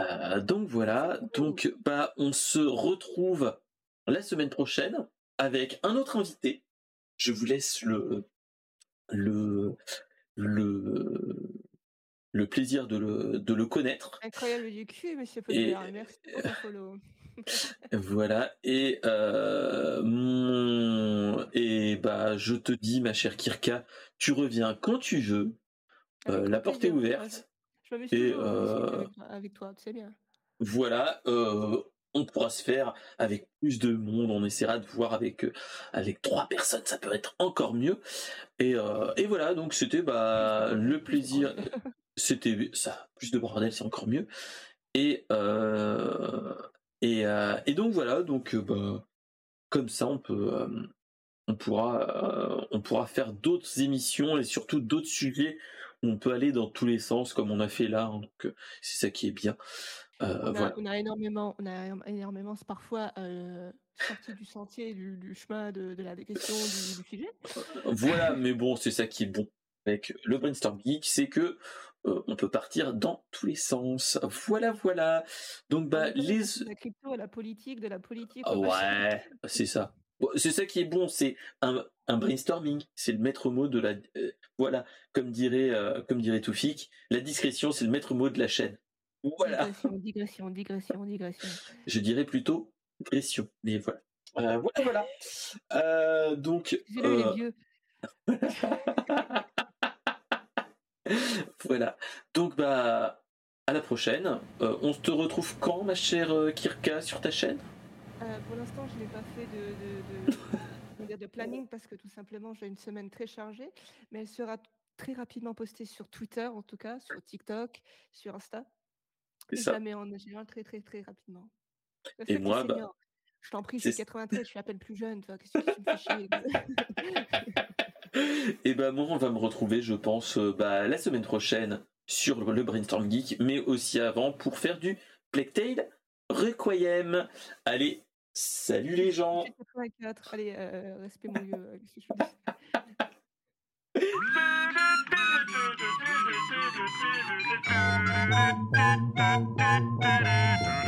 [SPEAKER 1] Euh, donc voilà, donc bah on se retrouve la semaine prochaine avec un autre invité je vous laisse le le le le plaisir de le, de le connaître.
[SPEAKER 2] Incroyable du cul, monsieur Populaire. Merci pour ton follow.
[SPEAKER 1] voilà et euh, mon... et bah je te dis ma chère Kirka, tu reviens quand tu veux. Euh, la porte est ouverte.
[SPEAKER 2] Je m'amuse et euh... avec toi, tu sais bien.
[SPEAKER 1] Voilà, on pourra se faire avec plus de monde. On essaiera de voir avec euh, trois personnes, ça peut être encore mieux. Et, euh, et voilà, donc c'était bah le plaisir. C'était ça, plus de bordel, c'est encore mieux. Et euh, donc voilà, donc bah, comme ça on peut, on pourra, on pourra faire d'autres émissions et surtout d'autres sujets où on peut aller dans tous les sens comme on a fait là. Hein, c'est ça qui est bien.
[SPEAKER 2] On a, voilà. on, a, énormément, on a énormément parfois euh, sorti du sentier, du, du chemin de, de, la question du, du sujet.
[SPEAKER 1] Voilà, mais bon, c'est ça qui est bon avec le brainstorm geek, c'est que euh, on peut partir dans tous les sens. Voilà, voilà. Donc bah les
[SPEAKER 2] la crypto, la politique, de la politique.
[SPEAKER 1] Oh, ouais, c'est ça. C'est ça qui est bon, c'est un, un brainstorming, c'est le maître mot de la. Euh, voilà, comme dirait euh, comme dirait Toufik, la discrétion, c'est le maître mot de la chaîne. Voilà.
[SPEAKER 2] Digression, digression, digression, digression.
[SPEAKER 1] Je dirais plutôt pression, mais voilà. Euh, voilà, voilà. donc.
[SPEAKER 2] les vieux.
[SPEAKER 1] voilà. Donc bah à la prochaine. Euh, on te retrouve quand, ma chère euh, Kirka, sur ta chaîne?
[SPEAKER 2] Euh, Pour l'instant, je n'ai pas fait de, de, de, planning parce que tout simplement, j'ai une semaine très chargée, mais elle sera très rapidement postée sur Twitter, en tout cas, sur TikTok, sur Insta. Ça. mets en général très très très rapidement.
[SPEAKER 1] Et moi, bah,
[SPEAKER 2] je t'en prie, j'ai 93, je suis à peine plus jeune. Qu'est-ce que tu me fais chier
[SPEAKER 1] Et ben moi, on va me retrouver, je pense, euh, bah, la semaine prochaine sur le Brainstorm Geek, mais aussi avant pour faire du Plague Tale Requiem. Allez, salut les gens.
[SPEAKER 2] Allez, euh, respect mon vieux. Thank you.